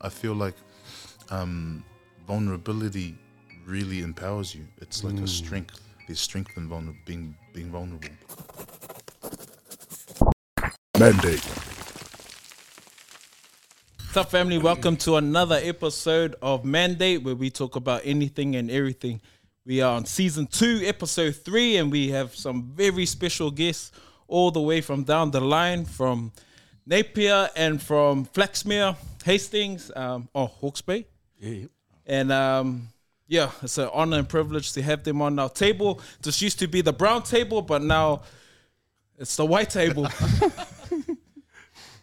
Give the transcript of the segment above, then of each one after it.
I feel like um, vulnerability really empowers you. It's like a strength. There's strength in vulner- being being vulnerable. Mandate. What's up, family? Welcome to another episode of Mandate, where we talk about anything and everything. We are on season two, episode three, and we have some very special guests all the way from down the line from Napier and from Flaxmere, Hastings, um, oh, Hawke's Bay. Yeah, And um, yeah, it's an honor and privilege to have them on our table. This used to be the brown table, but now it's the white table.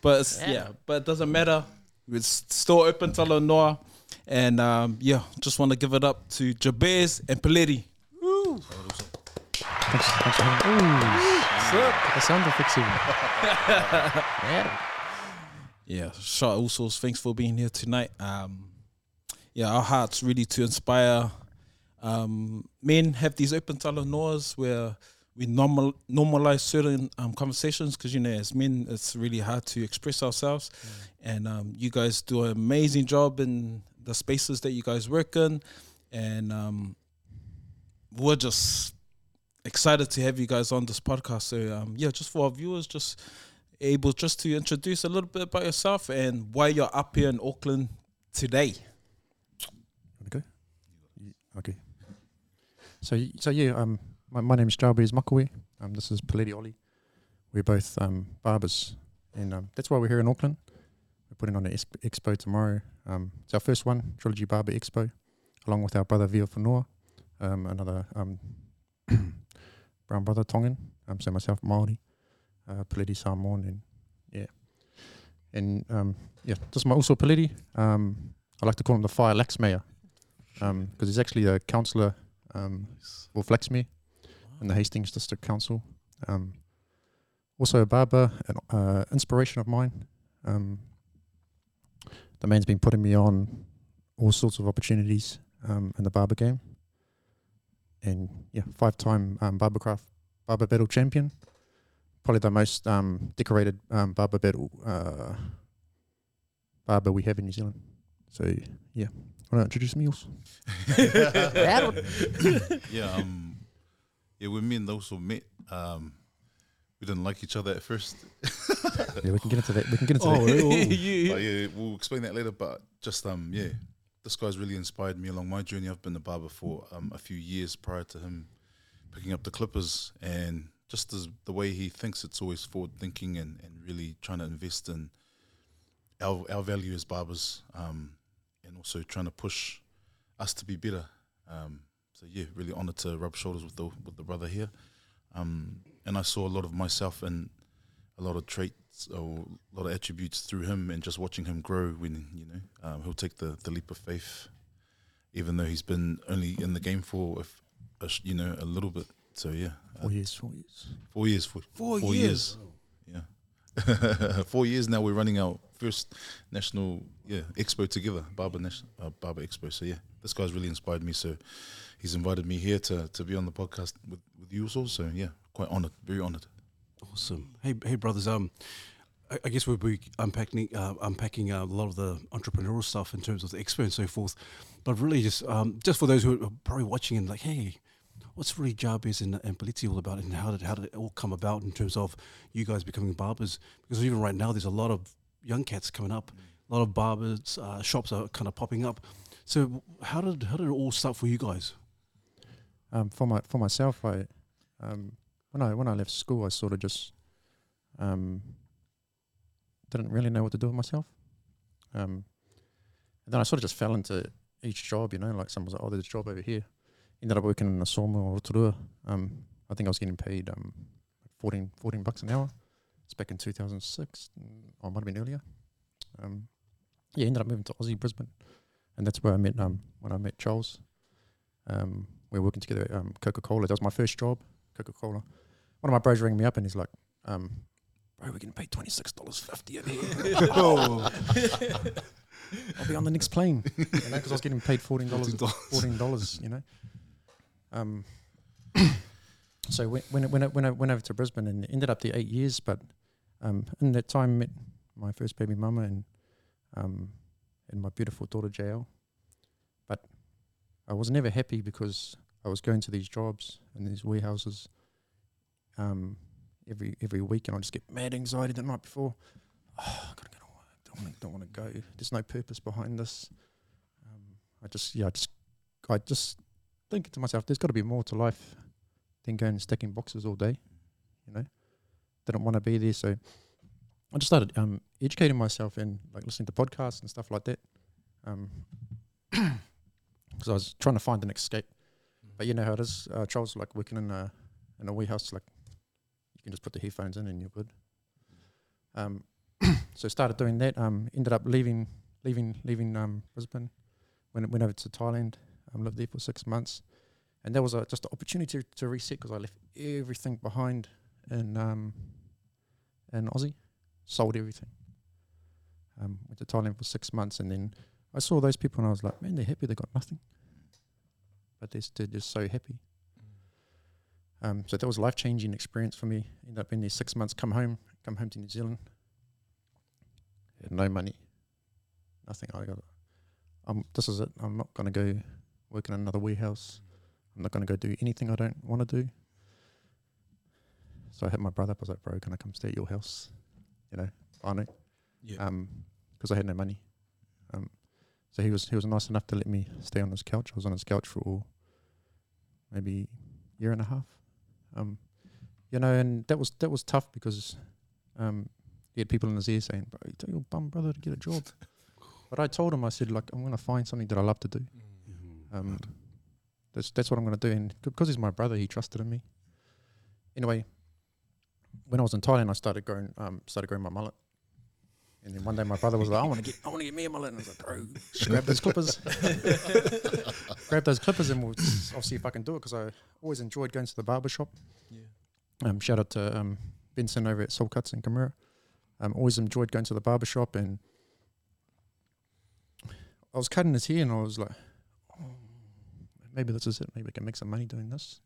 but it's, yeah. but it doesn't matter. It's still open till Noah. And um, yeah, just want to give it up to Jabez and Peleti. Thanks, thanks for having Ooh, the sound effects even. yeah. Yeah, shout out also thanks for being here tonight. Um, yeah, our hearts really to inspire um, men have these open talanoas where we normal normalize certain um, conversations because you know as men it's really hard to express ourselves, and um, you guys do an amazing job in the spaces that you guys work in, and um, we're just excited to have you guys on this podcast. So um, yeah, just for our viewers, just able just to introduce a little bit about yourself and why you're up here in Auckland today. Okay. Okay. So, so yeah, um, my, my name is Jabez Makawe. Um, this is Peleti Oli. We're both um, barbers, and um, that's why we're here in Auckland. We're putting on an exp- expo tomorrow. Um, it's our first one, Trilogy Barber Expo, along with our brother Vio Whanua, um, another um, brown brother Tongan, um, so myself Māori, uh, Peleti Samoan, and yeah, and um, yeah, just my also Peleti. Um, I like to call him the Fire Lax Mayor because he's actually a councillor um, for Flaxmere in the Hastings District Council. Um, also a barber, an uh, inspiration of mine. Um, the man's been putting me on all sorts of opportunities um, in the barber game. And yeah, five-time um, barbercraft barber battle champion. Probably the most um, decorated um, barber battle uh, barber we have in New Zealand. So yeah, want to introduce me also? yeah, um, yeah, we me and also met. Um, we didn't like each other at first. Yeah, we can get into that. We can get into Oh, that. oh. But yeah, we'll explain that later. But just um, yeah, this guy's really inspired me along my journey. I've been a barber for um, a few years prior to him picking up the clippers, and just as the way he thinks, it's always forward thinking and, and really trying to invest in our our value as barbers, um, and also trying to push us to be better. Um, so yeah, really honoured to rub shoulders with the with the brother here, um, and I saw a lot of myself and a lot of traits or a lot of attributes through him, and just watching him grow. When you know um, he'll take the the leap of faith, even though he's been only in the game for a f- a sh- you know a little bit. So yeah, uh, Four years, four years. four years, four, Four four years. yeah. four years now. We're running our first national yeah expo together, Barber National uh, Barber Expo. So yeah, this guy's really inspired me. So he's invited me here to to be on the podcast with with you also. So yeah, quite honoured, very honoured. Awesome. Hey, hey, brothers. Um, I, I guess we'll be unpacking uh, unpacking uh, a lot of the entrepreneurial stuff in terms of the expo and so forth. But really, just um, just for those who are probably watching and like, hey, what's really Jabez and, and Peleti all about, and how did how did it all come about in terms of you guys becoming barbers? Because even right now, there's a lot of young cats coming up. A lot of barbers uh, shops are kind of popping up. So how did how did it all start for you guys? Um, for my for myself, I um, when I when I left school, I sort of just um, didn't really know what to do with myself. Um, and then I sort of just fell into each job, you know, like someone was like, "Oh, there's a job over here." Ended up working in a sawmill or Rotorua. Um, I think I was getting paid um, 14, 14 bucks an hour. It's back in 2006, mm, or it might have been earlier. Um, yeah, ended up moving to Aussie, Brisbane, and that's where I met um, when I met Charles. Um, we were working together at um, Coca Cola. That was my first job, Coca Cola. One of my bros rang me up and he's like, um, "Bro, we're getting paid twenty six dollars fifty over here. I'll be on the next plane, you know, because I was getting paid fourteen dollars, fourteen dollars, you know." Um, so when when I, when I, when I went over to Brisbane and ended up there eight years, but um, in that time met my first baby mama and um, and my beautiful daughter JL. But I was never happy because I was going to these jobs and these warehouses um, every every week, and I just get mad anxiety the night before. Oh, I gotta get to work. Don't want don't want to go. There's no purpose behind this. Um, I just yeah, I just I just think to myself, there's got to be more to life than going and stacking boxes all day. You know, didn't want to be there, so I just started um, educating myself and like listening to podcasts and stuff like that. Um, because I was trying to find an escape. But you know how it is, uh, Charles. Like working in a in a warehouse, like can just put the headphones in and you're good. Um, so started doing that. Um, ended up leaving, leaving, leaving um, Brisbane. Went went over to Thailand. Um, lived there for six months, and that was a, just an opportunity to, to reset because I left everything behind in um, in Aussie, sold everything. Um, went to Thailand for six months, and then I saw those people, and I was like, man, they're happy. They got nothing, but they're, they're just so happy. Um, so that was a life changing experience for me. Ended up being there six months. Come home, come home to New Zealand. Had no money, nothing. I got. Um, this is it. I'm not going to go work in another warehouse. I'm not going to go do anything I don't want to do. So I hit my brother up. I was like, "Bro, can I come stay at your house?" You know, finally, Yeah. um, because I had no money. Um, so he was he was nice enough to let me stay on his couch. I was on his couch for maybe year and a half. Um, you know, and that was that was tough because um, he had people in his ear saying, "Bro, you tell your bum brother to get a job." but I told him, I said, like, I'm going to find something that I love to do. Um, that's that's what I'm going to do, and because he's my brother, he trusted in me. Anyway, when I was in Thailand, I started growing um, started growing my mullet. And then one day my brother was like, I want to get, I want to get me a mullet. And I was like, bro, grab those clippers. grab those clippers and we'll, I'll see if I can do it because I always enjoyed going to the barber shop. Yeah. Um, shout out to um, Benson over at Soul Cuts in Camera. Um, always enjoyed going to the barber shop and I was cutting his hair and I was like, oh, maybe this is it. Maybe I can make some money doing this.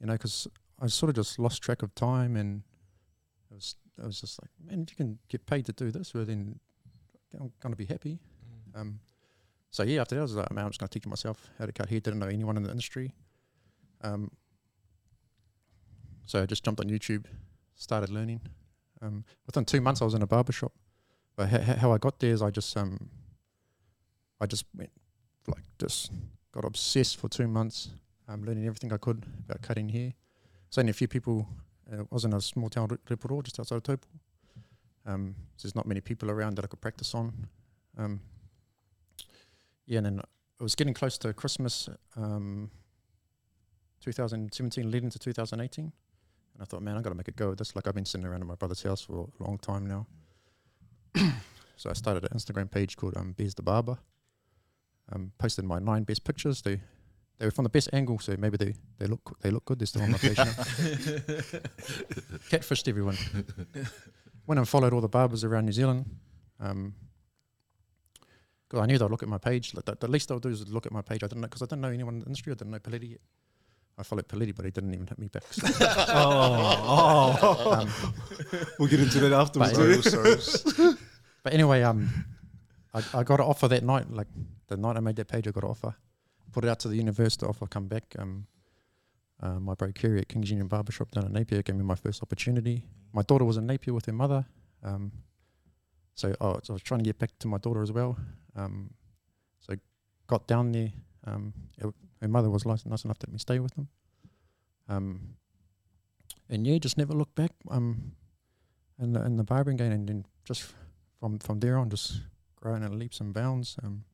You know, because I sort of just lost track of time and it was I was just like, man, if you can get paid to do this, well then I'm gonna be happy. Um, so yeah, after that I was like, man, I'm just gonna teach myself how to cut hair. Didn't know anyone in the industry. Um, so I just jumped on YouTube, started learning. Um, within two months, I was in a barber shop. But ha- ha- how I got there is I just um, I just went like just got obsessed for two months, um, learning everything I could about cutting hair. There's only a few people. Uh, it was in a small town, Riporo, just outside of Taupo. Um, so there's not many people around that I could practice on. Um, yeah, and then it was getting close to Christmas, um, 2017, leading to 2018. And I thought, man, I've got to make a go of this. Like, I've been sitting around at my brother's house for a long time now. so I started an Instagram page called um, Bears the Barber. Um, posted my nine best pictures. They they were from the best angle, so maybe they, they look they look good. They're still on my page. Catfished everyone. Went and followed all the barbers around New Zealand. Um, because I knew they'd look at my page. Like the, the least they'll do is look at my page. I didn't know because I didn't know anyone in the industry. I didn't know Paleti yet. I followed Paleti, but he didn't even hit me back. oh, oh. um, we'll get into that afterwards. But- eh? but anyway, um, I, I got an offer that night. Like the night I made that page, I got an offer. Put it out to the universe. The offer come back. Um, uh, my bro Kerry at King's Union Barbershop down in Napier gave me my first opportunity. My daughter was in Napier with her mother. Um, so, oh, so I was trying to get back to my daughter as well. Um, so got down there. Um, her mother was nice, nice enough to let me stay with them. Um, and yeah, just never looked back. Um, in the in the barbering game, and then just from from there on, just growing in leaps and bounds. Um,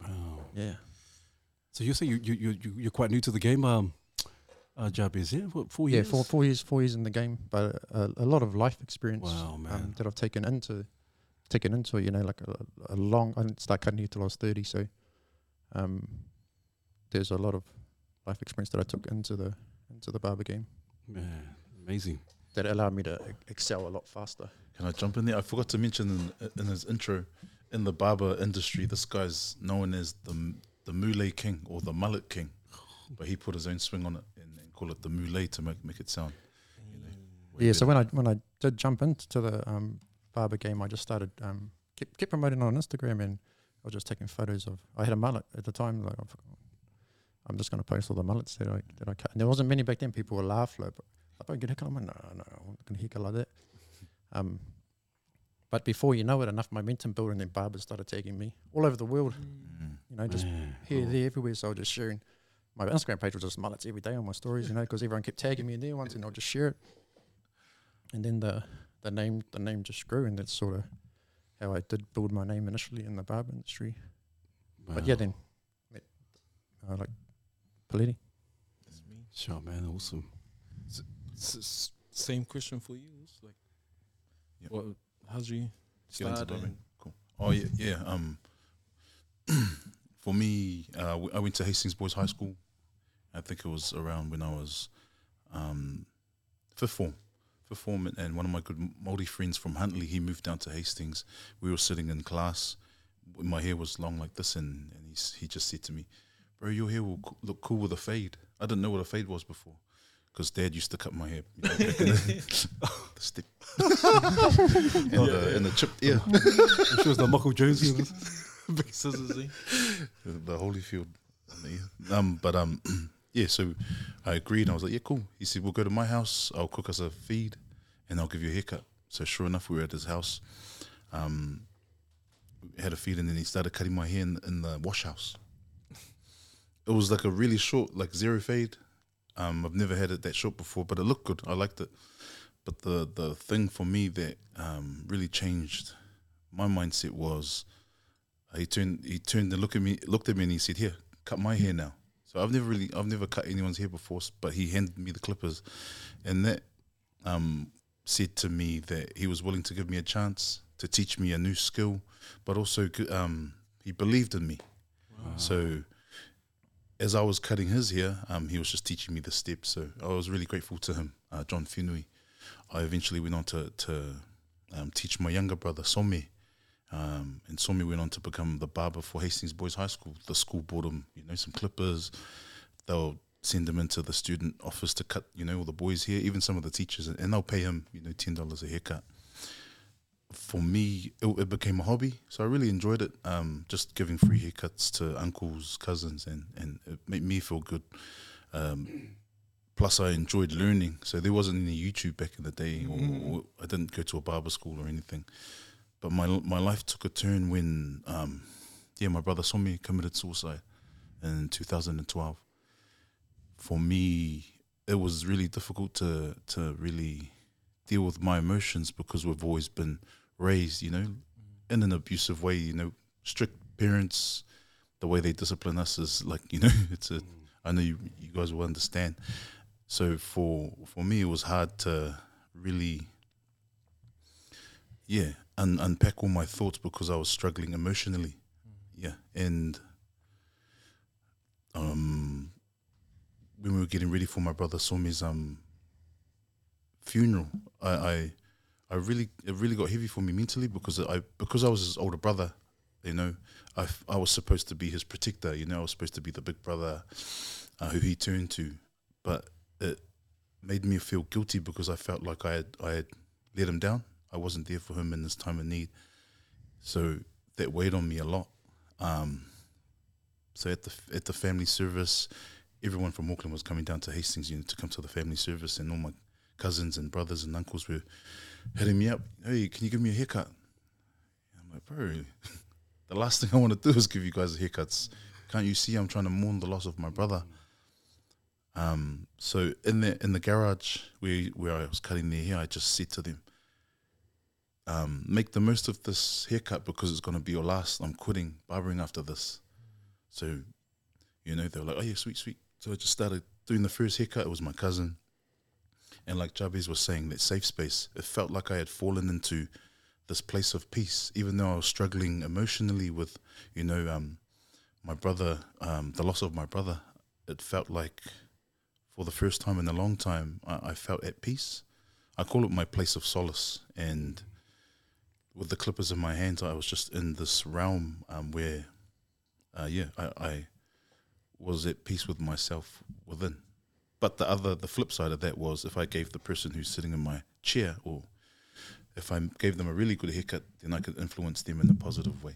Wow. yeah. So you say you you you you- you're quite new to the game, um, uh, Jabez, yeah? What, four Yeah, years? four four years, four years in the game, but a, a lot of life experience Wow, man. um, that I've taken into taken into it. You know, like a, a long. I didn't start cutting hair till I was thirty, so um, there's a lot of life experience that I took into the into the barber game man, amazing. that allowed me to excel a lot faster. Can I jump in there? I forgot to mention in, in his intro, in the barber industry, this guy's known as the the Muley King or the Mullet King, but he put his own swing on it and, and call it the Muley to make make it sound. You know, Yeah, so when I when I did jump into the um, barber game, I just started um, kept, kept promoting on Instagram, and I was just taking photos of. I had a mullet at the time. Like, I'm just going to post all the mullets that I that I cut. And there wasn't many back then. People would laugh like, "I don't get a haircut." I'm like, no, no, I'm not going to haircut like that. Um, but before you know it, enough momentum built, and then barbers started tagging me all over the world. Mm. You know, just Yeah, here, cool. there, everywhere. So I was just sharing. My Instagram page was just mullets every day on my stories, you know, because everyone kept tagging me in there once, and I'll just share it. And then the the name the name just grew, and that's sort of how I did build my name initially in the barber industry. But yeah, then met, uh, like Peleti. That's me. Sure, man. Awesome. S- s- same question for you. It's like, Yep. what? How's you start? and- Cool. Oh yeah, yeah. Um, for me, uh, I went to Hastings Boys High School. I think it was around when I was um, fifth form. Fifth form, and- one of my good Māori friends from Huntly, he moved down to Hastings. We were sitting in class. My hair was long like this, and, and he's, he just said to me, "Bro, your hair will look cool with a fade." I didn't know what a fade was before, because Dad used to cut my hair. You know, back in the, the step and, the, and the chip, yeah. She was the Michael Jones. Big scissors, eh? the, the Holyfield. Um, but um, yeah. So I agreed. I was like, yeah, cool. He said, we'll go to my house. I'll cook us a feed, and I'll give you a haircut. So sure enough, we were at his house. Um, had a feed, and then he started cutting my hair in, in the wash house. It was like a really short, like zero fade. Um, I've never had it that short before, but it looked good. I liked it. But the the thing for me that um, really changed my mindset was uh, he turned he turned and looked at me looked at me and he said, "Here, cut my hair now." So I've never really I've never cut anyone's hair before, but he handed me the clippers, and that um, said to me that he was willing to give me a chance to teach me a new skill, but also um, he believed in me. So as I was cutting his hair, um, he was just teaching me the steps. So I was really grateful to him, uh, John Finui. I eventually went on to to um, teach my younger brother Somi. Um, and Somi went on to become the barber for Hastings Boys High School. The school bought him, you know, some clippers. They'll send him into the student office to cut, you know, all the boys here, even some of the teachers, and they'll pay him, you know, ten dollars a haircut. For me, it, it became a hobby, so I really enjoyed it. Um, just giving free haircuts to uncles, cousins, and and it made me feel good. Um, plus, I enjoyed learning. So there wasn't any YouTube back in the day, or, or I didn't go to a barber school or anything but my my life took a turn when um, yeah my brother saw me committed suicide in 2012 for me it was really difficult to to really deal with my emotions because we've always been raised you know in an abusive way you know strict parents the way they discipline us is like you know it's a I know you, you guys will understand so for for me it was hard to really yeah un- unpack all my thoughts because I was struggling emotionally. Yeah, and um, when we were getting ready for my brother Somi's um funeral, I, I I really it really got heavy for me mentally because I because I was his older brother. You know, I, I was supposed to be his protector. You know, I was supposed to be the big brother uh, who he turned to, but it made me feel guilty because I felt like I had I had let him down. I wasn't there for him in his time of need. So that weighed on me a lot. Um, so at the at the family service, everyone from Auckland was coming down to Hastings, you know, to come to the family service, and all my cousins and brothers and uncles were hitting me up. Hey, can you give me a haircut? I'm like, bro, the last thing I want to do is give you guys haircuts. Can't you see I'm trying to mourn the loss of my brother? Um, so in the in the garage where where I was cutting their hair, I just said to them, um, make the most of this haircut because it's going to be your last. I'm quitting barbering after this. So, you know, they were like, oh, yeah, sweet, sweet. So I just started doing the first haircut. It was my cousin. And like Jabez was saying, that safe space, it felt like I had fallen into this place of peace, even though I was struggling emotionally with, you know, um, my brother, um, the loss of my brother. It felt like for the first time in a long time, I, I felt at peace. I call it my place of solace. And with the clippers in my hands, I was just in this realm um, where, uh, yeah, I, I was at peace with myself within. But the other, the flip side of that was if I gave the person who's sitting in my chair or if I gave them a really good haircut, then I could influence them in a positive way.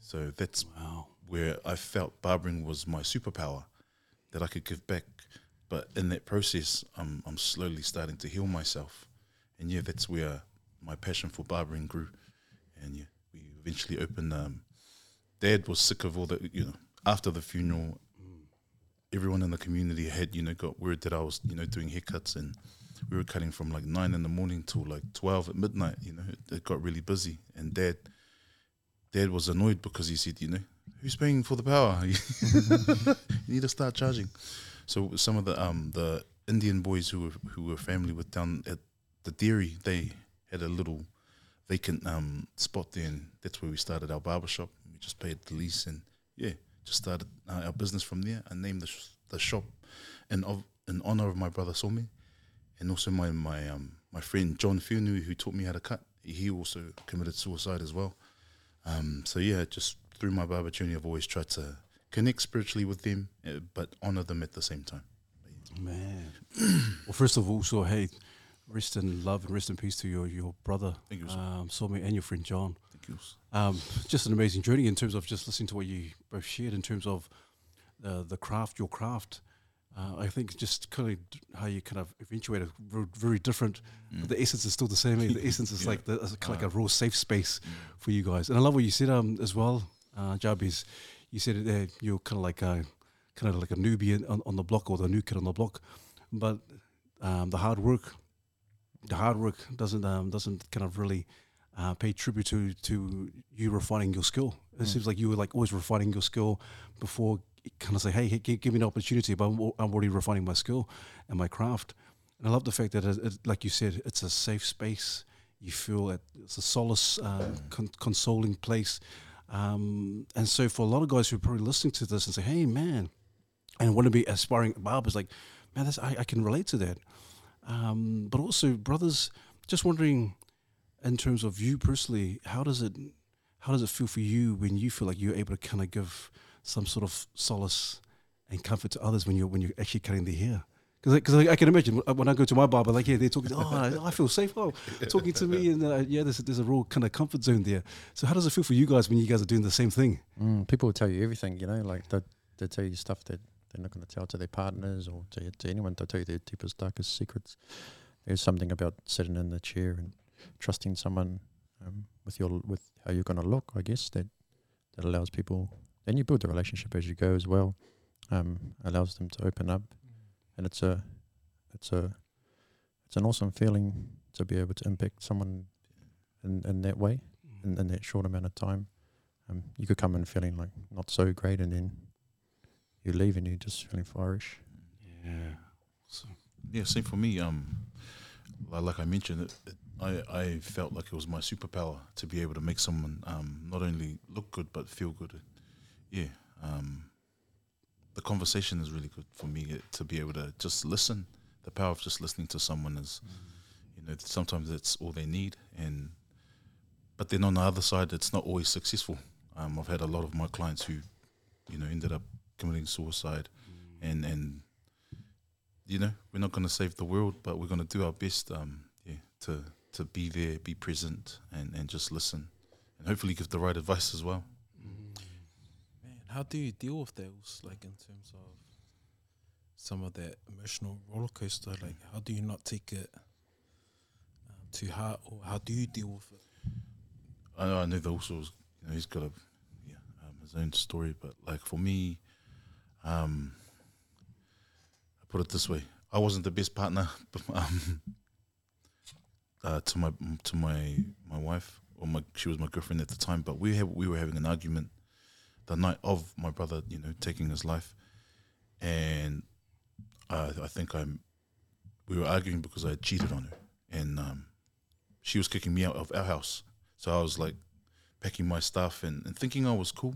So that's Wow. where I felt barbering was my superpower that I could give back. But in that process, I'm I'm slowly starting to heal myself, and yeah, that's where my passion for barbering grew. And yeah, we eventually opened. Um, Dad was sick of all the you know after the funeral. Everyone in the community had you know got word that I was you know doing haircuts and we were cutting from like nine in the morning till like twelve at midnight. You know, it, it got really busy, and Dad, Dad was annoyed because he said, you know, who's paying for the power? you need to start charging. So some of the um the Indian boys who were who were family with down at the dairy, they had a little vacant um spot there, and that's where we started our barber shop. We just paid the lease, and yeah, just started uh, our business from there. I named the sh- the shop in of in honor of my brother Somi, and also my my um my friend John Fionu who taught me how to cut. He also committed suicide as well. Um, so yeah, just through my barber journey, I've always tried to connect spiritually with them, uh, but honor them at the same time. Man. well, first of all, so hey, rest in love and rest in peace to your your brother, Thank you, um, Somi, and your friend John. Um, just an amazing journey in terms of just listening to what you both shared in terms of uh, the craft, your craft. Uh, I think just kind of how you kind of eventuated very, very different. But the essence is still the same. eh? The essence is Yeah. like the, kind of like a raw safe space for you guys. And I love what you said um, as well, uh, Jab, is you said uh, you're kind of like a kind of like a newbie on, on the block or the new kid on the block, but um, the hard work, the hard work doesn't um, doesn't kind of really uh, pay tribute to to you refining your skill. It Mm. seems like you were like always refining your skill before kind of say, hey, hey gi- give me an opportunity, but I'm, I'm already refining my skill and my craft. And I love the fact that, it, it, like you said, it's a safe space. You feel it, it's a solace, um, con- consoling place. Um, and so for a lot of guys who are probably listening to this and say, hey, man, and want to be aspiring barbers, like, man, that's, I, I can relate to that. Um, but also, brothers, just wondering, in terms of you personally, how does it, how does it feel for you when you feel like you're able to kind of give some sort of solace and comfort to others when you're when you're actually cutting their hair? Because I, I can imagine when I go to my barber, like yeah, they're talking. Oh, I, I feel safe. Oh, talking to me, and uh, yeah, there's a, there's a real kind of comfort zone there. So how does it feel for you guys when you guys are doing the same thing? Mm, people will tell you everything, you know, like they they tell you stuff that they're not going to tell to their partners or to, to anyone. They'll tell you their deepest, darkest secrets. There's something about sitting in the chair and trusting someone um, with your with how you're going to look. I guess that that allows people, and you build the relationship as you go as well. Um, allows them to open up, and it's a it's a it's an awesome feeling to be able to impact someone in, in that way in, in that short amount of time. Um, you could come in feeling like not so great, and then you leave and you're just feeling firish. Yeah. Yeah, same for me. Um, like I mentioned, it, it, I I felt like it was my superpower to be able to make someone um not only look good but feel good. Yeah. Um, the conversation is really good for me uh, to be able to just listen. The power of just listening to someone is, you know, sometimes it's all they need, and but then on the other side, it's not always successful. Um, I've had a lot of my clients who, you know, ended up committing suicide, and and you know, we're not going to save the world, but we're going to do our best, um, yeah, to to be there, be present, and and just listen, and hopefully give the right advice as well. Man, how do you deal with those? Like in terms of some of that emotional roller coaster. Like, how do you not take it um, too hard, or how do you deal with it? I know, I know that also, you know, he's got a yeah um, his own story, but like for me, um, I put it this way: I wasn't the best partner, But, um, uh, to my to my my wife, or my she was my girlfriend at the time, but we we were having an argument the night of my brother, you know, taking his life, and I I think I'm we were arguing because I cheated on her, and um, she was kicking me out of our house. So I was like packing my stuff and, and thinking I was cool.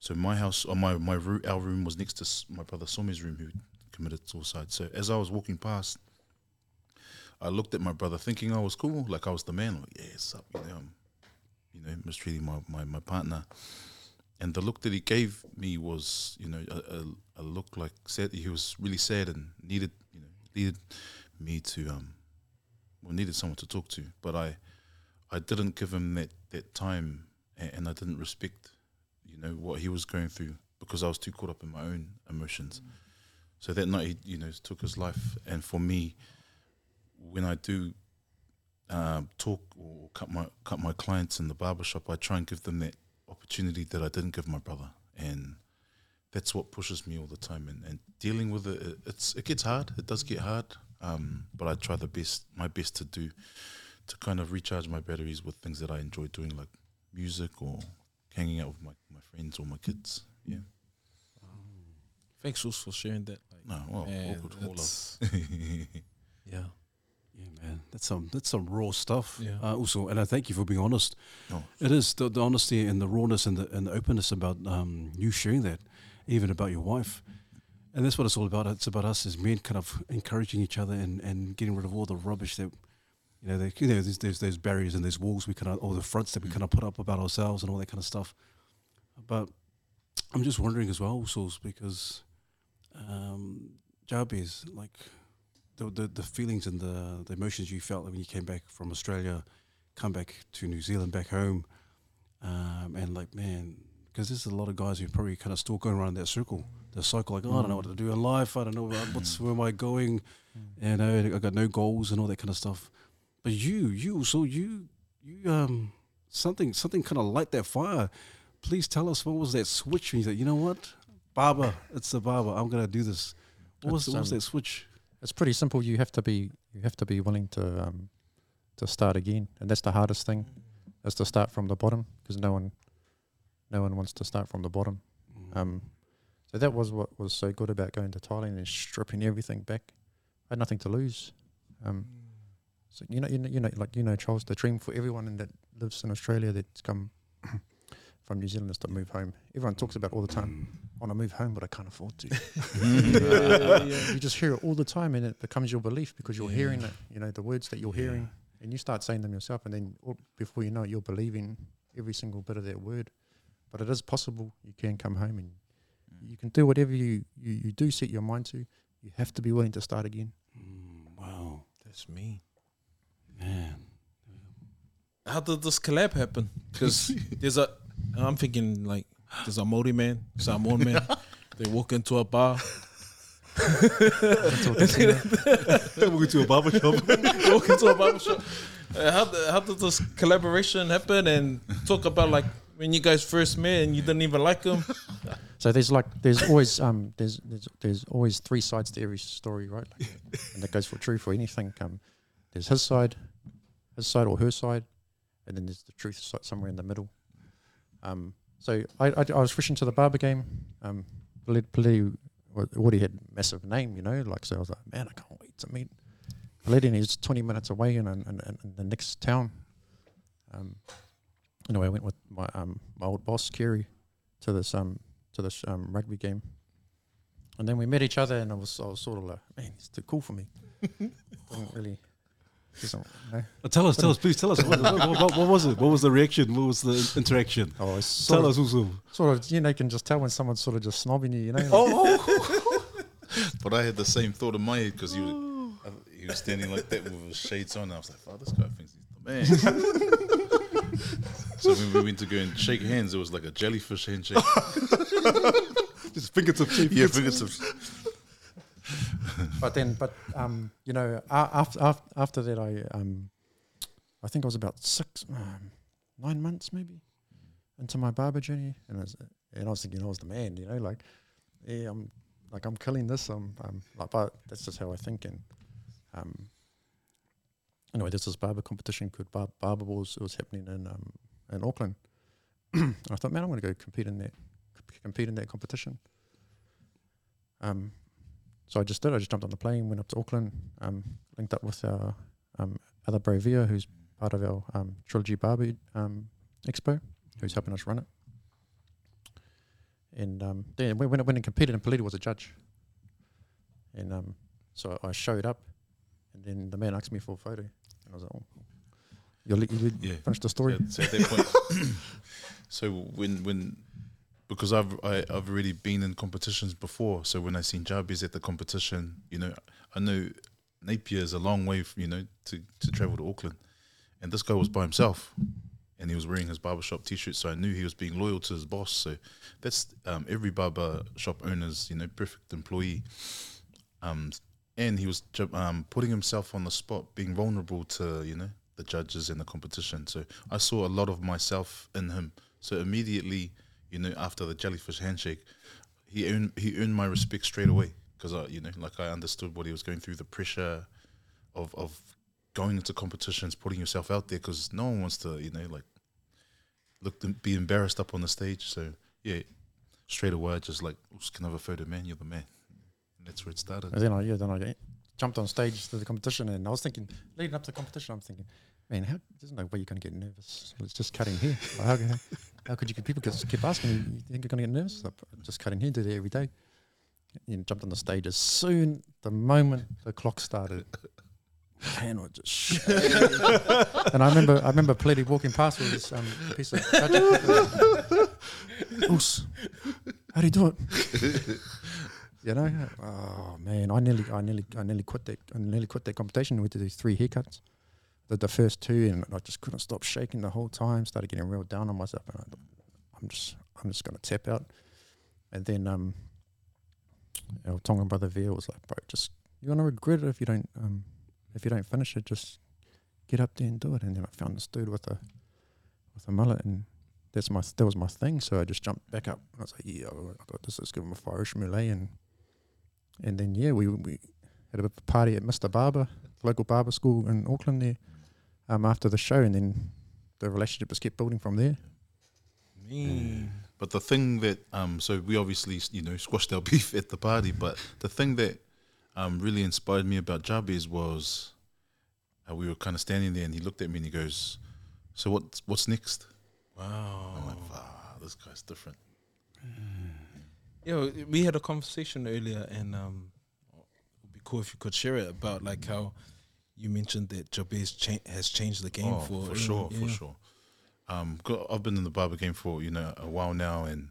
So my house, or my my room, our room was next to my brother Somi's room, who committed suicide. So as I was walking past, I looked at my brother, thinking I was cool, like I was the man. Like, yeah, what's up? You know, I'm, you know, mistreating my, my, my partner. And the look that he gave me was, you know, a, a, a look like sad. He was really sad and needed, you know, needed me to, um, well, needed someone to talk to. But I, I didn't give him that that time, and, and I didn't respect, you know, what he was going through because I was too caught up in my own emotions. So that night, he, you know, took his life, and for me, when I do um, talk or cut my cut my clients in the barbershop, I try and give them that opportunity that I didn't give my brother, and that's what pushes me all the time. And, and dealing with it, it, it's it gets hard. It does get hard, um, but I try the best, my best to do, to kind of recharge my batteries with things that I enjoy doing, like music or hanging out with my, my friends or my kids. Yeah. Thanks also for sharing that. Like, No, well, all good, all love. yeah. Yeah, man, that's some that's some raw stuff. Yeah. Uh, also, and I thank you for being honest. No. It is the, the honesty and the rawness and the and the openness about um, you sharing that, even about your wife, and that's what it's all about. It's about us as men, kind of encouraging each other and, and getting rid of all the rubbish that, you know, they, you know, there's, there's those barriers and those walls we kind of, or the fronts that we kind of put up about ourselves and all that kind of stuff. But I'm just wondering as well, Sauce, because um, Jabez, like the, the the feelings and the the emotions you felt when you came back from Australia, come back to New Zealand, back home, um, and like man, because there's a lot of guys who probably kind of still going around that circle, the cycle, like oh, I don't know what to do in life, I don't know what- what's where am I going, you know, I got no goals and all that kind of stuff. But you, you, so you, you, um, something, something kind of light that fire. Please tell us what was that switch when you said, you know what, Barber, it's the barber, I'm gonna do this. What was, what was um, that switch? It's pretty simple. You have to be you have to be willing to um, to start again, and that's the hardest thing, is to start from the bottom because no one no one wants to start from the bottom. Um, so that was what was so good about going to Thailand and stripping everything back. I had nothing to lose. Um, so you know, you know, you know, like you know, Charles, the dream for everyone in that lives in Australia that's come from New Zealand is to move home. Everyone talks about it all the time. I want to move home, but I can't afford to. you just hear it all the time, and it becomes your belief because you're hearing it. You know the words that you're Yeah. hearing, and you start saying them yourself, and then all- before you know it, you're believing every single bit of that word. But it is possible. You can come home, and you can do whatever you, you, you do set your mind to. You have to be willing to start again. Mm, wow, That's me. man. How did this collab happen? Because there's a, I'm thinking like, there's a Maori man, Samoan man. They walk into a bar. Welcome to a barber shop. walk into a barber shop. Uh, how, did, how did this collaboration happen? And talk about like when you guys first met and you didn't even like him. So there's like there's always um there's there's, there's always three sides to every story, right? Like, and that goes for true for anything. Um, there's his side, his side or her side, and then there's the truth side somewhere in the middle. Um, so I, I, I was fresh into the barber game. Um, Peleti already had massive name, you know, like so I was like, man, I can't wait to meet and he's 20 minutes away in, in, in, in the next town. Um, anyway, I went with my um my old boss Kerry to this um to this um, rugby game, and then we met each other, and I was I was sort of like, man, it's too cool for me. Didn't really, doesn't, you know. Uh, tell us, tell us, please tell us. What, what, what, what was it? What was the reaction? What was the interaction? Oh, it's Tell of, us also. sort of, you know, you can just tell when someone's sort of just snobbing you, you know. like- Oh, But I had the same thought in my head because you, uh, he was standing like that with his shades on. And I was like, "Oh, this guy thinks he's the man." so when we went to go and shake hands, it was like a jellyfish handshake. just fingertips. yeah, fingertips. But then, but um, you know, after after after that, I um, I think I was about six, um, nine months maybe into my barber journey, and I was, and I was thinking I was the man, you know, like, yeah, I'm like I'm killing this. I'm, I'm like, but that's just how I think. And um, anyway, there's this barber competition called Bar- Barber Wars. It was happening in um in Auckland. and I thought, man, I'm going to go compete in that compete in that competition. Um, so I just did. I just jumped on the plane, went up to Auckland, um, linked up with our um, other Bravia, who's part of our um, Trilogy Barber um, Expo, who's helping us run it. And um, then we went, went and competed, and Peleti was a judge. And um, so I showed up, and then the man asked me for a photo, and I was like, "Oh, you you, you Yeah. finish the story." So, so at that point, so when when because I've I, I've already been in competitions before, so when I seen Jabez at the competition, you know, I know Napier is a long way, f- you know, to to travel to Auckland, and this guy was by himself, and he was wearing his barbershop t-shirt, so I knew he was being loyal to his boss. So that's um, every barber shop owner's you know perfect employee. Um, and he was um, putting himself on the spot, being vulnerable to you know the judges and the competition. So I saw a lot of myself in him. So immediately, you know, after the jellyfish handshake, he earned he earned my respect straight away because I you know like I understood what he was going through, the pressure of of going into competitions, putting yourself out there because no one wants to you know like look be embarrassed up on the stage. So yeah, straight away just like "Oops, can I have a photo, man? You're the man. And that's where it started. And then I yeah, then I jumped on stage to the competition, and I was thinking, leading up to the competition, I'm thinking, man, how there's no way you're going to get nervous. It's just cutting hair. Like, how, how, could you? Get people just keep asking you think you're going to get nervous? Just cutting hair, do that every day. You know, jumped on the stage as soon the moment the clock started. Man, just and I remember, I remember Peleti walking past with this um, piece of. Oos, how do you do it? You know, oh man, I nearly, I nearly, I nearly quit that. I nearly quit that competition. We did these three haircuts. Did the first two, and I just couldn't stop shaking the whole time. Started getting real down on myself, and I, I'm just, I'm just gonna tap out. And then, um, our Tongan brother Veer was like, bro, just you're gonna regret it if you don't, um, if you don't finish it. Just get up there and do it. And then I found this dude with a, with a mullet, and that's my, that was my thing. So I just jumped back up. I was like, yeah, I got this. Let's give him a Irish Malay, and and then yeah, we we had a party at Mr. Barber, local barber school in Auckland there, um, after the show, and then the relationship just kept building from there. Me. But the thing that um, so we obviously you know squashed our beef at the party, but the thing that um, really inspired me about Jabez was uh, we were kind of standing there, and he looked at me and he goes, "So what's what's next?" Wow. I'm like, "Ah, this guy's different." Yeah, we had a conversation earlier, and um, it'd be cool if you could share it about like how you mentioned that Jabez cha- has changed the game Oh, for for sure, for sure. Um, go- I've been in the barber game for you know a while now, and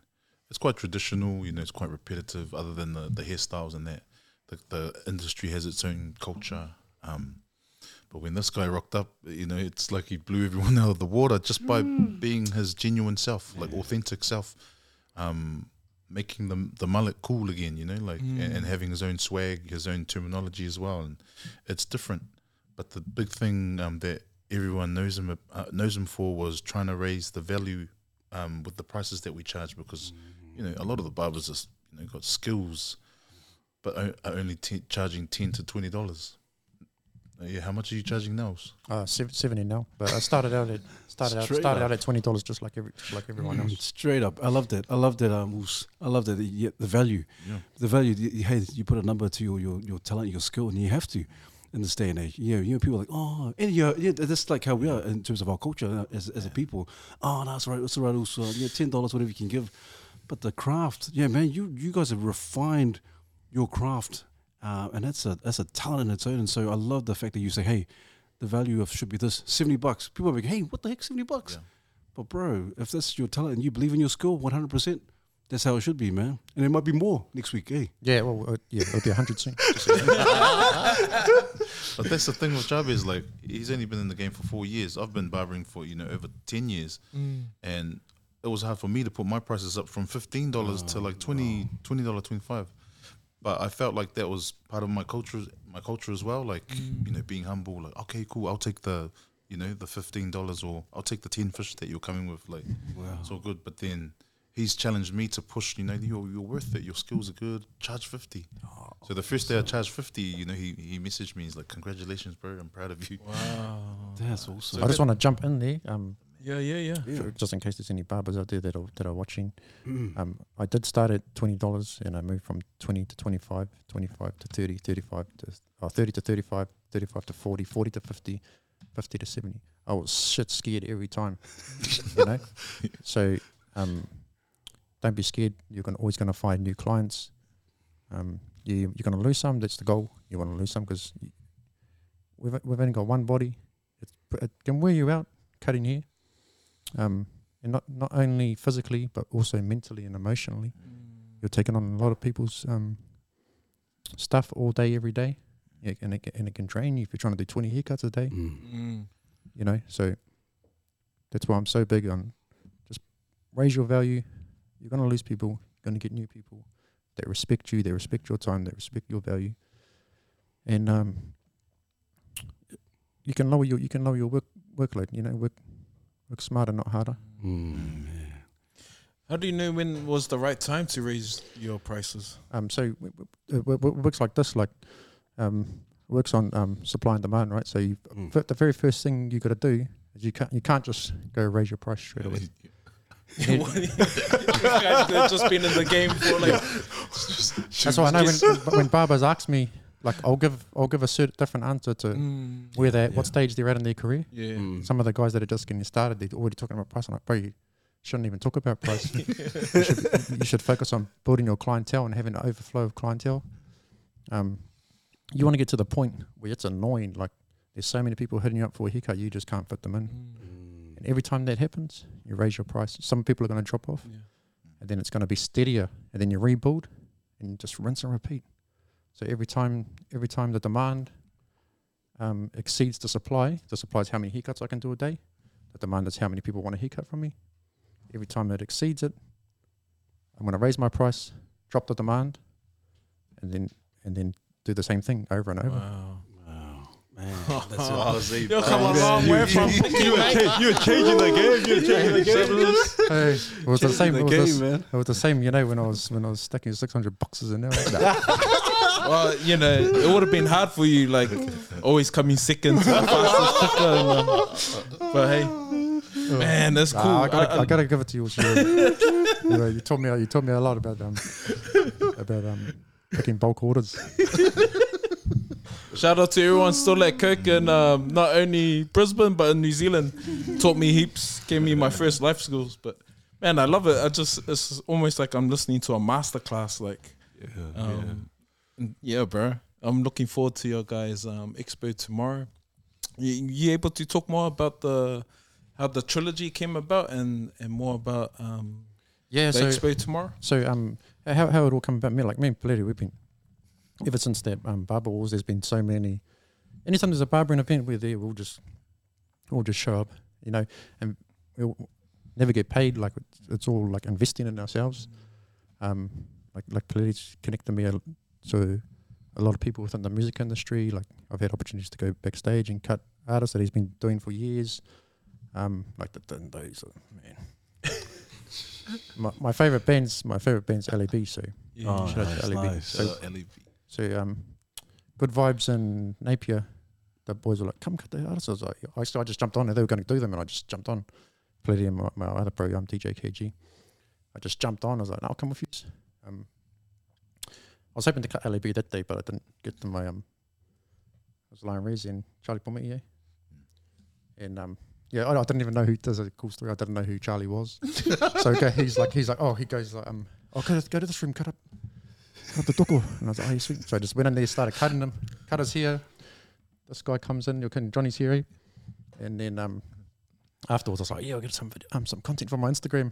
it's quite traditional. You know, it's quite repetitive. Other than the the hairstyles and that, the the industry has its own culture. Um, but when this guy rocked up, you know, it's like he blew everyone out of the water just by being his genuine self, like authentic self. Um, making the the mullet cool again, you know, like and, and having his own swag, his own terminology as well, and it's different. But the big thing um, that everyone knows him uh, knows him for was trying to raise the value um, with the prices that we charge because you know a lot of the barbers just you know got skills, but o- are only t- charging ten to twenty dollars. Uh, yeah, how much are you charging now? Uh, sev- seventy now, but I started out at started out started up. out at twenty dollars, just like every just like everyone Mm, else. Straight up, I loved it. I loved it. Um, Oos. I loved it. Yeah, the value, Yeah. the value. you- you- Hey, you put a number to your, your your talent, your skill, and you have to in this day and age. Yeah, you know, people are like, oh, and yeah, yeah, that's like how we are in terms of our culture uh, as, as a people. Oh, no, that's right, that's right. Also, yeah, ten dollars, whatever you can give. But the craft, yeah, man, you you guys have refined your craft, uh, and that's a that's a talent in its own. And so I love the fact that you say, hey, the value of should be this seventy bucks. People are like, hey, what the heck, seventy bucks? Yeah. But bro, if that's your talent and you believe in your skill, one hundred percent, that's how it should be, man. And it might be more next week, eh? Yeah, well, uh, yeah, it'll be a hundred soon. But that's the thing with Jabez, like he's only been in the game for four years. I've been barbering for you know over ten years, and it was hard for me to put my prices up from fifteen dollars to like 20 dollar twenty five. But I felt like that was part of my culture, my culture as well. Like you know, being humble. Like okay, cool, I'll take the you know the fifteen dollars, or I'll take the ten fish that you're coming with. Like Wow. it's all good. But then he's challenged me to push. You know, you're, you're worth it. Your skills are good. Charge fifty. so the first day I charged fifty, you know, he he messaged me. He's like, "Congratulations, bro. I'm proud of you." Wow. That's awesome. I just want to jump in there, um, Yeah, yeah, yeah. for- just in case there's any barbers out there that are that are watching. Mm. Um, I did start at twenty dollars, and I moved from twenty to 25, 25 to 30, 35 to uh, thirty to 35, 35 to 40, 40 to 50, 50 to seventy. I was shit scared every time, you know. So, um, don't be scared. You're gonna always gonna find new clients. Um, you you're gonna lose some. That's the goal. You want to lose some because we've we've only got one body. It's, it can wear you out cutting hair. Um, and not not only physically but also mentally and emotionally. You're taking on a lot of people's um, stuff all day, every day, yeah, and it and it can drain you if you're trying to do 20 haircuts a day. Mm. Mm. you know. So that's why I'm so big on just raise your value. You're gonna lose people. You're gonna get new people that respect you. They respect your time. They respect your value. And um, you can lower your you can lower your work workload. You know, work work smarter, not harder. Mm, yeah. How do you know when was the right time to raise your prices? Um, so w- w- it w- works like this, like um, works on um, supply and demand, right? So you, Mm. the very first thing you got to do is you can't you can't just go raise your price straight away. you guys have just been in the game for like That's why I know when when barbers ask me, like I'll give I'll give a certain different answer to Mm, where they yeah. what stage they're at in their career. yeah. Mm. Some of the guys that are just getting started, they're already talking about price. I'm like, bro, you shouldn't even talk about price. you, should, you should focus on building your clientele and having an overflow of clientele. Um, you want to get to the point where it's annoying. Like there's so many people hitting you up for a haircut, you just can't fit them in. Mm. And every time that happens, you raise your price. Some people are going to drop off, Yeah. and then it's going to be steadier, and then you rebuild, and just rinse and repeat. So every time, every time the demand um, exceeds the supply, the supply is how many haircuts I can do a day. The demand is how many people want a haircut from me. Every time it exceeds it, I'm going to raise my price, drop the demand, and then and then do the same thing over and over. Wow. Wow, man. That's Oh, it. You'll come a long way from you, were you were changing the game. You were changing the game. Hey, it was the Changing same. the It was, game, the, man. it was the same, you know, when I was when I was stacking 600 boxes in there. well, you know, it would have been hard for you, like always coming second to the fastest sticker. But hey, man, that's cool. Nah, I, gotta, I- I, I- gotta give it to you. You, you, know, you told me you told me a lot about um about um picking bulk orders. Shout out to everyone still at Kirk and um, not only Brisbane but in New Zealand. Taught me heaps, gave me my first life skills. But man, I love it. I just it's almost like I'm listening to a masterclass. Like, Yeah, um, and yeah, bro. I'm looking forward to your guys' um, expo tomorrow. You, you able to talk more about the how the trilogy came about and and more about um, Yeah. the So expo tomorrow? so um how how it all come about? Me like me and Peleti, we've been ever since that um barber wars. There's been so many. Anytime there's a barbering event, we're there. We'll just we'll just show up, you know, and we'll never get paid. Like it's, it's all like investing in ourselves. um, like like Peleti's connected me a, to a lot of people within the music industry. Like I've had opportunities to go backstage and cut artists that he's been doing for years. Um, like the Dindos, uh, man. my my favorite bands, my favorite band's LAB. So Oh, shout out nice, to LAB. nice. So, Uh, LAB. So um, good vibes in Napier. The boys were like, "Come cut the artists." I was like, I, so I just jumped on, and they were going to do them, and I just jumped on. And my, my other pro, I'm DJ KG. I just jumped on. I was like, "No, I'll come with you." Um, I was hoping to cut LAB that day, but I didn't get to my um. It was Lion Rez and Charlie Pommet, yeah. And um, yeah, I, I didn't even know who. There's a cool story. I didn't know who Charlie was. so okay, he's like, he's like, oh, he goes like, um, oh, go to, go to this room, cut up, cut the doko. And I was like, oh, yeah, sweet. So I just went in there, started cutting them. Cutters here. This guy comes in. You're cutting Johnny's here, eh? and then um, afterwards I was like, yeah, I'll get some video, um, some content from my Instagram.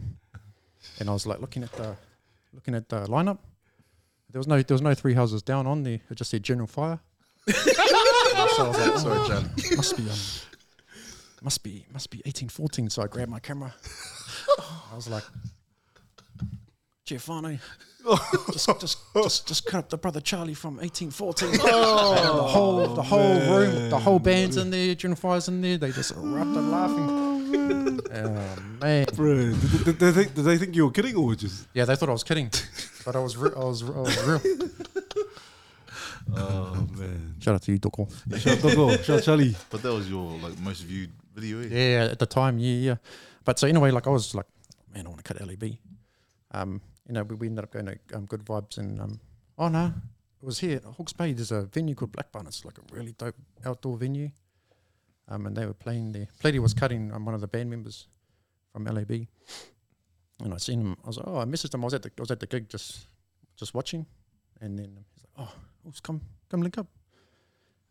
And I was like looking at the looking at the lineup. There was no there was no three houses down on there. It just said General Fire. so I was like, Sorry, Jan. must be um, must be must be 1814. So I grabbed my camera. I was like, Giovanni, just just just just cut up the brother Charlie from 1814. And the whole the whole room, the whole band's in there, General Fire's in there. They just erupted laughing. Oh man, Bro, did, did, did they think, did they think you were kidding or just? yeah, they thought I was kidding, but I was re- I was I was real. Oh man! Shout out to you, Doko. Shout out Dogo, shout out Charlie. But that was your like most viewed video. Eh? Yeah, at the time, yeah, yeah. But so anyway, like I was like, man, I want to cut LAB. Um, you know, we, we ended up going to um, Good Vibes and um, oh no, it was here Hawke's Bay. There's a venue called Black Blackburn. It's like a really dope outdoor venue. Um, and they were playing there. Peleti was cutting um, one of the band members from LAB, and I seen him. I was like, oh, I messaged him. I was at the I was at the gig just just watching, and then he's like, oh, let's come come link up.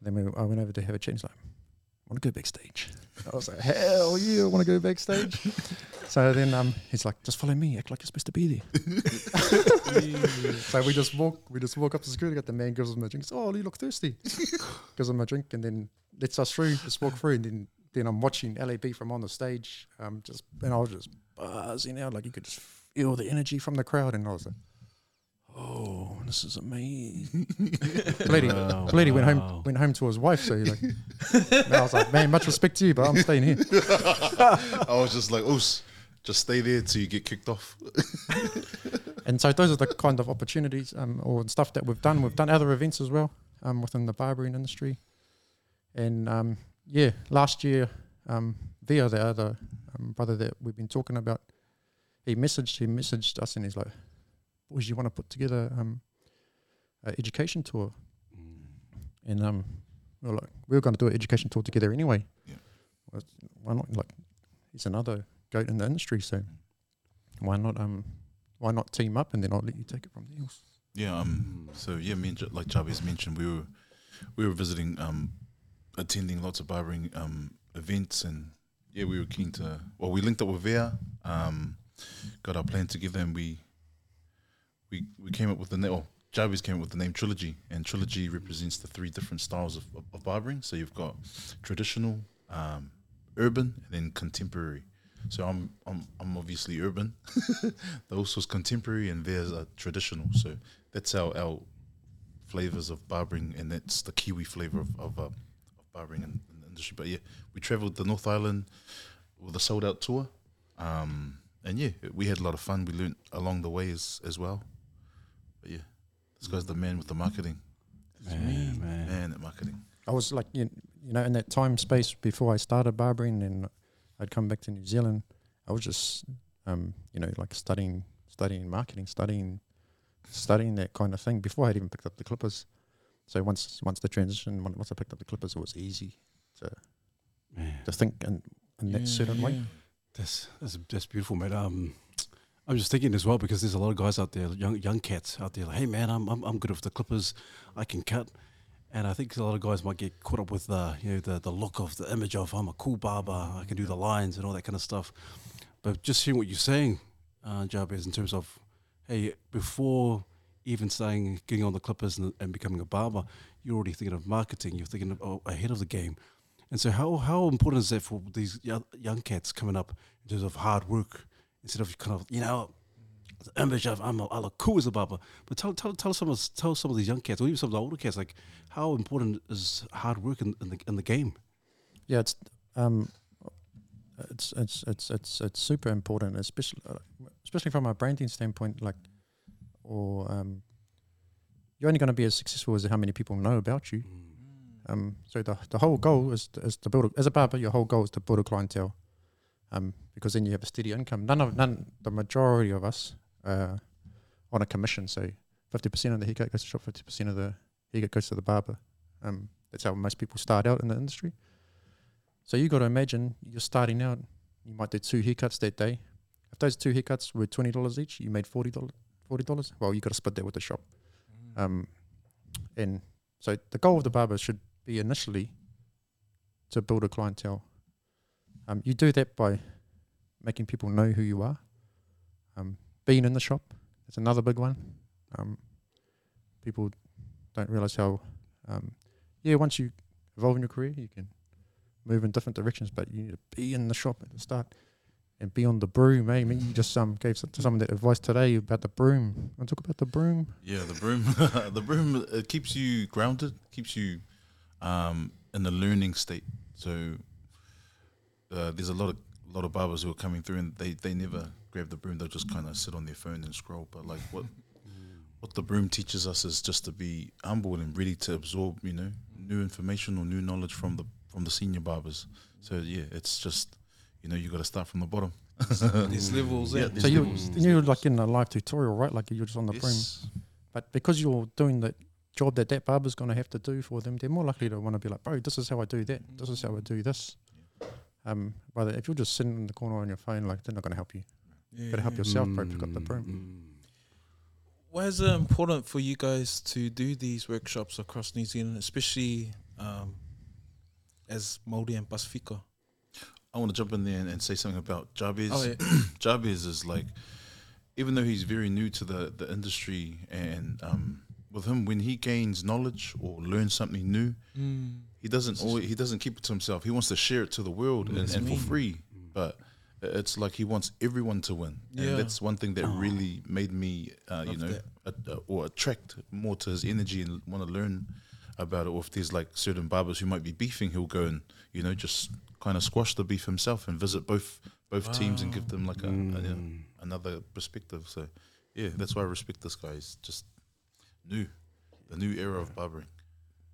then we, I went over to have a chat. He's like, want to go backstage? I was like, hell yeah, I want to go backstage. so then um, he's like, just follow me, act like you're supposed to be there. so we just walk, we just walk up to security. Got the man gives him a drink. Says, oh, you look thirsty. gives him a drink and then lets us through. Just walk through and then then I'm watching LAB from on the stage, um, just and I was just buzzing out, like you could just feel the energy from the crowd, and I was like, "Oh, this is amazing." Lady, Wow, Lady went wow. home went home to his wife, so like, and I was like, "Man, much respect to you, but I'm staying here." I was just like, "Oos, just stay there till you get kicked off." And so those are the kind of opportunities um, or stuff that we've done. We've done other events as well um, within the barbering industry. And um, yeah, last year, um, Via, the other um, brother that we've been talking about, he messaged he messaged us and he's like, "Boys, you want to put together um, an education tour?" And um, we were like, "We were going to do an education tour together anyway. Yeah. Well, Why not? Like, he's another goat in the industry, so why not? Um, why not team up and then I'll let you take it from there." Yeah. Um. So yeah, me and J- like Javi's mentioned, we were we were visiting, um, attending lots of barbering um events, and yeah, we were keen to. Well, we linked up with Vea, um, got our plan together, and we we we came up with the name. Well, Javi's came up with the name Trilogy, and Trilogy represents the three different styles of, of, of barbering. So you've got traditional, um, urban, and then contemporary. So I'm I'm I'm obviously urban. the also contemporary and there's a traditional. So that's our our flavors of barbering, and that's the Kiwi flavor of of, uh, of barbering in, in the industry. But yeah, we travelled the North Island with a sold out tour, um, and yeah, we had a lot of fun. We learnt along the way as as well. But yeah, this guy's the man with the marketing. Man, man. Man at marketing. I was like, you, you know, in that time space before I started barbering and I'd come back to New Zealand, I was just, um, you know, like studying, studying marketing, studying, studying that kind of thing before I'd even picked up the Clippers. So once, once the transition, once I picked up the Clippers, it was easy to man. to think in, in that certain way. That's that's that's beautiful, mate. Um, I'm just thinking as well because there's a lot of guys out there, young young cats out there. Like, hey, man, I'm I'm, I'm good with the clippers. I can cut, and I think a lot of guys might get caught up with the you know the the look of the image of I'm a cool barber. I can do the lines and all that kind of stuff. But just hearing what you're saying, uh, Jabez, in terms of hey, before even saying getting on the clippers and, and becoming a barber, you're already thinking of marketing. You're thinking of, oh, ahead of the game. And so, how how important is that for these young, young cats coming up in terms of hard work instead of kind of you know the image of I'm a, look cool as a barber. But tell tell tell some of tell some of these young cats or even some of the older cats like how important is hard work in, in the in the game. Yeah, it's um, it's it's it's it's it's super important, especially uh, especially from a branding standpoint. Like, or um, you're only going to be as successful as how many people know about you. Um, so the the whole goal is to, is to build a, as a barber. Your whole goal is to build a clientele, um, because then you have a steady income. None of none the majority of us uh, on a commission. So fifty percent of the haircut goes to shop, fifty percent of the haircut goes to the barber. Um, that's how most people start out in the industry. So you got to imagine you're starting out. You might do two haircuts that day. If those two haircuts were twenty dollars each, you made forty dollars. Forty dollars. Well, you got to split that with the shop. Um, and so the goal of the barber should be initially to build a clientele. Um, you do that by making people know who you are. Um, being in the shop, is another big one. Um, people don't realize how, um, yeah, once you evolve in your career, you can move in different directions, but you need to be in the shop at the start and be on the broom. Eh? I mean, you just um, gave some, someone that advice today about the broom. To talk about the broom? Yeah, the broom. the broom it keeps you grounded, keeps you um, in the learning state. So uh, there's a lot of lot of barbers who are coming through and they, they never grab the broom. They'll just kind of sit on their phone and scroll. But like what what the broom teaches us is just to be humble and ready to absorb, you know, new information or new knowledge from the from the senior barbers. So yeah, it's just you know you got to start from the bottom. There's levels. Yeah, Yeah, there's So you levels, there's you're like in a live tutorial, right? Like you're just on the broom. But because you're doing the job that that barber's going to have to do for them, they're more likely to want to be like, bro, this is how I do that. This is how I do this. Um, rather, if you're just sitting in the corner on your phone, like they're not going to help you. yeah, Better help yeah. yourself, bro. Pick up the broom. Mm. Why is it important for you guys to do these workshops across New Zealand, especially um, as Māori and Pasifika? I want to jump in there and, and say something about Jabez. Oh, yeah. Jabez is like, even though he's very new to the, the industry and um, with him when he gains knowledge or learns something new, Mm. He doesn't always, he doesn't keep it to himself. He wants to share it to the world and, and for free. But it's like he wants everyone to win, Yeah. and that's one thing that really made me, uh, you know, a, a- or attract more to his energy and want to learn about it. Or if there's like certain barbers who might be beefing, he'll go and you know just kind of squash the beef himself and visit both both teams and give them like a, a, you Mm. another perspective. So yeah, that's why I respect this guy. He's just new, the new era of barbering.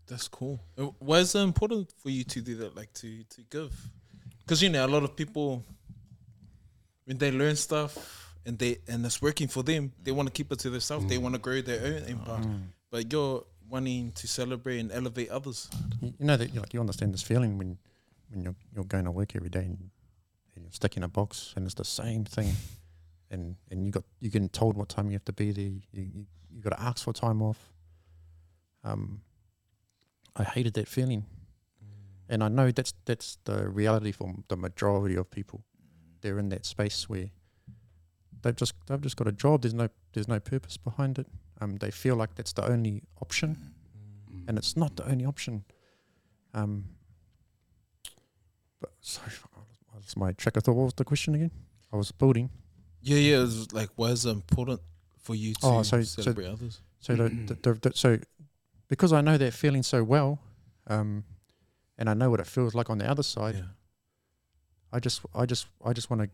That's cool. Uh, Why is it important for you to do that? Like to to give? Because you know a lot of people when they learn stuff and they and it's working for them, they want to keep it to themselves. They want to grow their own empire. But you're wanting to celebrate and elevate others. You, you know that you like you understand this feeling when when you're you're going to work every day and, and you're stuck in a box and it's the same thing, and and you got you getting told what time you have to be there. You you, you got to ask for time off. Um, I hated that feeling, and I know that's that's the reality for the majority of people. They're in that space where they've just they've just got a job. There's no there's no purpose behind it. Um, they feel like that's the only option and it's not the only option. Um, but sorry, lost my track of thought. What was the question again? I was building. Yeah, yeah. It's like why is it important for you to Oh, so- so- celebrate others? So the, the, the, the so because I know that feeling so well, um, and I know what it feels like on the other side. Yeah. I just I just I just want to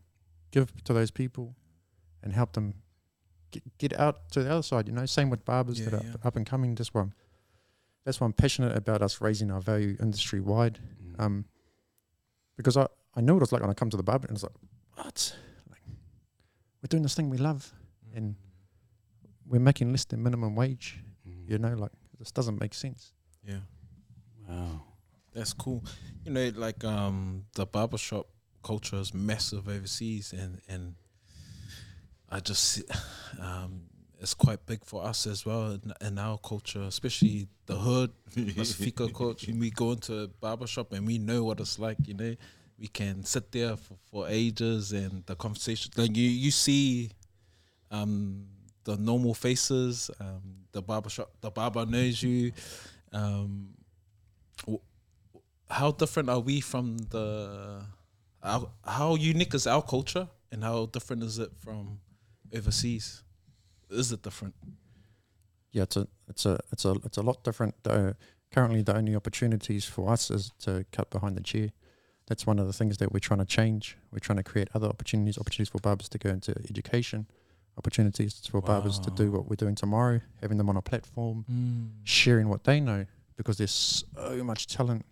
give to those people and help them get, get out to the other side. You know, same with barbers Yeah, that are yeah. up and coming. Why I'm, that's why I'm passionate about us raising our value industry wide. um, because I, I know what it's like when I come to the barber and it's like, what? Like, we're doing this thing we love and we're making less than minimum wage. You know, like this doesn't make sense. Yeah. Wow. That's cool. You know, like um the barbershop culture is massive overseas and and I just see- um it's quite big for us as well in, in our culture, especially the hood, Pacifico culture. We go into a barbershop and we know what it's like, you know. We can sit there for, for ages and the conversation like you you see um the normal faces, um the barbershop the barber knows you. Um how different are we from the our, how unique is our culture and how different is it from overseas is it different Yeah, it's a it's a it's a it's a lot different. Currently, the only opportunities for us is to cut behind the chair. That's one of the things that we're trying to change. We're trying to create other opportunities, opportunities for barbers to go into education, opportunities for barbers to do what we're doing tomorrow, having them on a platform, sharing what they know, because there's so much talent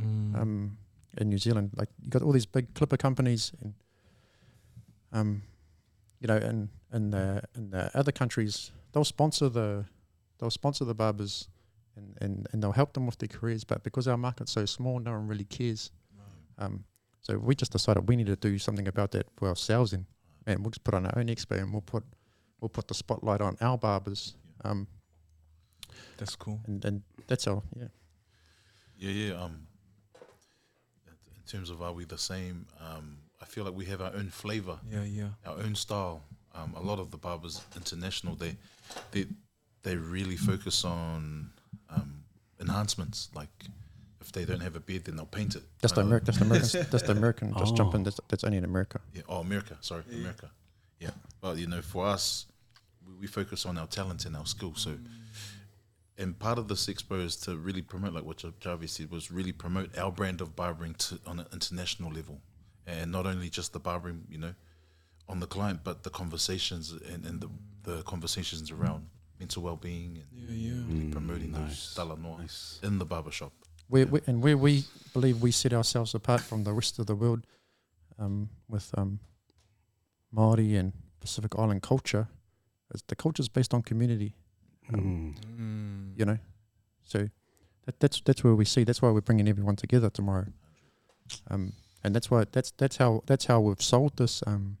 Mm. um, in New Zealand. Like you got all these big clipper companies, and um, you know, and and the in the other countries, they'll sponsor the they'll sponsor the barbers, and, and, and they'll help them with their careers. But because our market's so small, no one really cares. Um, so we just decided we need to do something about that for ourselves, and and we'll just put on our own expo, and we'll put we'll put the spotlight on our barbers. Um, that's cool and and that's all. Yeah. Yeah, yeah. Um, in terms of are we the same? Um, I feel like we have our own flavor, yeah yeah our own style. Um, a lot of the barbers international, they they they really focus on um, enhancements. Like if they don't have a beard, then they'll paint it. That's the American. That's the American. that's the American. Just jump Oh. in. That's, that's only in America. Yeah, oh, America. Sorry, America. Yeah, but you know, for us, we, we focus on our talent and our skill. So, mm. and part of this expo is to really promote, like what Ja- Jarvis said, was really promote our brand of barbering to on an international level, and not only just the barbering, you know, on the client, but the conversations and, and the, the conversations around mental well-being and yeah yeah really mm, promoting nice. those style Nice. in the barbershop. Where, we and where we believe we set ourselves apart from the rest of the world, um, with um, Maori and Pacific Island culture, is the culture is based on community. Um, Mm. You know, so that, that's that's where we see. That's why we're bringing everyone together tomorrow. Um, and that's why that's that's how that's how we've sold this. Um,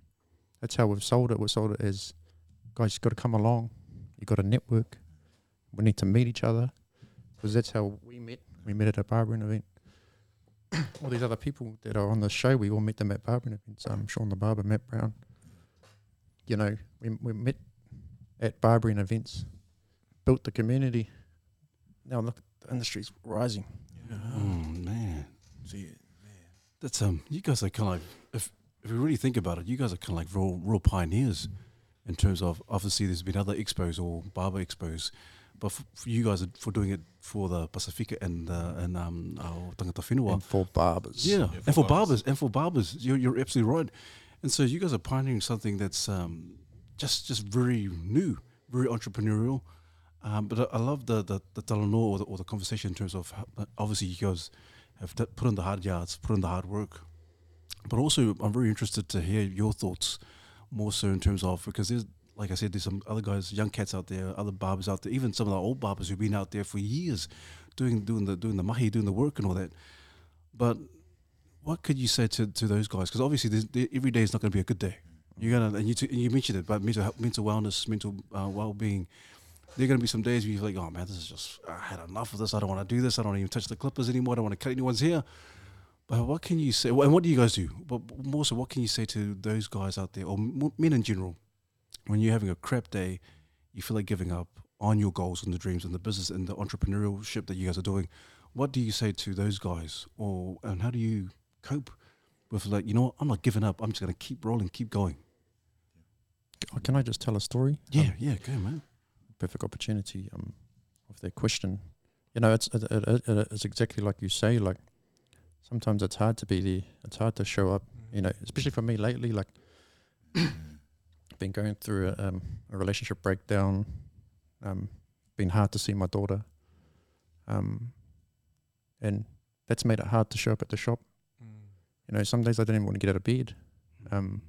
that's how we've sold it. We've sold it as guys. You got to come along. You got to network. We need to meet each other because that's how we met. We met at a barbering event. all these other people that are on the show, we all met them at barbering events. Um, Sean the barber, Matt Brown. You know, we we met at barbering events, built the community. Now look, the industry's rising. Mm, man, See, man, that's um. You guys are kind of like if if you really think about it, you guys are kind of like real real pioneers in terms of obviously there's been other expos or barber expos, but for, for you guys are for doing it for the Pacifica and uh, and um our tangata whenua. And for barbers. Yeah, for and for barbers. barbers, and for barbers, you're, you're absolutely right. And so you guys are pioneering something that's um, just just very new, very entrepreneurial. Um, but I, I love the the, the talanoa or the, or the conversation in terms of how, uh, obviously you guys have put in the hard yards, put in the hard work. But also, I'm very interested to hear your thoughts more so in terms of because there's like I said, there's some other guys, young cats out there, other barbers out there, even some of the old barbers who've been out there for years, doing doing the doing the mahi, doing the work and all that. But what could you say to, to those guys? Because obviously, there, every day is not going to be a good day. You're gonna and you t- and you mentioned it, but mental mental wellness, mental uh, well being. There are going to be some days where you're like, oh man, this is just I had enough of this. I don't want to do this. I don't even touch the clippers anymore. I don't want to cut anyone's hair. But what can you say? And what do you guys do? But more so, what can you say to those guys out there, or men in general, when you're having a crap day, you feel like giving up on your goals and the dreams and the business and the entrepreneurship that you guys are doing? What do you say to those guys, or and how do you cope with like, you know, what, I'm not giving up. I'm just going to keep rolling, keep going. Oh, Can I just tell a story? Yeah, Um, yeah, go man. perfect opportunity um, of their question. You know, it's it, it, it, it's exactly like you say. Like sometimes it's hard to be there. It's hard to show up. You know, especially for me lately. Like been going through a, um, a relationship breakdown. Um, been hard to see my daughter. Um, and that's made it hard to show up at the shop. You know, some days I don't even want to get out of bed. Um,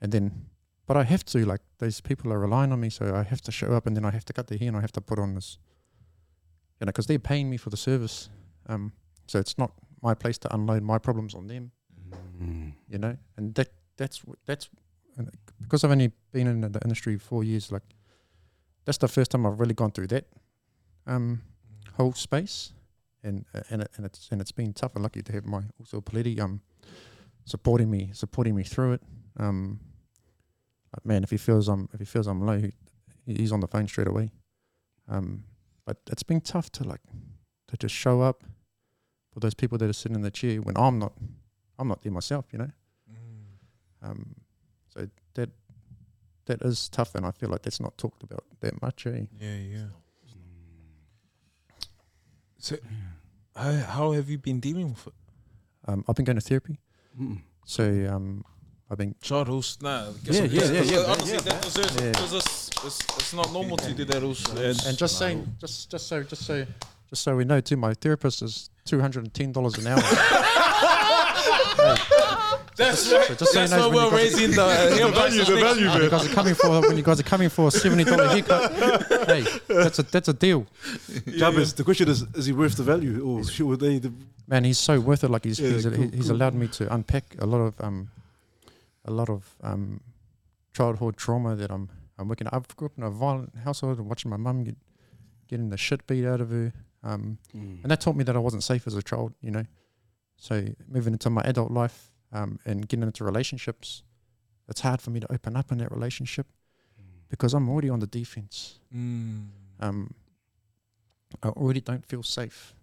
and then, but I have to, like, these people are relying on me, so I have to show up and then I have to cut their hair and I have to put on this, you know, because they're paying me for the service. Um, so it's not my place to unload my problems on them, Mm. you know, and that that's that's because I've only been in the industry four years. Like, that's the first time I've really gone through that um, whole space, and uh, and it, and it's and it's been tough. I'm lucky to have my also Peleti um supporting me supporting me through it. Um, like, man, if he feels I'm if he feels I'm low, he, he's on the phone straight away. Um, but it's been tough to like to just show up for those people that are sitting in the chair when I'm not I'm not there myself, you know. Um, so that that is tough, and I feel like that's not talked about that much. Eh? Yeah, yeah. So, how, how have you been dealing with it? Um, I've been going to therapy, Mm. so um, I've been Childhood, nah. Yeah, yeah, yeah, yeah, Honestly, yeah, that deserves Yeah. because it's, it's, it's not normal to do that. Also, and, and just saying, just just so just so just so we know too, my therapist is two hundred and ten dollars an hour. that's so just so you that's know why we're you guys- raising the value, prices next when you guys are coming for when you guys are coming for a seventy dollar haircut, hey, that's a that's a deal, Jabez, the question is, is he worth the value or should they? The, man. He's so worth it. Like he's Yeah, he's, cool, he's cool. allowed me to unpack a lot of um a lot of um childhood trauma that I'm I'm working. I've grew up in a violent household and watching my mum get getting the shit beat out of her. Um, Mm. and that taught me that I wasn't safe as a child, you know. So moving into my adult life um, and getting into relationships, it's hard for me to open up in that relationship because I'm already on the defense. Mm. Um, I already don't feel safe.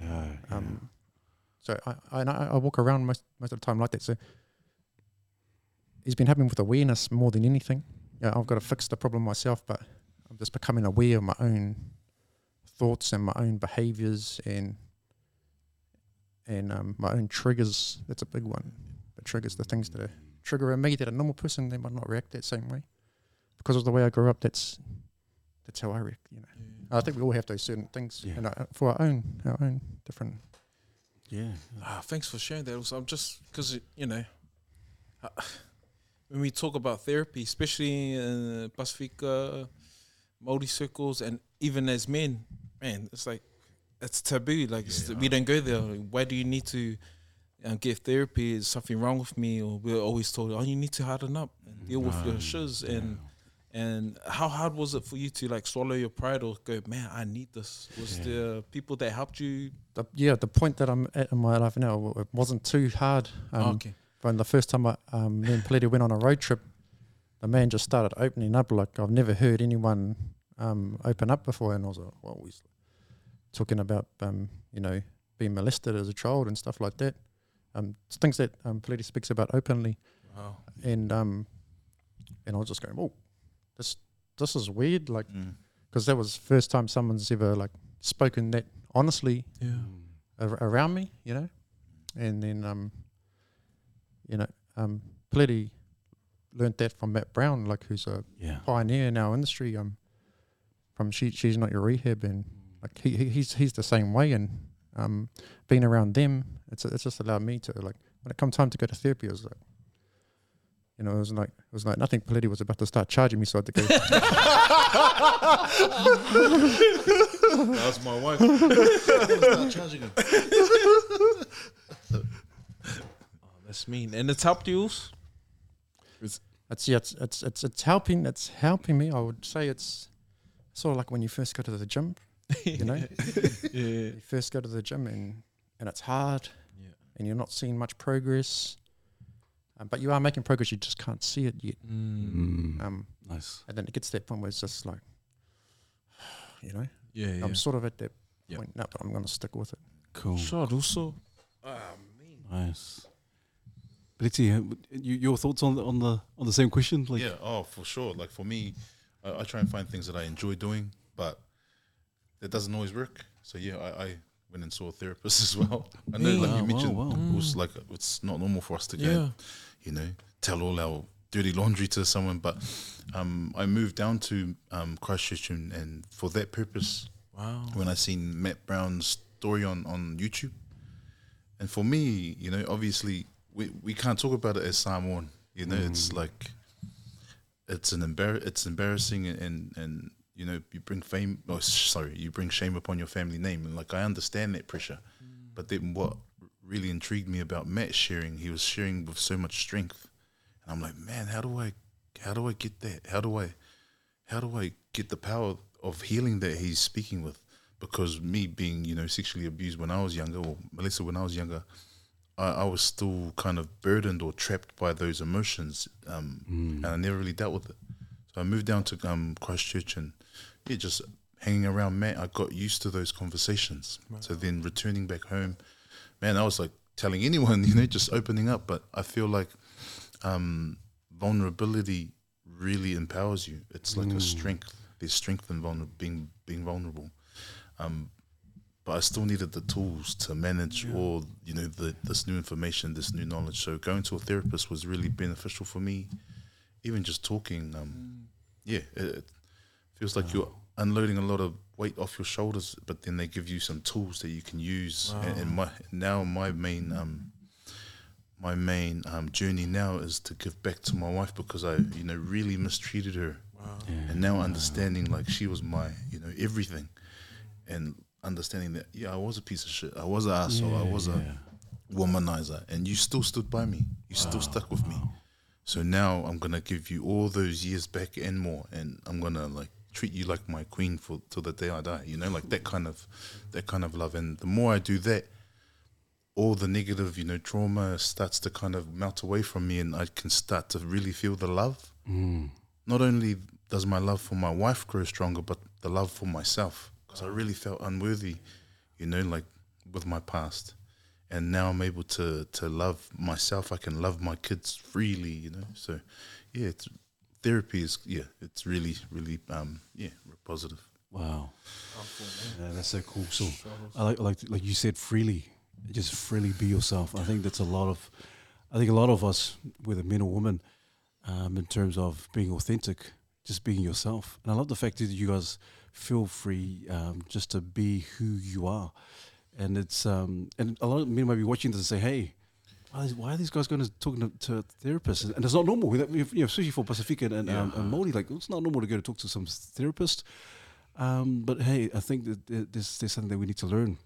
Yeah, Um, so I, I, I I walk around most most of the time like that. So it's been happening with awareness more than anything. Yeah, I've got to fix the problem myself, but I'm just becoming aware of my own thoughts and my own behaviors and and um, my own triggers. That's a big one. The triggers, the things that are trigger in me that a normal person they might not react that same way because of the way I grew up. That's that's how I react. You know, I think we all have those certain things Yeah. and uh, for our own our own different yeah. Ah, thanks for sharing that. Also, I'm just because you know, uh, when we talk about therapy, especially in Pacifica, Maori circles, and even as men, man, it's like it's taboo. Like it's, we don't go there. Like, why do you need to uh, get therapy? Is something wrong with me? Or we're always told, oh, you need to harden up and deal with your shiz. And and how hard was it for you to like swallow your pride or go, man, I need this? Was Yeah. there people that helped you? the, yeah, the point that I'm at in my life now, it wasn't too hard. Um, okay. When the first time I, um, me and Peleti went on a road trip, the man just started opening up like I've never heard anyone um, open up before, and I was like, well, he's talking about um, you know being molested as a child and stuff like that. Um, things that um, Peleti speaks about openly, Wow. and um, and I was just going, oh, this this is weird, like Mm. because that was the first time someone's ever like spoken that honestly Yeah. Mm. ar- around me, you know, and then um, you know, um, Peleti learned that from Matt Brown, like who's a Yeah. pioneer in our industry. Um, from she she's not your rehab, and like he, he he's he's the same way, and um, being around them, it's it's just allowed me to like when it come time to go to therapy, it was like. You know, it was like it was like nothing. Peleti was about to start charging me, so I had to go. That's my wife. Start charging him. Oh, that's mean. And it's helped you. also? It's yeah, it's it's it's it's helping. It's helping me. I would say it's sort of like when you first go to the gym. You know, yeah. you first go to the gym and and it's hard, Yeah. and you're not seeing much progress. Um, but you are making progress. You just can't see it yet. Mm. Um, Nice. and then it gets to that point where it's just like, you know, Yeah. yeah. I'm sort of at that Yeah. point now, but I'm gonna stick with it. Cool. Shot also. Ah, Nice. Blitzy, you, your thoughts on the on the on the same question? Like, yeah, oh, for sure. Like for me, I, I try and find things that I enjoy doing, but that doesn't always work. So yeah, I, I went and saw a therapist as well. I know, like you mentioned, wow. it was like it's not normal for us to go, Yeah. you know, tell all our dirty laundry to someone. But um, I moved down to um, Christchurch, and, and for that purpose, Wow. when I seen Matt Brown's story on, on YouTube. And for me, you know, obviously we, we can't talk about it as Samoan. You know, it's like it's an embar- it's embarrassing and and you know you bring fame. Oh, sorry, you bring shame upon your family name. And like I understand that pressure, but then what really intrigued me about Matt sharing, he was sharing with so much strength, and I'm like, man, how do I, how do I get that? How do I, how do I get the power of healing that he's speaking with? Because me being, you know, sexually abused when I was younger, or Melissa when I was younger, I, I was still kind of burdened or trapped by those emotions, um, and I never really dealt with it. So I moved down to um, Christchurch, and yeah, just hanging around Matt, I got used to those conversations. So then returning back home, man, I was like telling anyone, you know, just opening up. But I feel like um, vulnerability really empowers you. It's like a strength. There's strength in vulner- being being vulnerable. Um, but I still needed the tools to manage all you know the this new information, this new knowledge. So going to a therapist was really beneficial for me. Even just talking, um, yeah, it, it feels like you're unloading a lot of weight off your shoulders. But then they give you some tools that you can use. And, and my now my main um, my main um, journey now is to give back to my wife because I you know really mistreated her. And now understanding like she was my you know everything and understanding that yeah I was a piece of shit. I was an asshole. I was a womanizer and you still stood by me. You still stuck with me. So now I'm gonna give you all those years back and more and I'm gonna like treat you like my queen for till the day I die you know like that kind of that kind of love and the more I do that all the negative you know trauma starts to kind of melt away from me and I can start to really feel the love mm. not only does my love for my wife grow stronger, but the love for myself because I really felt unworthy, you know, like with my past, and now I'm able to to love myself. I can love my kids freely, you know. So, yeah, it's therapy is yeah, it's really really um yeah positive. Wow. Yeah, that's so cool. So, I like like like you said, freely, just freely be yourself. I think that's a lot of, I think a lot of us, whether men or women, um, in terms of being authentic, just being yourself. And I love the fact that you guys feel free um, just to be who you are. And it's um, and a lot of men might be watching this and say, hey. Why are these- why are these guys going to talk to, to therapists? And it's not normal, you know, especially for Pacifica and, um, and Māori. Like it's not normal to go to talk to some therapist. Um, but hey, I think that there- there's, there's something that we need to learn.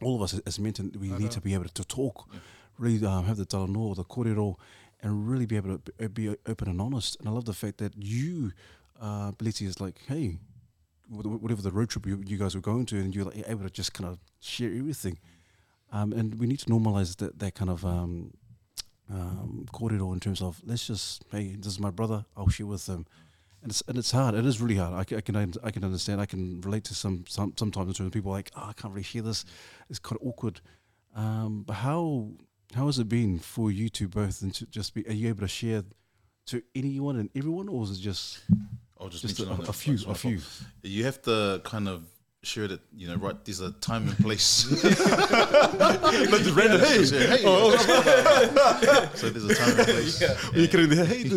All of us as men, we need to be able to talk, really um, have the talanoa, the kōrero, and really be able to be open and honest. And I love the fact that you, uh, is like, hey, whatever the road trip you, you guys were going to, and you're like able to just kind of share everything. Um, and we need to normalize that, that kind of um, um, kōrero in terms of let's just, hey, this is my brother, I'll share with him. and it's and it's hard. It is really hard. I, I can I can understand. I can relate to some some sometimes in terms of people like, oh, I can't really share this. It's kind of awkward. Um, but how how has it been for you two both? And to just be, are you able to share to anyone and everyone, or is it just I'll just, just a, mention a few a few? You have to kind of share that, you know, right? There's a time and place. Not just random. Hey, hey. Oh, so there's a time and place. You can hey,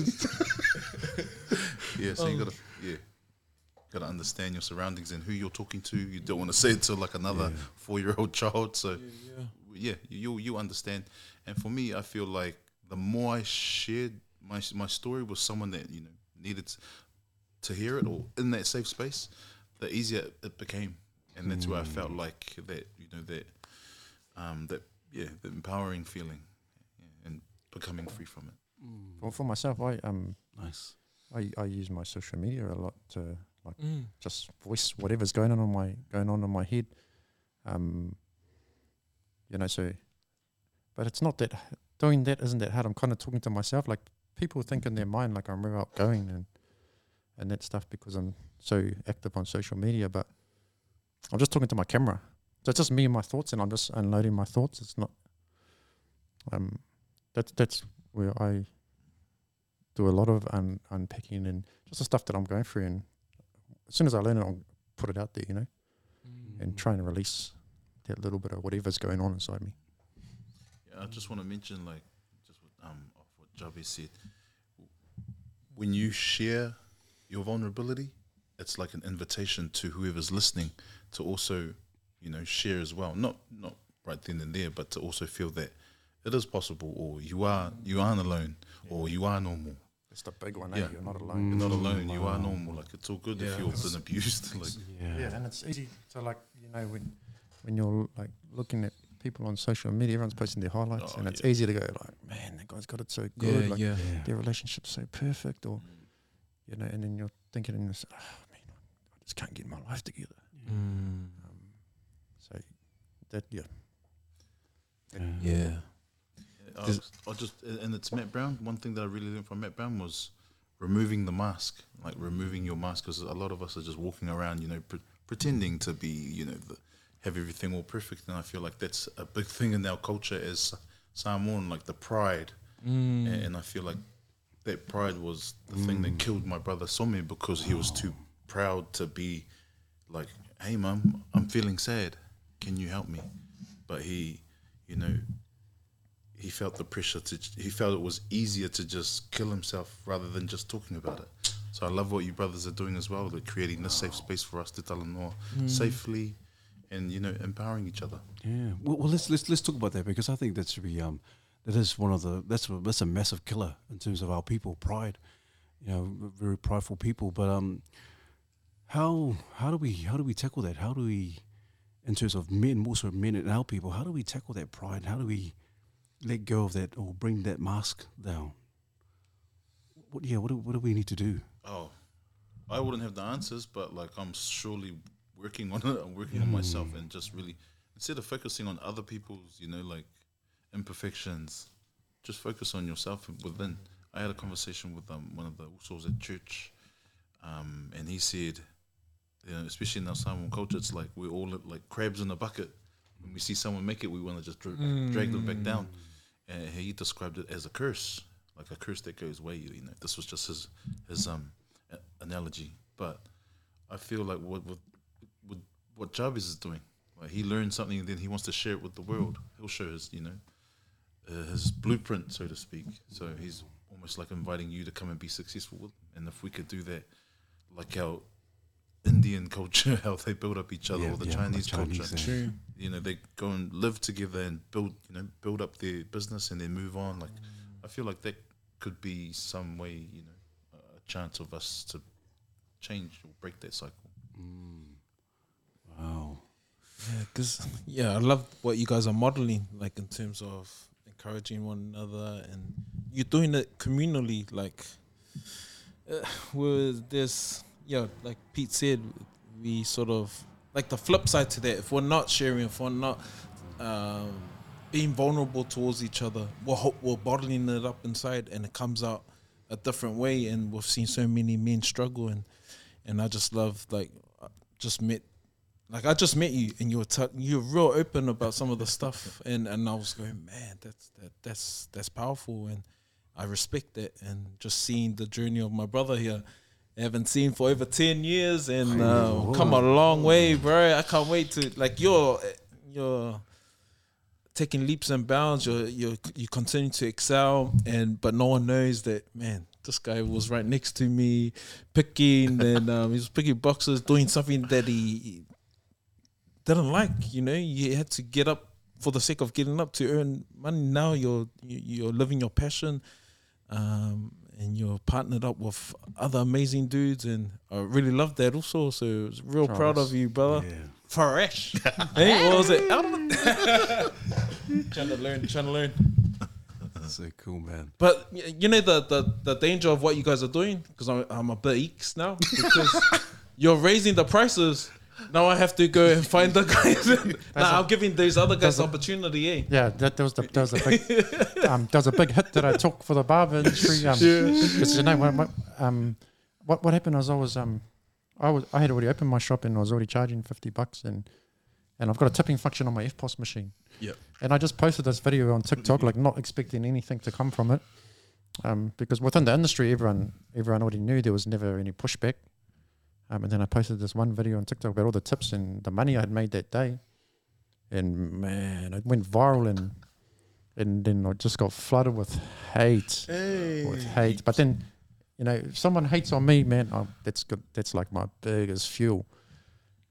Yeah, so you gotta yeah. Gotta understand your surroundings and who you're talking to. You don't want to say it to like another four year old child. So yeah, you you understand. And for me, I feel like the more I shared my my story with someone that you know needed to hear it or in that safe space, the easier it became. And that's where I felt like that you know that um that yeah the empowering feeling yeah, and becoming free from it. For, for myself, I um nice. I, I use my social media a lot to like Mm. just voice whatever's going on in my going on in my head. Um, you know, so, but it's not that doing that isn't that hard. I'm kind of talking to myself. Like people think in their mind like I'm real outgoing and and that stuff because I'm so active on social media. But I'm just talking to my camera. So it's just me and my thoughts, and I'm just unloading my thoughts. It's not. Um, that's that's where I do a lot of un- unpacking and just the stuff that I'm going through. And as soon as I learn it, I'll put it out there, you know, Mm. and try and release that little bit of whatever's going on inside me. Yeah, I just want to mention, like, just what, um, off what Javi said. When you share your vulnerability, it's like an invitation to whoever's listening to also, you know, share as well. Not not right then and there, but to also feel that it is possible, or you are you aren't alone, or you are normal. It's the big one, Yeah. eh? You're not alone. You're not alone. You are normal. Like it's all good if you've been abused. Like Yeah. Yeah, and it's easy to like you know when when you're like looking at people on social media, everyone's posting their highlights, Oh, and it's yeah. easy to go like, man, that guy's got it so good, Yeah, like yeah. Yeah. their relationship's so perfect, or you know, and then you're thinking in this, oh, man, I just can't get my life together. Mm. Um, so that yeah, Yeah. I, was, I just and it's Matt Brown. One thing that I really learned from Matt Brown was removing the mask, like removing your mask, because a lot of us are just walking around, you know, pre- pretending to be, you know, the, have everything all perfect. And I feel like that's a big thing in our culture as Samoan, like the pride. Mm. And, and I feel like that pride was the thing that killed my brother Somi because he was too proud to be like, "Hey, mum, I'm feeling sad. Can you help me?" But he, you know, he felt the pressure to. He felt it was easier to just kill himself rather than just talking about it. So I love what you brothers are doing as well. Creating this safe space for us to tell them more safely, and you know, empowering each other. Yeah. Well, well, let's let's let's talk about that because I think that should be um that is one of the that's that's a massive killer in terms of our people pride. You know, very prideful people. But um, how how do we how do we tackle that? How do we, in terms of men, more so men and our people, how do we tackle that pride? How do we let go of that or bring that mask down? What yeah? What do, what do we need to do? Oh, I wouldn't have the answers, but like I'm surely working on it. I'm working on myself and just really instead of focusing on other people's, you know, like imperfections, just focus on yourself within. I had a conversation with um, one of the usos at church, um, and he said, you know, especially in our Samoan culture, it's like we're all like crabs in a bucket. When we see someone make it, we want to just dra- drag them back down. And he described it as a curse, like a curse that goes way You know, this was just his his um analogy. But I feel like what what what, what Jarvis is doing, like he learned something, and then he wants to share it with the world. He'll show his, you know, uh, his blueprint, so to speak. So he's almost like inviting you to come and be successful with. Him. And if we could do that, like our Indian culture, how they build up each other, Yeah, or the yeah, Chinese, Chinese, culture, yeah. True. you know, they go and live together and build, you know, build up their business and then move on. Like, I feel like that could be some way, you know, a chance of us to change or break that cycle. Wow. Yeah, because yeah, I love what you guys are modeling, like in terms of encouraging one another, and you're doing it communally. Like, uh, with this, yeah, like Pete said, we sort of like the flip side to that. If we're not sharing, if we're not um, being vulnerable towards each other, we're we're bottling it up inside, and it comes out a different way, and we've seen so many men struggle, and and I just love like I just met. Like I just met you, and you were t- you were real open about some of the stuff, and, and I was going, man, that's that, that's that's powerful, and I respect that, and just seeing the journey of my brother here, haven't seen for over ten years, and uh, come a long way, bro. I can't wait to like you're you're taking leaps and bounds. You're you're, you continue to excel, and but no one knows that man. This guy was right next to me, picking, and um, he was picking boxes, doing something that he didn't like. You know, you had to get up for the sake of getting up to earn money. Now you're you- you're living your passion, um, and you're partnered up with other amazing dudes, and I really love that also. So I was real Oh, proud of you, brother. Yeah. Fresh. hey, what was it? trying to learn, trying to learn. That's so cool, man. But you know the the, the danger of what you guys are doing because I'm, I'm a bit eeks now because you're raising the prices. Now I have to go and find the guys. now I'm giving these other guys opportunity. Eh? Yeah, that, that was the that was a big um, that was a big hit that I took for the barber industry. Um, because you know what, what, um, what what happened was I was um I was I had already opened my shop and I was already charging fifty bucks and and I've got a tipping function on my EFTPOS machine. Yep. And I just posted this video on TikTok, like not expecting anything to come from it, um, because within the industry, everyone everyone already knew there was never any pushback. Um, and then I posted this one video on TikTok about all the tips and the money I had made that day, and man, it went viral and and then I just got flooded with hate, with hate. But then, you know, if someone hates on me, man, oh, that's good. That's like my biggest fuel.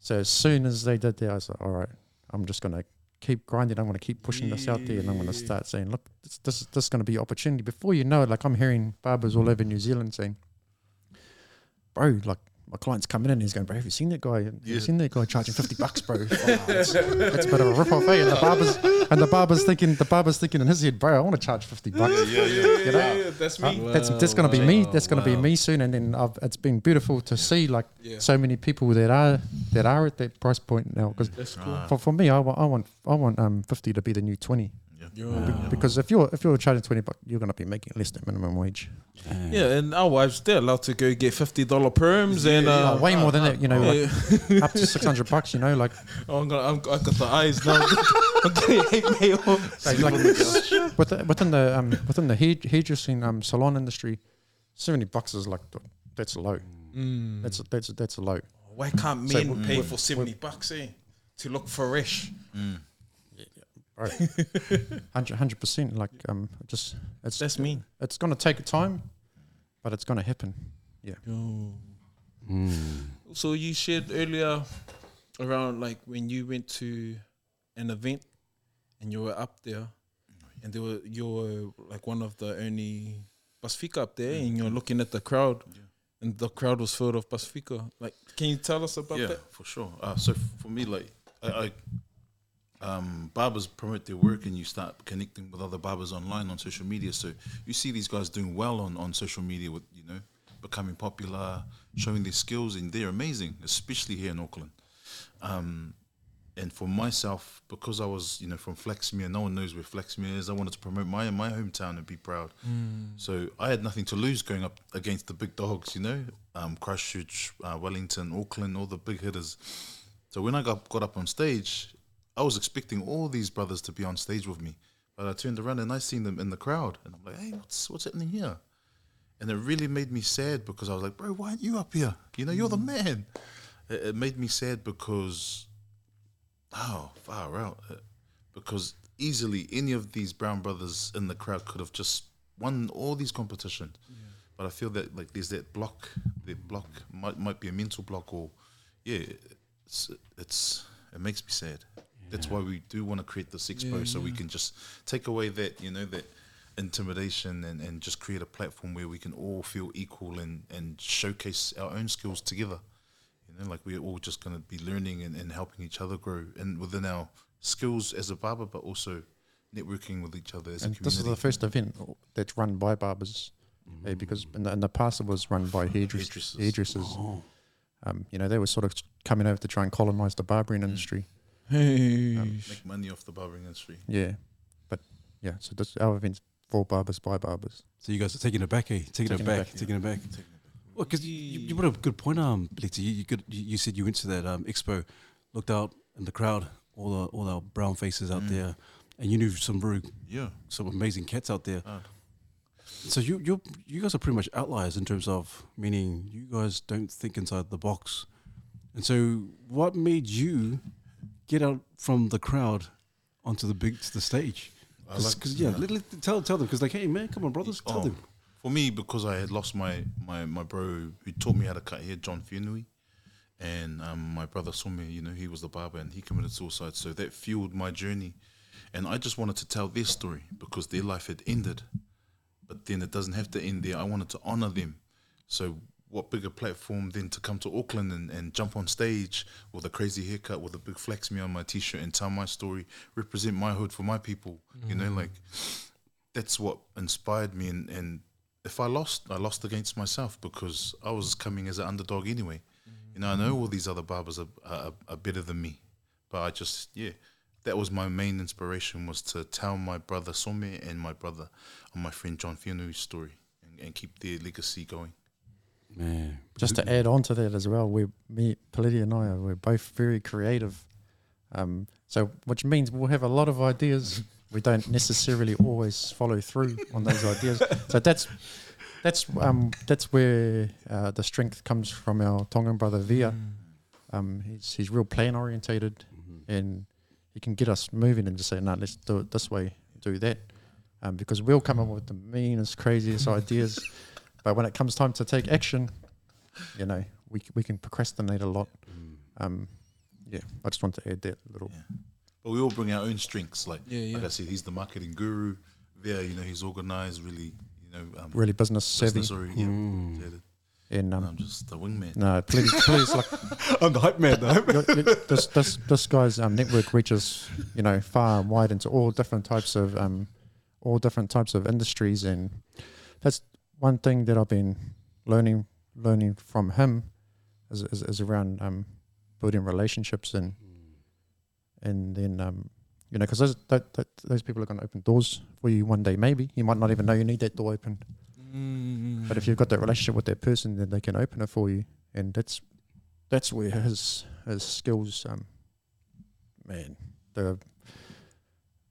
So as soon as they did that, I was like, all right, I'm just gonna keep grinding. I'm gonna keep pushing this out there, and I'm gonna start saying, look, this this, this is gonna be opportunity. Before you know it, like I'm hearing barbers all over New Zealand saying, bro, like. My client's coming in, and he's going, bro, have you seen that guy? Have you Yeah. seen that guy charging 50 bucks, bro? Oh, that's, that's a bit of a rip off, eh? And the barber's, and the barber's thinking, the barber's thinking in his head, bro, I want to charge 50 bucks. Yeah, yeah. You know? that's Uh, that's that's gonna be me. That's gonna be me soon. And then I've, it's been beautiful to see like Yeah. so many people that are that are at that price point now. Because cool. for, for me, I want I want I want um fifty to be the new twenty. Yo. Because if you're if you're charging twenty bucks, you're gonna be making less than minimum wage. Yeah, and our wives they're allowed to go get fifty dollar perms and uh, Oh, way more than that. You know, like yeah. up to six hundred bucks. You know, like oh, I'm gonna, I'm, I got the eyes now. I'm getting hate mail. like, like within, within the um within the hair, hairdressing um salon industry, seventy bucks is like the, that's low. Mm. That's that's that's low. Why can't men w- pay w- for seventy bucks eh, to look fresh? Hundred percent. Like um, just it's That's mean. it's gonna take time, but it's gonna happen. Yo. Mm. So you shared earlier around like when you went to an event and you were up there, and there were you were like one of the only Pacifica up there, and you're looking at the crowd, Yeah. and the crowd was filled of Pacifica. Like, can you tell us about yeah, that? for sure. Uh, so f- for me, like, I, I um, barbers promote their work, and you start connecting with other barbers online on social media. So you see these guys doing well on, on social media, with you know, becoming popular, showing their skills, and they're amazing, especially here in Auckland. Um, and for myself, because I was, you know, from Flaxmere, no one knows where Flaxmere is. I wanted to promote my my hometown and be proud. So I had nothing to lose going up against the big dogs, you know, um, Christchurch, uh, Wellington, Auckland, all the big hitters. So when I got got up on stage, I was expecting all these brothers to be on stage with me, but I turned around and I seen them in the crowd, and I'm like, hey, what's what's happening here? And it really made me sad because I was like, bro, why aren't you up here? You know, you're the man. It, it made me sad because, oh, far out. Uh, Because easily any of these brown brothers in the crowd could have just won all these competitions. But I feel that like there's that block, that block might might be a mental block or, yeah, it's it's it makes me sad. That's why we do want to create this expo so we can just take away that you know that intimidation and, and just create a platform where we can all feel equal and, and showcase our own skills together. You know, like we're all just going to be learning and, and helping each other grow and within our skills as a barber, but also networking with each other as And a this is the first event that's run by barbers, eh, because in the, in the past it was run by hairdressers. Hairdressers. hairdressers. Um, you know, they were sort of coming over to try and colonize the barbering industry. Hey, um, make money off the barbering industry. Yeah, but yeah, so this our event's for barbers by barbers. So you guys are taking it back, eh? Taking, Taking it it back, back, taking it back. Well, because you, you brought up a good point, um, Blitzy. You, you, could, you, you said you went to that um, expo, looked out in the crowd, all the all our brown faces out Mm. there, and you knew some very Yeah. some amazing cats out there. Ah. So you you you guys are pretty much outliers in terms of meaning you guys don't think inside the box. And so, what made you get out from the crowd onto the big to the stage? I Cause, like yeah, let- tell tell them because like, hey man, come on, brothers, tell Oh, them. For me, because I had lost my, my, my bro who taught me how to cut hair, John Fianui, and um, my brother saw me, you know, he was the barber and he committed suicide. So that fueled my journey. And I just wanted to tell their story because their life had ended. But then it doesn't have to end there. I wanted to honor them. So what bigger platform than to come to Auckland and, and jump on stage with a crazy haircut with a big Flaxmere on my t-shirt and tell my story, represent my hood for my people. You know, mm. like that's what inspired me. And, and if I lost, I lost against myself because I was coming as an underdog anyway. You know, I know all these other barbers are, are, are better than me, but I just, yeah, that was my main inspiration was to tell my brother Some and my brother and my friend John Fianui's story and, and keep their legacy going. Man, Just to add on to that as well, we, me, Peleti and I, are, we're both very creative. Um, so, which means we'll have a lot of ideas. We don't necessarily always follow through on those ideas. So that's that's um, that's where uh, the strength comes from our Tongan brother Via. Um, he's he's real plan orientated, and he can get us moving and just say, "No, let's do it this way, do that," um, because we'll come up with the meanest, craziest ideas, but when it comes time to take action, you know, we we can procrastinate a lot. Um, yeah, I just want to add that little. Yeah. But we all bring our own strengths. Like, Yeah, yeah. like I said, he's the marketing guru. There, you know, he's organized, really, you know, um, Really business savvy, business ori- yeah, Mm. orientated. and And um, I'm just the wingman. no, please, please, like I'm the hype man. The hype man. you- you- this this this guy's um, network reaches you know far and wide into all different types of um, all different types of industries, and that's one thing that I've been learning learning from him is is, is around um, building relationships and and then um, you know because those that, that, those people are going to open doors for you one day maybe you might not even know you need that door opened Mm. but if you've got that relationship with that person, then they can open it for you, and that's that's where his his skills, um, man, the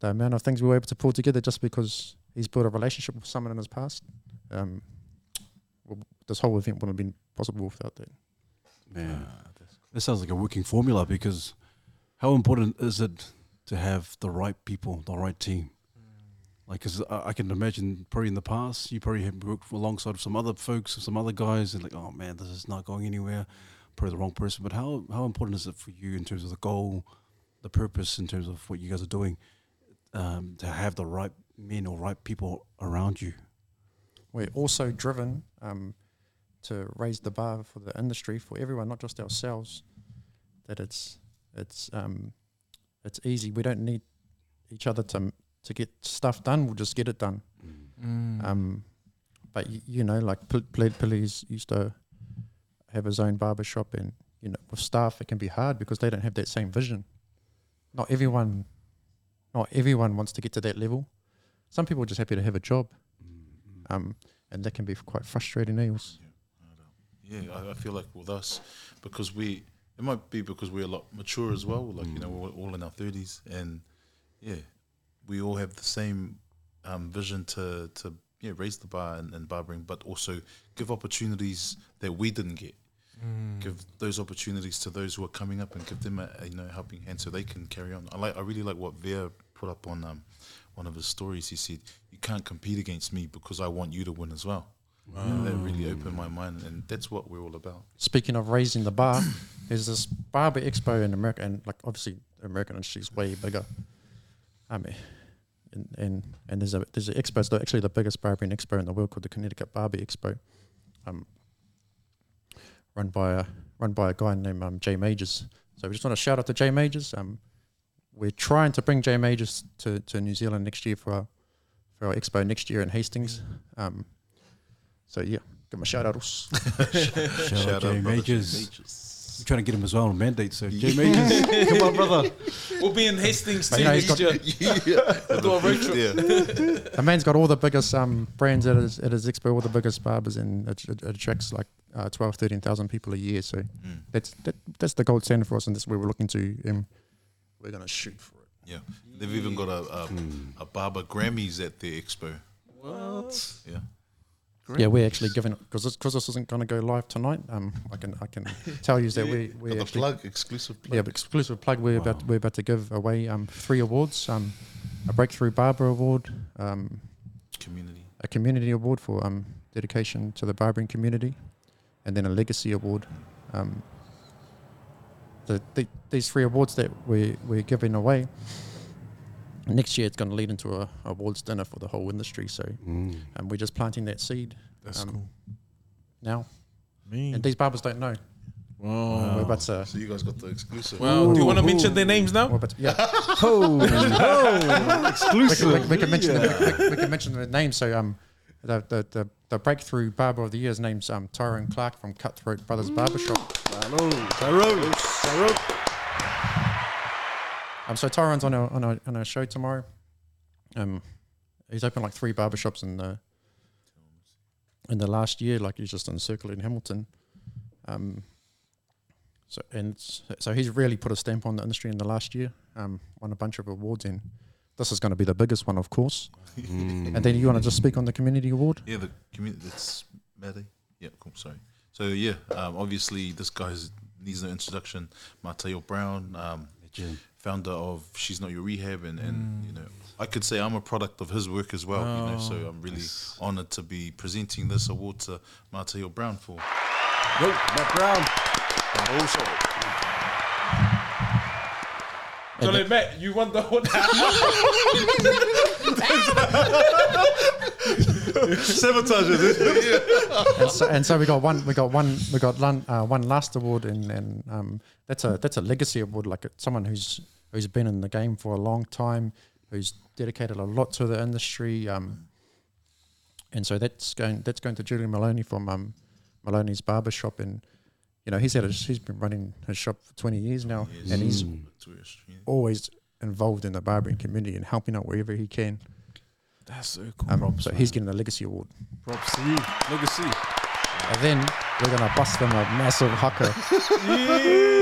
the amount of things we were able to pull together just because he's built a relationship with someone in his past. Um, well, this whole event wouldn't have been possible without that. Man, this sounds like a working formula because how important is it to have the right people, the right team? Like, because I, I can imagine probably in the past, you probably have worked alongside some other folks, some other guys, and like, oh man, this is not going anywhere. Probably the wrong person. But how how important is it for you in terms of the goal, the purpose, in terms of what you guys are doing, um, to have the right men or right people around you? We're also driven um, to raise the bar for the industry for everyone, not just ourselves. That it's it's um, it's easy. We don't need each other to to get stuff done. We'll just get it done. Mm. Um, but y- you know, like Pil- Pil- used to have his own barber shop, and you know, with staff it can be hard because they don't have that same vision. Not everyone, not everyone wants to get to that level. Some people are just happy to have a job, um, and that can be quite frustrating. Eels. Yeah, I, I feel like with us, because we, it might be because we're a lot mature as well. Like you know, we're all in our thirties, and yeah, we all have the same um, vision to to yeah raise the bar and, and barbering, but also give opportunities that we didn't get. Give those opportunities to those who are coming up and give them a, a you know helping hand so they can carry on. I like I really like what Ver put up on um, one of his stories. He said, "You can't compete against me because I want you to win as well." And that really opened my mind, and that's what we're all about. Speaking of raising the bar, there's this barber expo in America, and like obviously the American industry is way bigger. I mean, and and, and there's a there's an expo. It's actually the biggest barbering expo in the world called the Connecticut Barber Expo, um, run by a run by a guy named um, Jay Majors. So we just want to shout out to Jay Majors. Um, we're trying to bring Jay Majors to, to New Zealand next year for our for our expo next year in Hastings. Um, so yeah, give him a shout out. Shout, out Jay brother Majors. Majors. I'm trying to get him as well on mandate. So J Majors, come on, brother. We'll be in Hastings too you know, next got- year. Do a road trip. Yeah. The man's got all the biggest um, brands at his, at his expo, all the biggest barbers, and it, it, it attracts like uh, 12, 13,000 people a year. So Mm. that's that, that's the gold standard for us, and that's where we're looking to. Um, we're going to shoot for it. Yeah. They've even got a a, a barber Grammys at the expo. What? Yeah. Yeah, we're actually giving because this, 'cause this isn't going to go live tonight. Um, I can I can tell you that we Got we the actually plug, exclusive plug. yeah but exclusive plug. We're about we're about to give away um, three awards: um, a breakthrough barber award, um, Community. a community award for um, dedication to the barbering community, and then a legacy award. Um, the, the, these three awards that we, we're giving away, next year it's going to lead into a awards dinner for the whole industry. So Mm. um, we're just planting that seed That's Um, cool. now. Me. And these barbers don't know. Wow. We're about to. So you guys got the exclusive. Wow. Do you want to mention their names now? We're about to yeah, Oh, oh, we, can, we, can- we can mention the, we, we can mention the names. So um, the, the, the, the breakthrough barber of the year's name's um, Tyrone Clark from Cutthroat Brothers Barbershop. Um, so Tyrone's on our on our on our show tomorrow. Um, he's opened like three barbershops in the in the last year. Like he's just on Circle in Hamilton. Um, so and so he's really put a stamp on the industry in the last year. Um, won a bunch of awards and this is going to be the biggest one, of course. Mm. And then you want to just speak on the community award? Yeah, the community. That's Maddie. Yeah, cool. Sorry. So yeah, um, obviously this guy needs no introduction. Mateo Brown, um, founder of She's Not Your Rehab, and, and you know, I could say I'm a product of his work as well. You know, so I'm really honored to be presenting this award to Mateo Brown for. Yo, Matt Brown. Also, Jolly Matt, you won the award. sabotage it. and, so, and so we got one, we got one, we got one, uh, one last award, and, and um, that's a that's a legacy award, like someone who's who's been in the game for a long time, who's dedicated a lot to the industry, um, and so that's going that's going to Julian Maloney from um, Maloney's Barber Shop, and you know he's had a, he's been running his shop for twenty years now, and he's always involved in the barbering community and helping out wherever he can. That's so cool. Um, so he's getting the legacy award. Props to you. Legacy. And then we're gonna bust them a massive haka.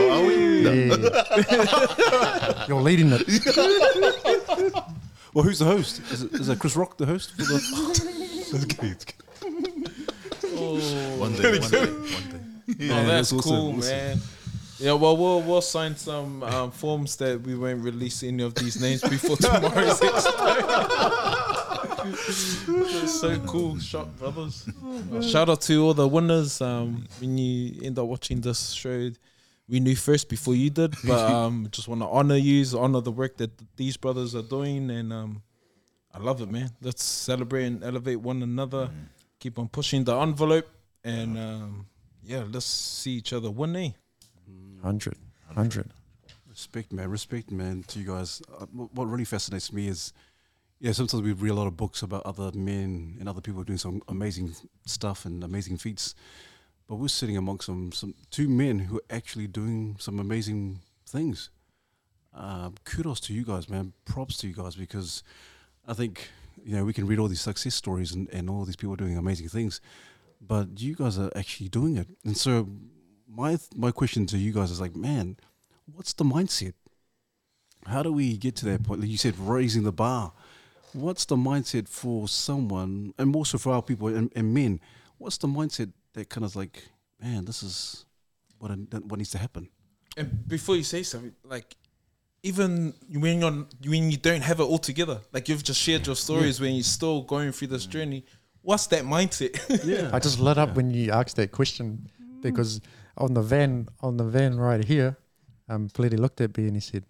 Oh, are we? Yeah. You're leading it. Well, who's the host? Is it, is it Chris Rock the host? For the One day, one day, one day. Oh, Yeah, that's that's cool, awesome. man. Yeah, well, we'll we'll sign some um, forms that we won't release any of these names before tomorrow's expo. So cool, Shot Brothers. Well, shout out to all the winners. Um, when you end up watching this show, we knew first before you did, but um, just want to honor you, honor the work that these brothers are doing, and um, I love it, man. Let's celebrate and elevate one another. Keep on pushing the envelope, and um, yeah, let's see each other one day. 100. 100. Respect, man. Respect, man, to you guys. Uh, what really fascinates me is, yeah, sometimes we read a lot of books about other men and other people doing some amazing stuff and amazing feats, but we're sitting amongst some, some two men who are actually doing some amazing things. Uh, kudos to you guys, man. Props to you guys because I think you know we can read all these success stories and, and all these people doing amazing things, but you guys are actually doing it. And so my my question to you guys is like, man, what's the mindset? How do we get to that point? Like you said, raising the bar. What's the mindset for someone, and more so for our people and, and men? What's the mindset that kind of like, man, this is what I, what needs to happen? And before you say something, like even when you're when you don't have it all together, like you've just shared your stories when you're still going through this journey. What's that mindset? Yeah, I just lit up when you asked that question because on the van, on the van right here, um, Peleti looked at me and he said,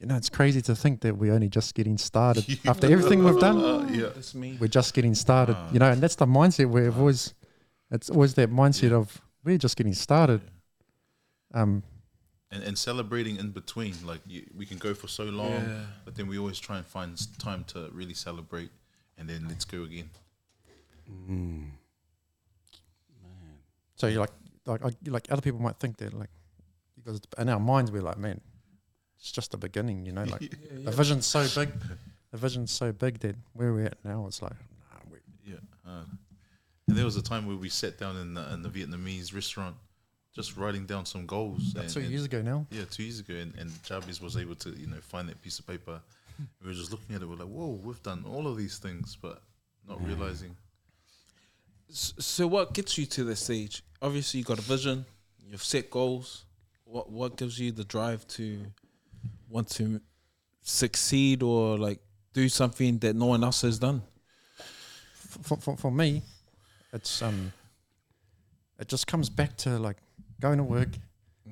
"You know, it's crazy to think that we're only just getting started after everything we've done. Uh, yeah. We're just getting started, you know." And that's the mindset we've always. It's always that mindset of we're just getting started. Um, And, and celebrating in between, like you, we can go for so long, Yeah. but then we always try and find time to really celebrate, and then let's go again. So you're like, like, I, like other people might think that like because in our minds we're like, man, it's just the beginning, you know. Like the vision's so big, the vision's so big that where we're at now, it's like, nah, we, Yeah. Uh, and there was a time where we sat down in the, in the Vietnamese restaurant, just writing down some goals. that's and- two and- years ago now. Yeah, two years ago, and, and Jarvis was able to, you know, find that piece of paper. We were just looking at it. We're like, "Whoa, we've done all of these things, but not realizing." So what gets you to this stage? Obviously, you got a vision. You've set goals. What what gives you the drive to want to succeed or like do something that no one else has done? for, for, for me, it's um, it just comes back to like going to work,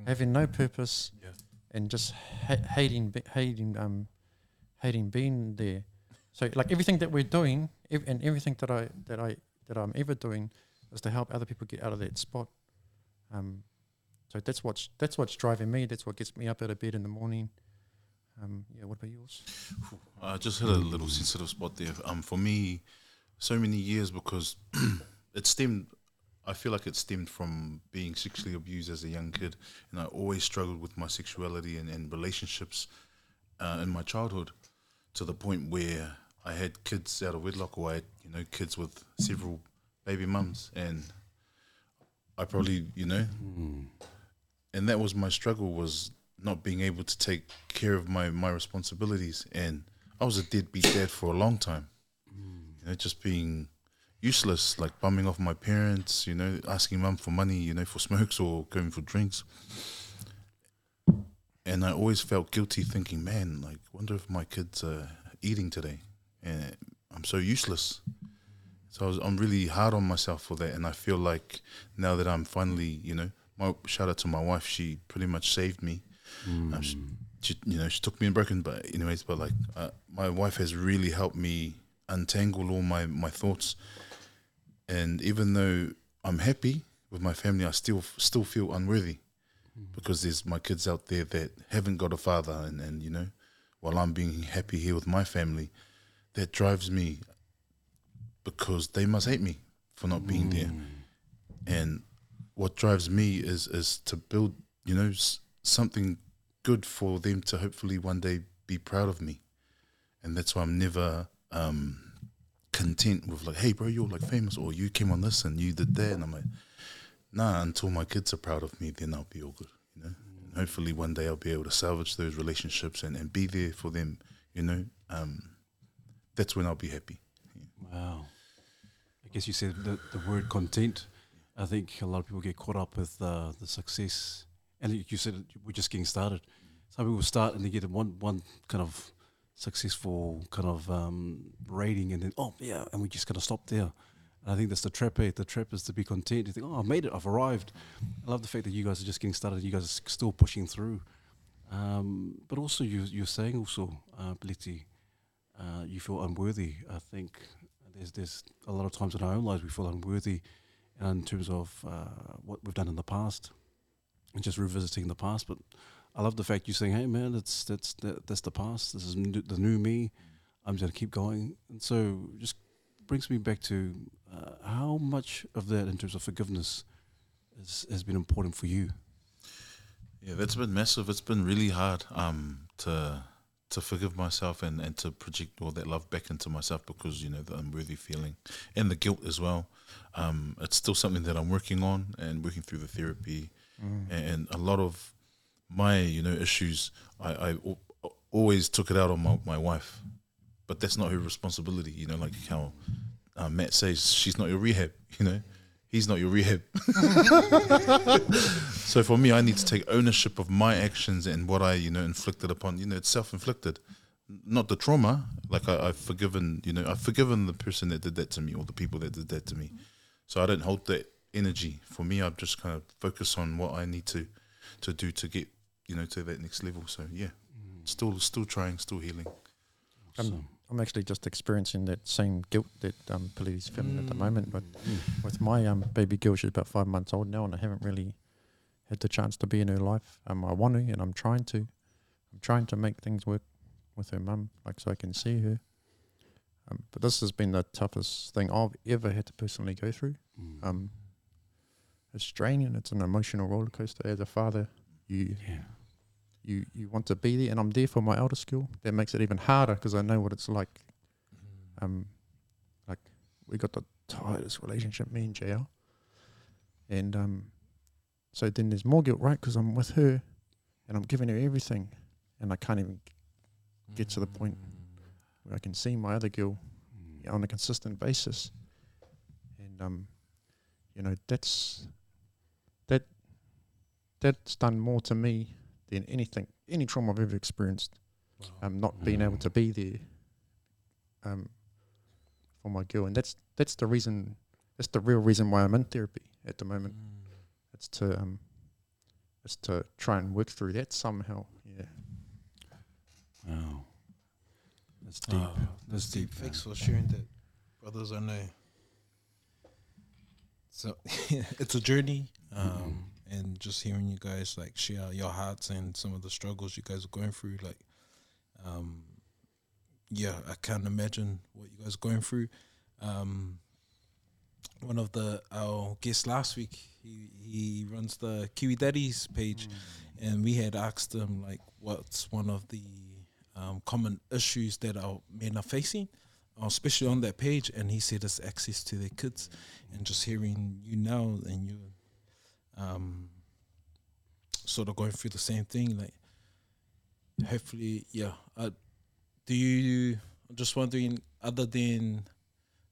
having no purpose, Yeah. and just ha- hating, hating, um, hating being there. So like everything that we're doing, ev- and everything that I that I that I'm ever doing, is to help other people get out of that spot. Um, so that's what's that's what's driving me. That's what gets me up out of bed in the morning. Um, yeah. What about yours? I just had a little sensitive spot there. Um, for me, so many years because it stemmed. I feel like it stemmed from being sexually abused as a young kid, and I always struggled with my sexuality and, and relationships uh, in my childhood, to the point where I had kids out of wedlock, or I had you know kids with several baby mums, and I probably you know, hmm. and that was my struggle was not being able to take care of my my responsibilities, and I was a deadbeat dad for a long time. Hmm. You know, just being useless, like bumming off my parents. You know, asking mum for money. You know, for smokes or going for drinks. And I always felt guilty, thinking, "Man, like, wonder if my kids are eating today." And I'm so useless. So I was, I'm really hard on myself for that, and I feel like now that I'm finally, you know, my shout out to my wife. She pretty much saved me. Um, she, she, you know, she took me in broken, but anyways, but like uh, my wife has really helped me untangle all my my thoughts. And even though I'm happy with my family, I still still feel unworthy because there's my kids out there that haven't got a father, and and you know, while I'm being happy here with my family, that drives me because they must hate me for not being there. And what drives me is is to build, you know, s- something good for them to hopefully one day be proud of me. And that's why I'm never um, content with like, hey, bro, you're like famous, or you came on this and you did that, and I'm like, nah. Until my kids are proud of me, then I'll be all good, you know. And hopefully, one day I'll be able to salvage those relationships and, and be there for them, you know. Um, that's when I'll be happy. Wow. I guess you said the, the word content. I think a lot of people get caught up with uh, the success. And you said we're just getting started. Some people start and they get one one kind of successful kind of um, rating and then, oh, yeah, and we're just going to stop there. I think that's the trap. Eh? The trap is to be content. You think, oh, I've made it. I've arrived. I love the fact that you guys are just getting started. You guys are still pushing through. Um, but also, you, you're saying also, uh, uh, you feel unworthy. I think there's there's a lot of times in our own lives we feel unworthy in terms of uh, what we've done in the past and just revisiting the past. But I love the fact you're saying, "Hey, man, that's that's that, that's the past. This is n- the new me. I'm just gonna keep going." And so, just brings me back to uh, how much of that, in terms of forgiveness, is, has been important for you. Yeah, that's been massive. It's been really hard um, to to forgive myself and, and to project all that love back into myself because you know the unworthy feeling and the guilt as well. Um, it's still something that I'm working on and working through the therapy and, and a lot of my you know issues. I, I always took it out on my, my wife, but that's not her responsibility. You know, like how uh, Matt says, she's not your rehab. You know, he's not your rehab. So for me, I need to take ownership of my actions and what I, you know, inflicted upon. You know, it's self-inflicted, not the trauma. Like I, I've forgiven, you know, I've forgiven the person that did that to me or the people that did that to me. So I don't hold that energy. For me, I'm just kind of focus on what I need to, to do to get, you know, to that next level. So yeah, mm. still, still trying, still healing. I'm, I'm actually just experiencing that same guilt that um, Peleti's feeling at the moment. But with my um, baby girl, she's about five months old now, and I haven't really had the chance to be in her life. Um, I want to, and I'm trying to. I'm trying to make things work with her mum, like so I can see her. Um, but this has been the toughest thing I've ever had to personally go through. Mm. Um, it's draining. It's an emotional roller coaster. As a father, you Yeah. You you want to be there, and I'm there for my elder skill. That makes it even harder because I know what it's like. Um, like we got the tightest relationship, me and JL, and um, so then there's more guilt, right? Because I'm with her, and I'm giving her everything, and I can't even get to the point where I can see my other girl Mm. on a consistent basis, and um, you know that's that that's done more to me than anything, any trauma I've ever experienced. Um, not being able to be there, um, for my girl, and that's that's the reason. That's the real reason why I'm in therapy at the moment. It's to um, it's to try and work through that somehow. Yeah. Wow. That's deep. Oh, That's deep. Thanks for sharing that, brothers. I know. So it's a journey, um, and just hearing you guys like share your hearts and some of the struggles you guys are going through, like, um, yeah, I can't imagine what you guys are going through. Um, one of the our guests last week, he he runs the Kiwi Daddies page, and we had asked him like, what's one of the um, common issues that our men are facing, uh, especially on that page, and he said it's access to their kids, and just hearing you now and you, um, sort of going through the same thing, like, hopefully, yeah. Uh, do you? I'm just wondering, other than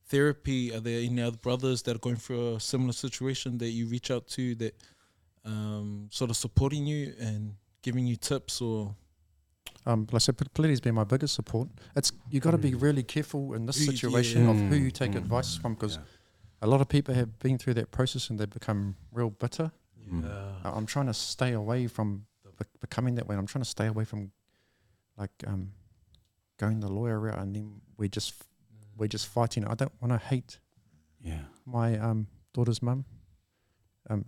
therapy, are there any other brothers that are going through a similar situation that you reach out to that um, sort of supporting you and giving you tips or Um, like I said, Peleti's been my biggest support. It's you got to be Mm. really careful in this Who you- situation of who you take Mm. advice from because Yeah. A lot of people have been through that process and they become real bitter. Mm. I- I'm trying to stay away from be- becoming that way. I'm trying to stay away from like um, going the lawyer route and then we just we're just fighting. I don't want to hate Yeah. my um, daughter's mum. Um,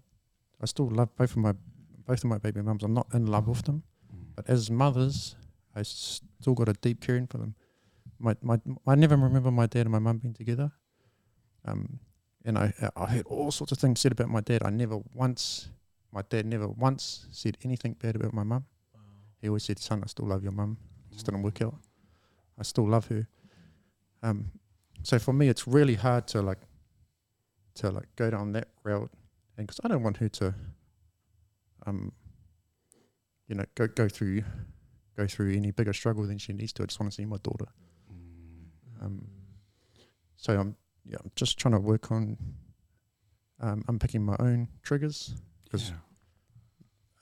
I still love both of my both of my baby mums. I'm not in love with them, Mm. but as mothers, I still got a deep caring for them. My my I never remember my dad and my mum being together. Um, and I I heard all sorts of things said about my dad. I never once my dad never once said anything bad about my mum. He always said, "Son, I still love your mum. Just didn't work out. I still love her." Um, so for me, it's really hard to like to like go down that route, and because I don't want her to, um, you know, go go through go through any bigger struggle than she needs to. I just want to see my daughter. Mm. Um, so I'm yeah, I'm just trying to work on um, unpicking my own triggers. 'Cause- Yeah.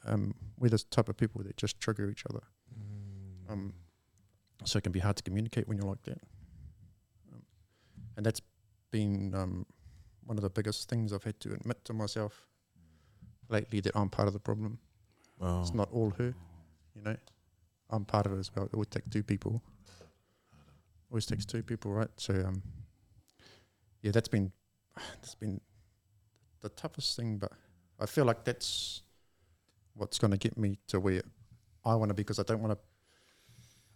Um, we're the type of people that just trigger each other. Um, so it can be hard to communicate when you're like that. Um, and that's been um, one of the biggest things I've had to admit to myself lately that I'm part of the problem. It's not all her, you know. I'm part of it as well. It would take two people. Always takes two people, right? So um, yeah, that's been that's been the toughest thing, but I feel like that's what's going to get me to where I want to be because I don't want to.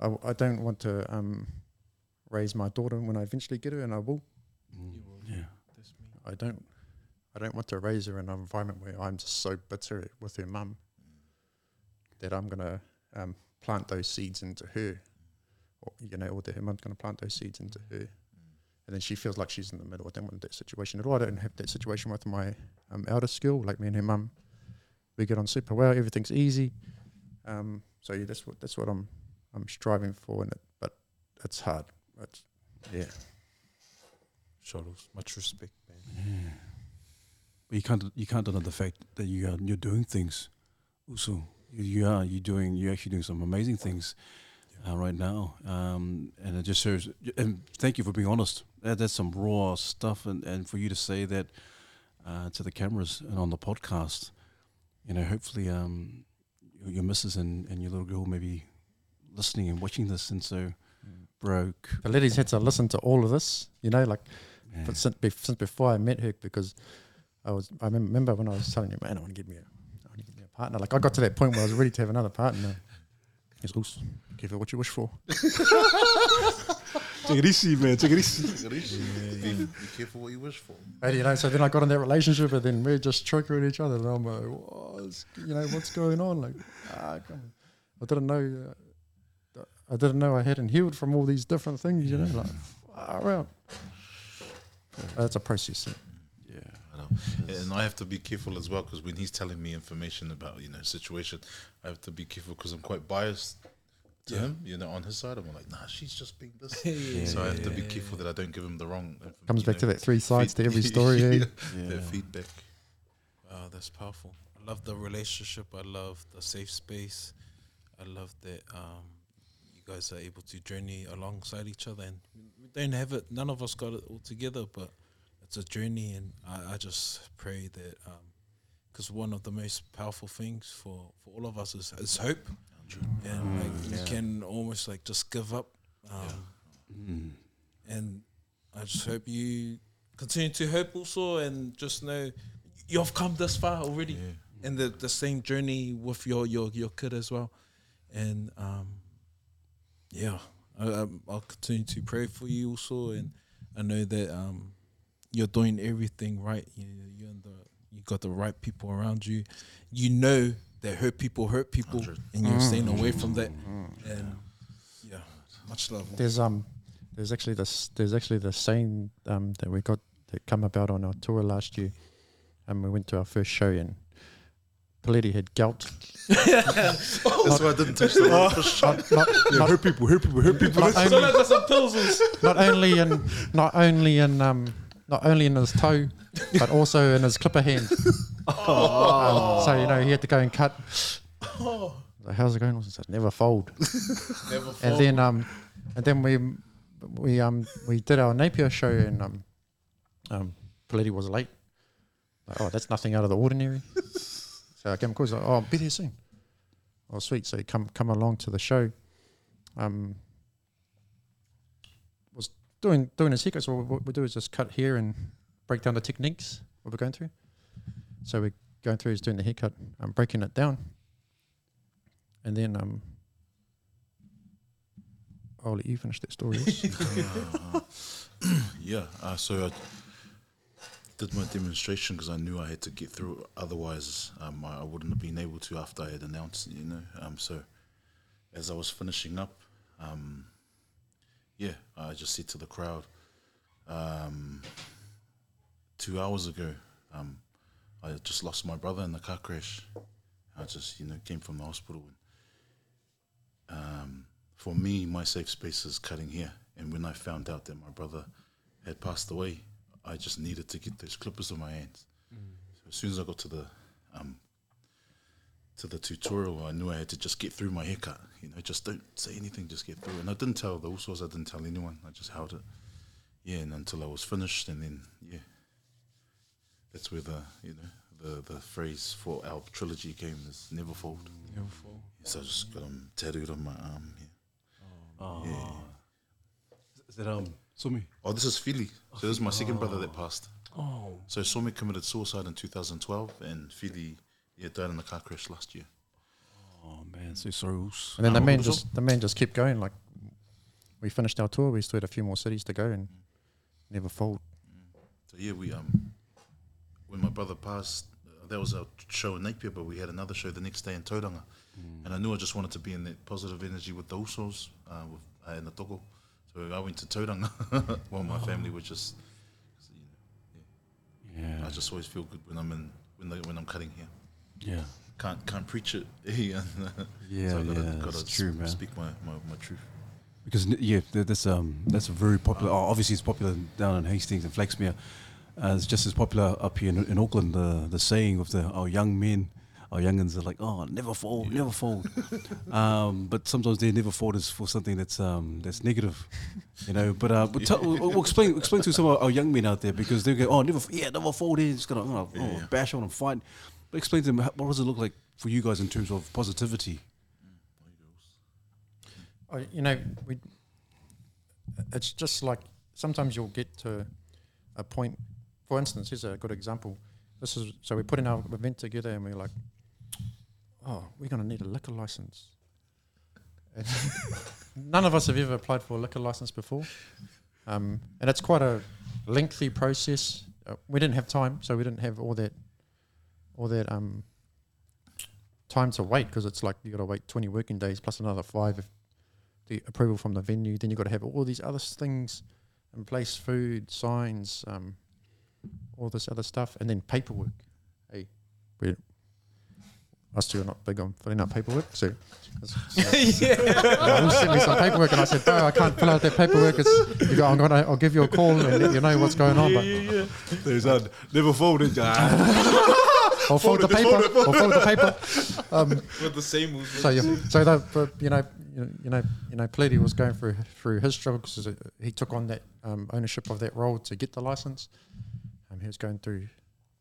I, w- I don't want to um, raise my daughter when I eventually get her, and I will. Mm. Yeah. I don't. I don't want to raise her in an environment where I'm just so bitter with her mum that I'm gonna um, plant those seeds into her, or you know, or that her mum's gonna plant those seeds into her, and then she feels like she's in the middle. I don't want that situation at all. I don't have that situation with my um, eldest girl, like me and her mum. We get on super well. Everything's easy. Um, so yeah, that's what that's what I'm I'm striving for, and it, but it's hard. It's, yeah. Shuttles. Much respect, man. Yeah. But you can't you can't deny the fact that you are you're doing things. Also, you, you are you're doing you're actually doing some amazing things uh, right now, um, and it just shows. And thank you for being honest. That, that's some raw stuff, and, and for you to say that uh, to the cameras and on the podcast, you know, hopefully, um, your, your missus and, and your little girl may be listening and watching this, and so broke. The ladies had to listen to all of this, you know, like Yeah. since, bef- since before I met her, because I was, I remember when I was telling you, man, I want to get me a, I want to get me a partner. Like I got to that point where I was ready to have another partner. Yes, also, give her what you wish for. Take it easy, man. Take it easy. be, be careful what you wish for. And, you know, so then I got in that relationship, and then we're just choking at each other, and I'm like, what's, you know, what's going on? Like, ah, come on. I didn't know, uh, I didn't know I hadn't healed from all these different things, you know, like, far out. That's a process. Yeah. I know. And I have to be careful as well because when he's telling me information about you know situation, I have to be careful because I'm quite biased to him. You know, on his side, I'm like, nah, she's just being this. so I have to be careful that I don't give him the wrong. inf- Comes back know, to that three sides to every story. eh? yeah, Yeah. That feedback. Wow, that's powerful. I love the relationship. I love the safe space. I love that um, you guys are able to journey alongside each other. And we don't have it. None of us got it all together, but it's a journey. And I, I just pray that because one of the most powerful things for, for all of us is, is hope. And like we can almost like just give up. Um, Mm. and I just hope you continue to hope also and just know you've come this far already and the, the same journey with your, your your kid as well and um yeah I, I'll continue to pray for you also and I know that um you're doing everything right you you and the you got the right people around you you know that hurt people hurt people Hundred. and you're staying away from that and yeah much love There's um, there's actually this, there's actually the saying um that we got that come about on our tour last year, and we went to our first show and Peleti had gout. That's why I didn't touch the word for sure. Not, not, not, hurt people, hurt people, hurt people. not only, got some pills not only in not only in um not only in his toe, but also in his clipper hand. Um, so you know he had to go and cut. Like, How's it going? I said, never fold. never and then um, and then we we um we did our Napier show and um um Peleti was late. Like, oh, that's nothing out of the ordinary. so I came across like, oh, I'll be there soon. Oh, sweet. So he come come along to the show. Um, doing doing his haircut. So what we do is just cut here and break down the techniques what we're going through. So we're going through. is doing the haircut. I'm breaking it down, and then um. I'll let you finish that story. Ross. Yeah, uh, so I did my demonstration because I knew I had to get through. it. Otherwise, um, I, I wouldn't have been able to after I had announced. You know, um, so as I was finishing up, um, yeah, I just said to the crowd, um, two hours ago, um, I just lost my brother in the car crash. I just, you know, came from the hospital. And, um, for me, my safe space is cutting here. And when I found out that my brother had passed away, I just needed to get those clippers on my hands. So as soon as I got to the um, to the tutorial, I knew I had to just get through my haircut. You know, just don't say anything, just get through. And I didn't tell the Usos, I didn't tell anyone. I just held it. Yeah, and until I was finished, and then yeah, that's where the you know the the phrase for our trilogy came is never fold. Never fall. So I just got them tattooed on my arm. Yeah. Oh. Yeah. Is that um Sumi? Oh, this is Philly. So this is my second brother that passed. Oh, So Somi committed suicide in 2012, and Philly yeah died in the car crash last year. Oh man, so sorry. Oos. And then the man just the man just kept going. Like we finished our tour, we still had a few more cities to go, and never fold. So yeah, we um when my brother passed, uh, that was our show in Napier, but we had another show the next day in Tauranga, and I knew I just wanted to be in that positive energy with the Usos uh, with uh, in the toko. So I went to Tauranga while my family was just. you Yeah. I just always feel good when I'm in when they, when I'm cutting here. Yeah. Can't can't preach it. yeah, Yeah, so I gotta, yeah, gotta true, man. Speak my, my, my truth. Because yeah, that's um that's a very popular. Oh, obviously, it's popular down in Hastings and Flaxmere. Uh, it's just as popular up here in, in Auckland. The the saying of the our young men, our youngins are like, oh, never fold, never fold. um, but sometimes they never fold is for something that's um that's negative, you know. But uh, but tell, we'll, we'll explain explain to some of our young men out there because they go, oh, never, f- yeah, never fold. He's just gonna oh, oh, yeah. bash on and fight. Explain to them what does it look like for you guys in terms of positivity. Oh, you know, we. It's just like sometimes you'll get to a point. For instance, here's a good example. This is so we put in our event together, and we're like, "Oh, we're going to need a liquor license." None of us have ever applied for a liquor license before, um, and it's quite a lengthy process. Uh, we didn't have time, so we didn't have all that, all that um, time to wait because it's like you got to wait twenty working days plus another five if the approval from the venue. Then you got to have all these other things in place, food, signs, um, all this other stuff, and then paperwork. Hey, we us two are not big on filling out paperwork, so. yeah. I sent me some paperwork, and I said, "No, I can't fill out that paperwork. It's, you go, I'm gonna, I'll give you a call and let you know what's going on." But There's a never folded. I'll fold the paper. I'll fold the paper. Um, With the same movement. so yeah, so that, but, you know, you know, you know, you know, Peleti was going through through his struggles. 'cause He took on that um, ownership of that role to get the license. Um, he was going through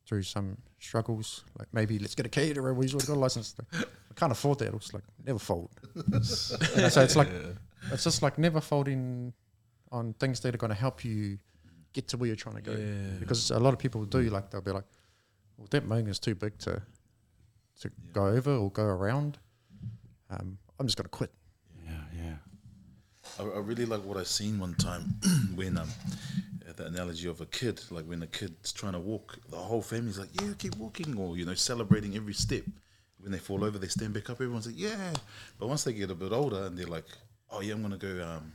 through some struggles, like maybe let's get a caterer. We've already got a license. I can't afford that. It was like never fold. You know, so it's like it's just like never folding on things that are going to help you get to where you're trying to go. Yeah. Because a lot of people do like they'll be like, well, that moon is too big to to go over or go around. Um, I'm just going to quit. yeah, yeah. I, I really like what I seen one time when um the analogy of a kid, like when a kid's trying to walk, the whole family's like, "Yeah, keep walking," or you know, celebrating every step. When they fall over, they stand back up. Everyone's like, "Yeah," but once they get a bit older and they're like, "Oh yeah, I'm gonna go, um,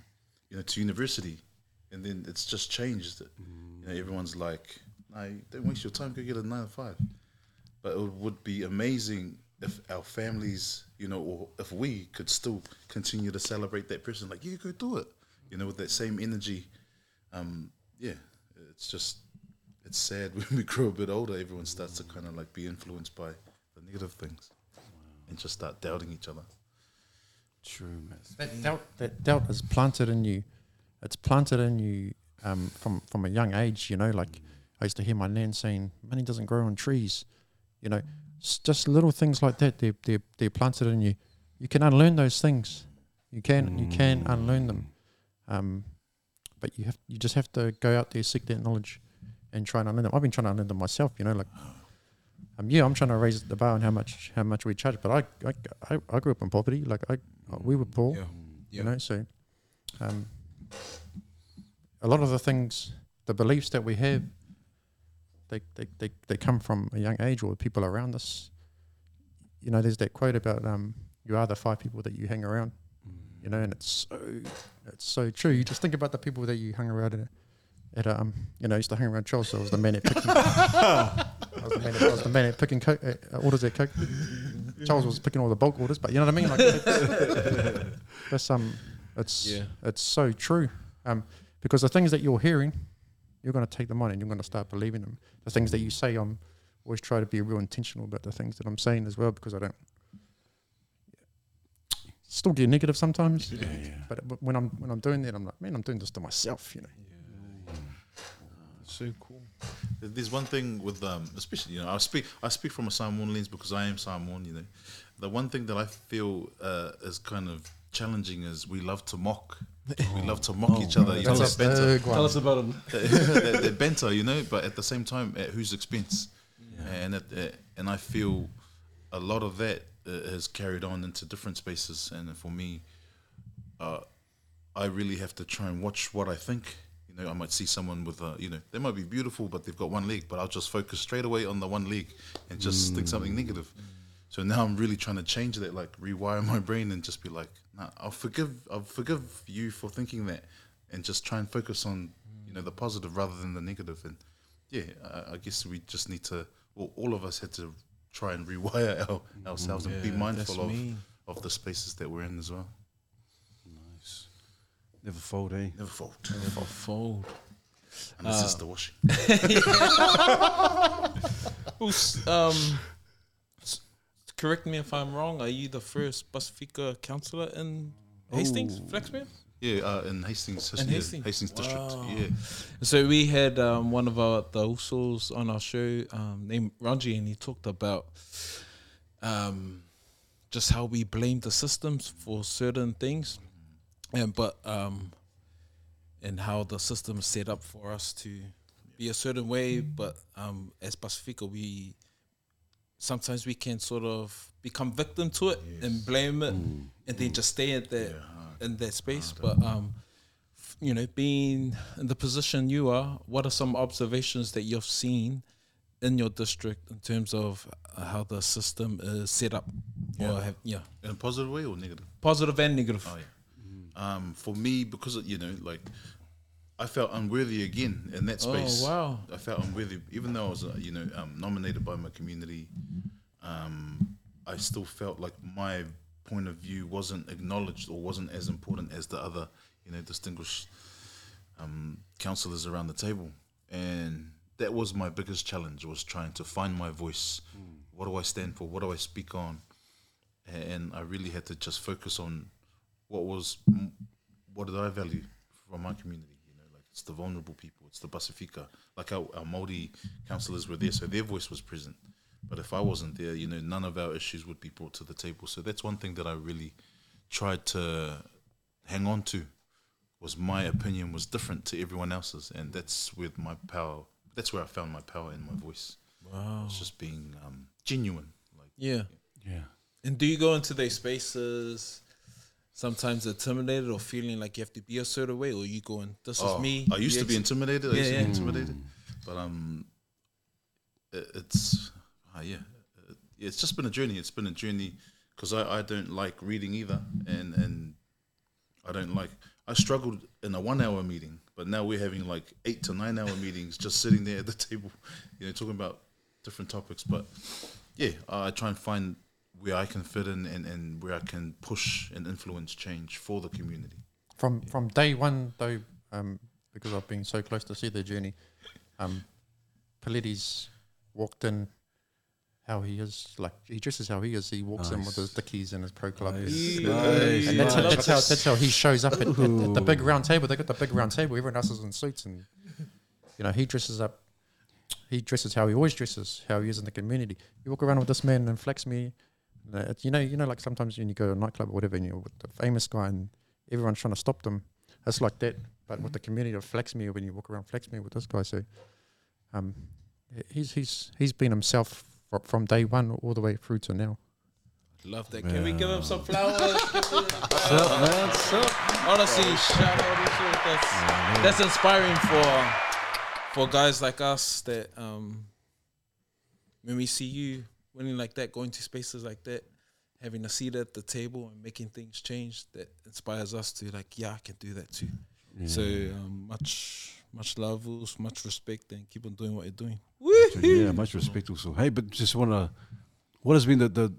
you know, to university," and then it's just changed. You know, everyone's like, "No, don't waste your time. Go get a nine to five. But it would be amazing if our families, you know, or if we could still continue to celebrate that person, like, yeah, go do it, you know, with that same energy. Um, yeah, it's just, it's sad when we grow a bit older, everyone starts to kind of like be influenced by the negative things and just start doubting each other. True, man. That doubt, that doubt is planted in you. It's planted in you um, from from a young age. You know, like I used to hear my nan saying, "Money doesn't grow on trees." You know, s- just little things like that. They're they're they're planted in you. You can unlearn those things. You can you can unlearn them. Um, but you have you just have to go out there, seek that knowledge, and try and unlearn them. I've been trying to unlearn them myself. You know, like. Um, yeah, I'm trying to raise the bar on how much how much we charge, but I I, I, grew up in poverty. Like I, we were poor Yeah. you know so um, a lot of the things the beliefs that we have they, they, they, they come from a young age or people around us. You know there's that quote about um, you are the five people that you hang around you know and it's so it's so true. You just think about the people that you hung around at, at um you know I used to hang around Charles. So I was the man at picking I was the man at, I was the man at picking coke, uh, orders at coke. Charles was picking all the bulk orders but you know what I mean? Like it's, that's um it's Yeah. it's so true. Um because the things that you're hearing you're going to take them on and you're going to start believing them the things that you say i'm always try to be real intentional about the things that i'm saying as well because i don't still get negative sometimes Yeah, yeah. but, but when i'm when i'm doing that i'm like man i'm doing this to myself you know So cool. There's one thing with um, especially you know, I speak I speak from a Samoan lens because I am Samoan. You know, the one thing that I feel uh, is kind of challenging is we love to mock. We love to mock each other. You know, that's that a banter, big one Tell us about him. that, that banter. You know, but at the same time, at whose expense? And it, uh, and I feel a lot of that uh, has carried on into different spaces. And for me, uh, I really have to try and watch what I think. You know, I might see someone with a, you know, they might be beautiful, but they've got one leg, but I'll just focus straight away on the one leg and just think something negative. So now I'm really trying to change that, like rewire my brain and just be like, nah, I'll forgive, I'll forgive you for thinking that, and just try and focus on, you know, the positive rather than the negative. And yeah, I, I guess we just need to, well, all of us had to try and rewire our, ourselves and be mindful of me. of the spaces that we're in as well. Nice. Never fold, eh? Never fold. Never fold. Unless Uh, is the washing. Who's um? S- Correct me if I'm wrong. Are you the first Pacifica councillor in Hastings. Flaxmere? Yeah, uh, in Hastings, In Hastings? Hastings district. Wow. Yeah, So we had um, one of our the usos on our show um, named Ranji, and he talked about um, just how we blame the systems for certain things, and but um, and how the system is set up for us to be a certain way. But um, as Pacifica, we sometimes we can sort of become victim to it and blame it and then just stay at that Yeah, in that space. But um, f- you know, being in the position you are, what are some observations that you've seen in your district in terms of uh, how the system is set up? Yeah. Or have, yeah, In a positive way or negative? positive and negative. Oh yeah. Um, for me, because of, you know, like I felt unworthy again in that space. Oh wow! I felt unworthy, even though I was, uh, you know, um, nominated by my community. Um, I still felt like my point of view wasn't acknowledged or wasn't as important as the other, you know, distinguished um, councillors around the table, and that was my biggest challenge was trying to find my voice. What do I stand for? What do I speak on? And I really had to just focus on what was what did I value from my community. You know, like it's the vulnerable people, it's the Pasifika. Like our, our Maori councillors were there, so their voice was present. But if I wasn't there, you know, none of our issues would be brought to the table. So that's one thing that I really tried to hang on to was my opinion was different to everyone else's, and that's with my power. That's where I found my power in my voice. Wow. It's just being um, genuine. Like Yeah. Yeah. And do you go into these spaces sometimes intimidated or feeling like you have to be a certain way, or you going, "This Oh, is me"? I used you to be intimidated. I Yeah, used to be intimidated, but um, it, it's ah, yeah, yeah, it's just been a journey. It's been a journey because I, I don't like reading either, and and I don't like. I struggled in a one hour meeting, but now we're having like eight to nine hour meetings, just sitting there at the table, you know, talking about different topics. But yeah, I try and find where I can fit in and, and where I can push and influence change for the community. From from day one, though, um, because I've been so close to see their journey, um, Peleti's walked in how he is, like he dresses how he is. He walks in with his Nice. dickies and his pro club. Nice. Nice. And that's, how, that's how that's how he shows up at, at, at the big round table. They got the big round table. Everyone else is in suits, and you know he dresses up. He dresses how he always dresses, how he is in the community. You walk around with this man and Flaxmere. Uh, You know, you know, like sometimes when you go to a nightclub or whatever, and you're with the famous guy, and everyone's trying to stop them. It's like that, but with the community of Flaxmere, when you walk around Flaxmere with this guy. So, um, he's he's he's been himself fro- from day one all the way through to now. Love that. Can we give him some flowers? Give him some What's up, man? What's up? Honestly, shout out to you. That's that's inspiring for for guys like us that um when we see you winning like that, going to spaces like that, having a seat at the table and making things change, that inspires us to like, yeah, I can do that too. So um, much much love, Wolves, much respect, and keep on doing what you're doing. So, yeah, much respect also. Hey, but just want to, what has been the, the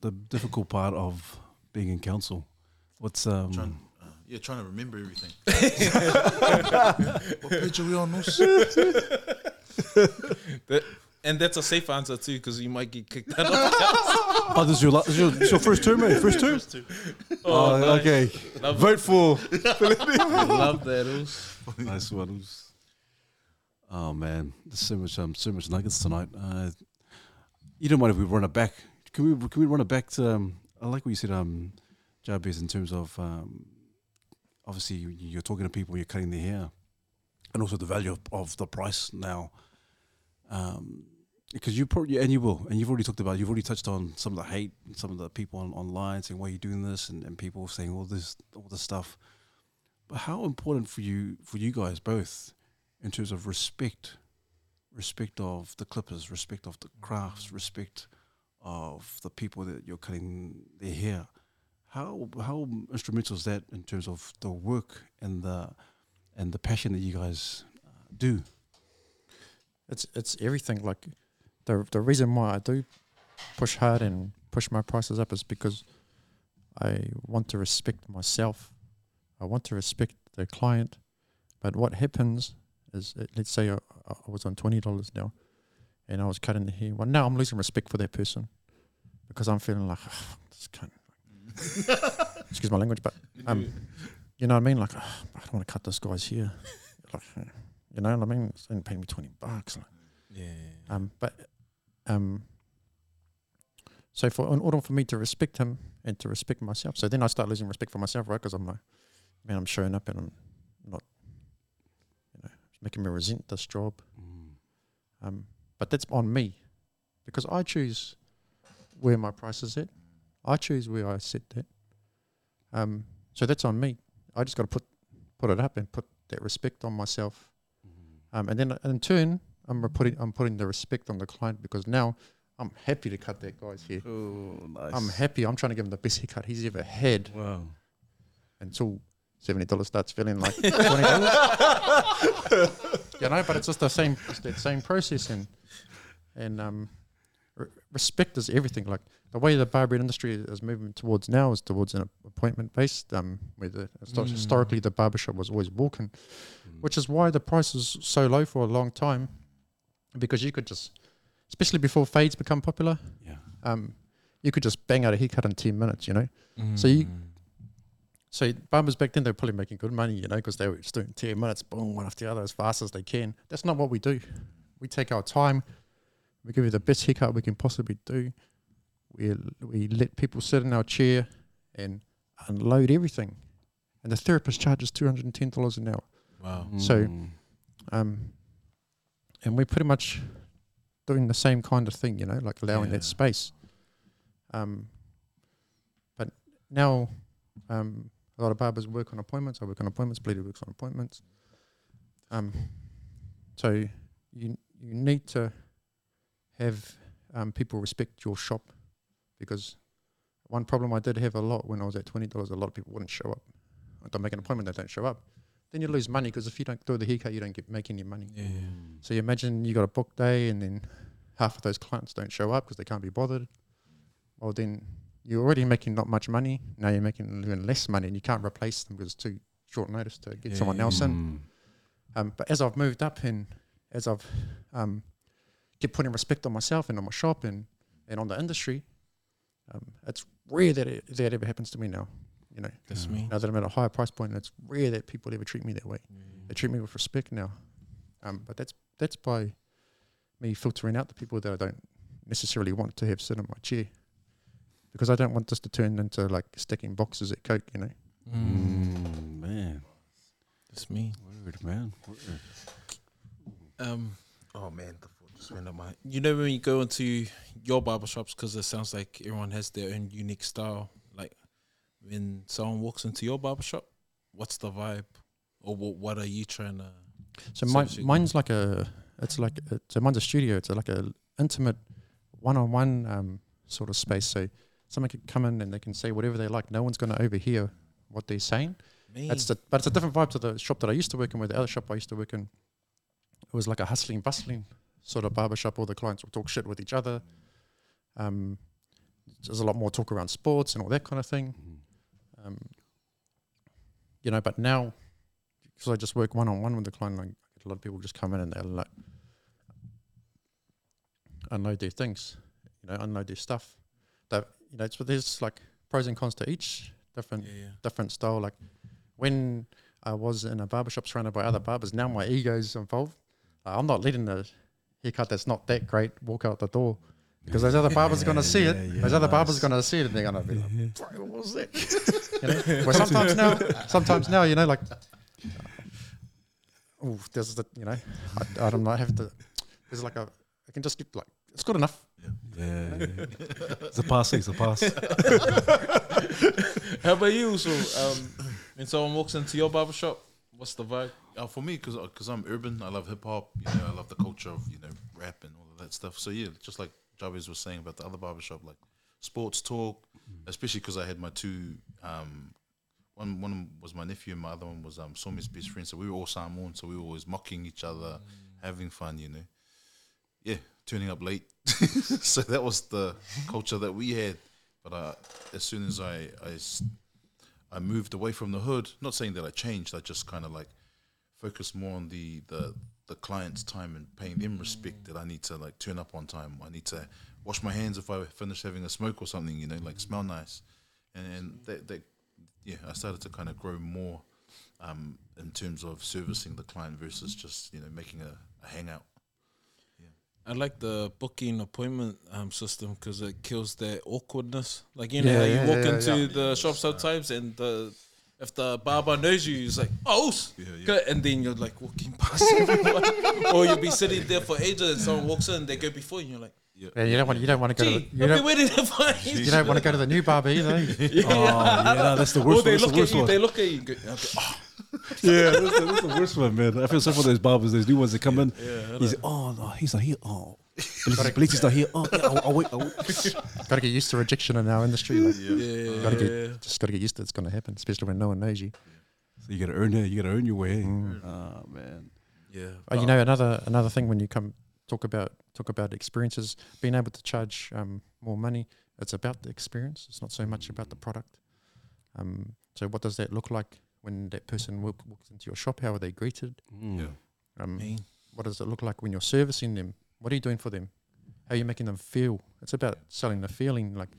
the difficult part of being in council? What's um? Trying, uh, yeah, trying to remember everything. what page are we on, Nos? That, and that's a safe answer too, because you might get kicked out. Of oh, this is your, la- this is your, this is your first term, mate. First term. Oh, nice. okay. Love, Vote for. love that. Wolves. nice one. Oh man, there's so much um, so much nuggets tonight. Uh, you don't mind if we run it back? Can we can we run it back to? Um, I like what you said, um, Jabez, in terms of um, obviously you- you're talking to people, you're cutting their hair, and also the value of, of the price now. Um, because you probably and you will, and you've already talked about, you've already touched on some of the hate, some of the people on, online saying why are you doing this, and, and people saying all this all this stuff. But how important for you for you guys both in terms of respect, respect of the clippers, respect of the crafts, respect of the people that you're cutting their hair. How how instrumental is that in terms of the work and the and the passion that you guys uh, do? It's it's everything. Like the the reason why I do push hard and push my prices up is because I want to respect myself. I want to respect the client. But what happens is, uh, let's say I, I was on twenty dollars now, and I was cutting the hair. Well, now I'm losing respect for that person because I'm feeling like "Ah, this can't. Excuse my language, but um, you know what I mean? Like "Ah, I don't want to cut this guy's hair. Like, you know what I mean? It's only paying me twenty bucks. Like, Yeah. um, but um, so for in order for me to respect him and to respect myself, so then I start losing respect for myself, right? Because I'm like, man, I'm showing up and I'm not, you know, it's making me resent this job. Um, but that's on me because I choose where my price is at. I choose where I set that. Um, so that's on me. I just got to put put it up and put that respect on myself. Um, and then in turn, I'm putting I'm putting the respect on the client because now I'm happy to cut that guy's hair. Oh, nice. I'm happy. I'm trying to give him the best haircut he's ever had Wow. until seventy dollars starts feeling like twenty dollars. you know, but it's just the same it's that same process and and um, re- respect is everything. Like the way the barbering industry is moving towards now is towards an appointment based. Um, where the Mm. historically the barbershop was always walking, which is why the price is so low for a long time, because you could just, especially before fades become popular, Yeah. um, you could just bang out a haircut in ten minutes. You know. So you- Mm. So barbers back then they were probably making good money, you know, because they were just doing ten minutes, boom, one after the other, as fast as they can. That's not what we do. We take our time. We give you the best haircut we can possibly do. We we let people sit in our chair and unload everything. And the therapist charges two hundred and ten dollars an hour. Wow. So- Mm. Um, and we're pretty much doing the same kind of thing, you know, like allowing Yeah. that space. Um, but now, um, a lot of barbers work on appointments. I work on appointments. Bleeder works on appointments. Um, so you you need to have um, people respect your shop because one problem I did have a lot when I was at twenty dollars, a lot of people wouldn't show up. I don't make an appointment, they don't show up. Then you lose money because if you don't do the haircut, you don't get make any money. Yeah. So you imagine you got a book day and then half of those clients don't show up because they can't be bothered. Well, then you're already making not much money. Now you're making even less money and you can't replace them because it's too short notice to get Yeah, someone else in. Um, but as I've moved up and as I've um, kept putting respect on myself and on my shop and, and on the industry, um, it's rare that it, that ever happens to me now. You know, That's me. now that I'm at a higher price point, it's rare that people ever treat me that way. They treat me with respect now. Um, but that's that's by me filtering out the people that I don't necessarily want to have sit in my chair. Because I don't want this to turn into like sticking boxes at Coke, you know. Mm, man. That's me. Word, man. Word. Um. Oh man, the thought just went up my. You know when you go into your barbershops, because it sounds like everyone has their own unique style. Like when someone walks into your barbershop, what's the vibe, or what, what are you trying to? So So mine, mine's like a, it's like a, so mine's a studio. It's like a intimate, one-on-one um, sort of space. So someone can come in and they can say whatever they like. No one's going to overhear what they're saying. Me. That's the, but it's a different vibe to the shop that I used to work in. Where the other shop I used to work in, it was like a hustling, bustling sort of barbershop. All the clients would talk shit with each other. Um, there's a lot more talk around sports and all that kind of thing. Mm. Um, you know, but now because I just work one on one with the client, get a lot of people just come in and they're like unload their things, you know, unload their stuff. That you know, it's but there's like pros and cons to each different yeah, yeah. different style. Like when I was in a barbershop surrounded by other barbers, now my ego's involved. Uh, I'm not letting the haircut that's not that great walk out the door because those other barbers are going to see it. Yeah, yeah, those other barbers are going to see it and they're going to be like, "Bro, what was that? you know? Well, sometimes now, sometimes now, you know, like, oh, there's the, you know, I, I don't know, I have to, there's like a, I can just get like, it's good enough. Yeah, yeah. it's a pass. It's a pass. How about you? So, um, when someone walks into your barbershop, what's the vibe? Uh, for me, because because I'm urban, I love hip hop. You know, I love the culture of you know rap and all of that stuff. So yeah, just like Jabez was saying about the other barbershop, like sports talk, especially because I had my two. Um, one one was my nephew, and my other one was um Somi's best friend. So we were all Samoan, so we were always mocking each other, having fun. You know, yeah, turning up late. so that was the culture that we had. But uh, as soon as I I moved away from the hood. Not saying that I changed. I just kind of like focused more on the the the client's time and paying them respect. That I need to like turn up on time. I need to wash my hands if I finish having a smoke or something. You know, like smell nice, and, and that that yeah, I started to kind of grow more um, in terms of servicing the client versus just you know making a, a hangout. I like the booking appointment um, system because it kills that awkwardness. Like you know Yeah, how you walk yeah, into yeah. the shop sometimes, and the if the barber knows you, he's like, "Oh," Yeah, yeah. good," and then you're like walking past everyone, or you'll be sitting there for ages, and someone walks in, they go before you, and you're like, Yeah, you don't want you don't want to go to the, you I've don't, waiting to find you don't want to go to the new barber either. eh? Oh, yeah, no, that's the Or worst they one. That's look the at worst you, one. they look at you. and go, oh, Yeah, that's the, that's the worst one, man. I feel sorry for those barbers, those new ones that come in. he's like, oh, no, he's like here. Oh, Belisi's not here. Oh, yeah, I'll, I'll wait. I'll wait. got to get used to rejection in our industry. Like, yeah, Gotta get, just got to get used to it's going to happen, especially when no one knows you. So you got to earn it. You got to earn your way. Mm. Oh, man. yeah. Oh, you know, another another thing when you come talk about talk about experiences, being able to charge um, more money. It's about the experience. It's not so much about the product. Um, so, what does that look like when that person walk, walks into your shop? How are they greeted? Mm. Yeah. Um, what does it look like when you're servicing them? What are you doing for them? How are you making them feel? It's about selling the feeling. Like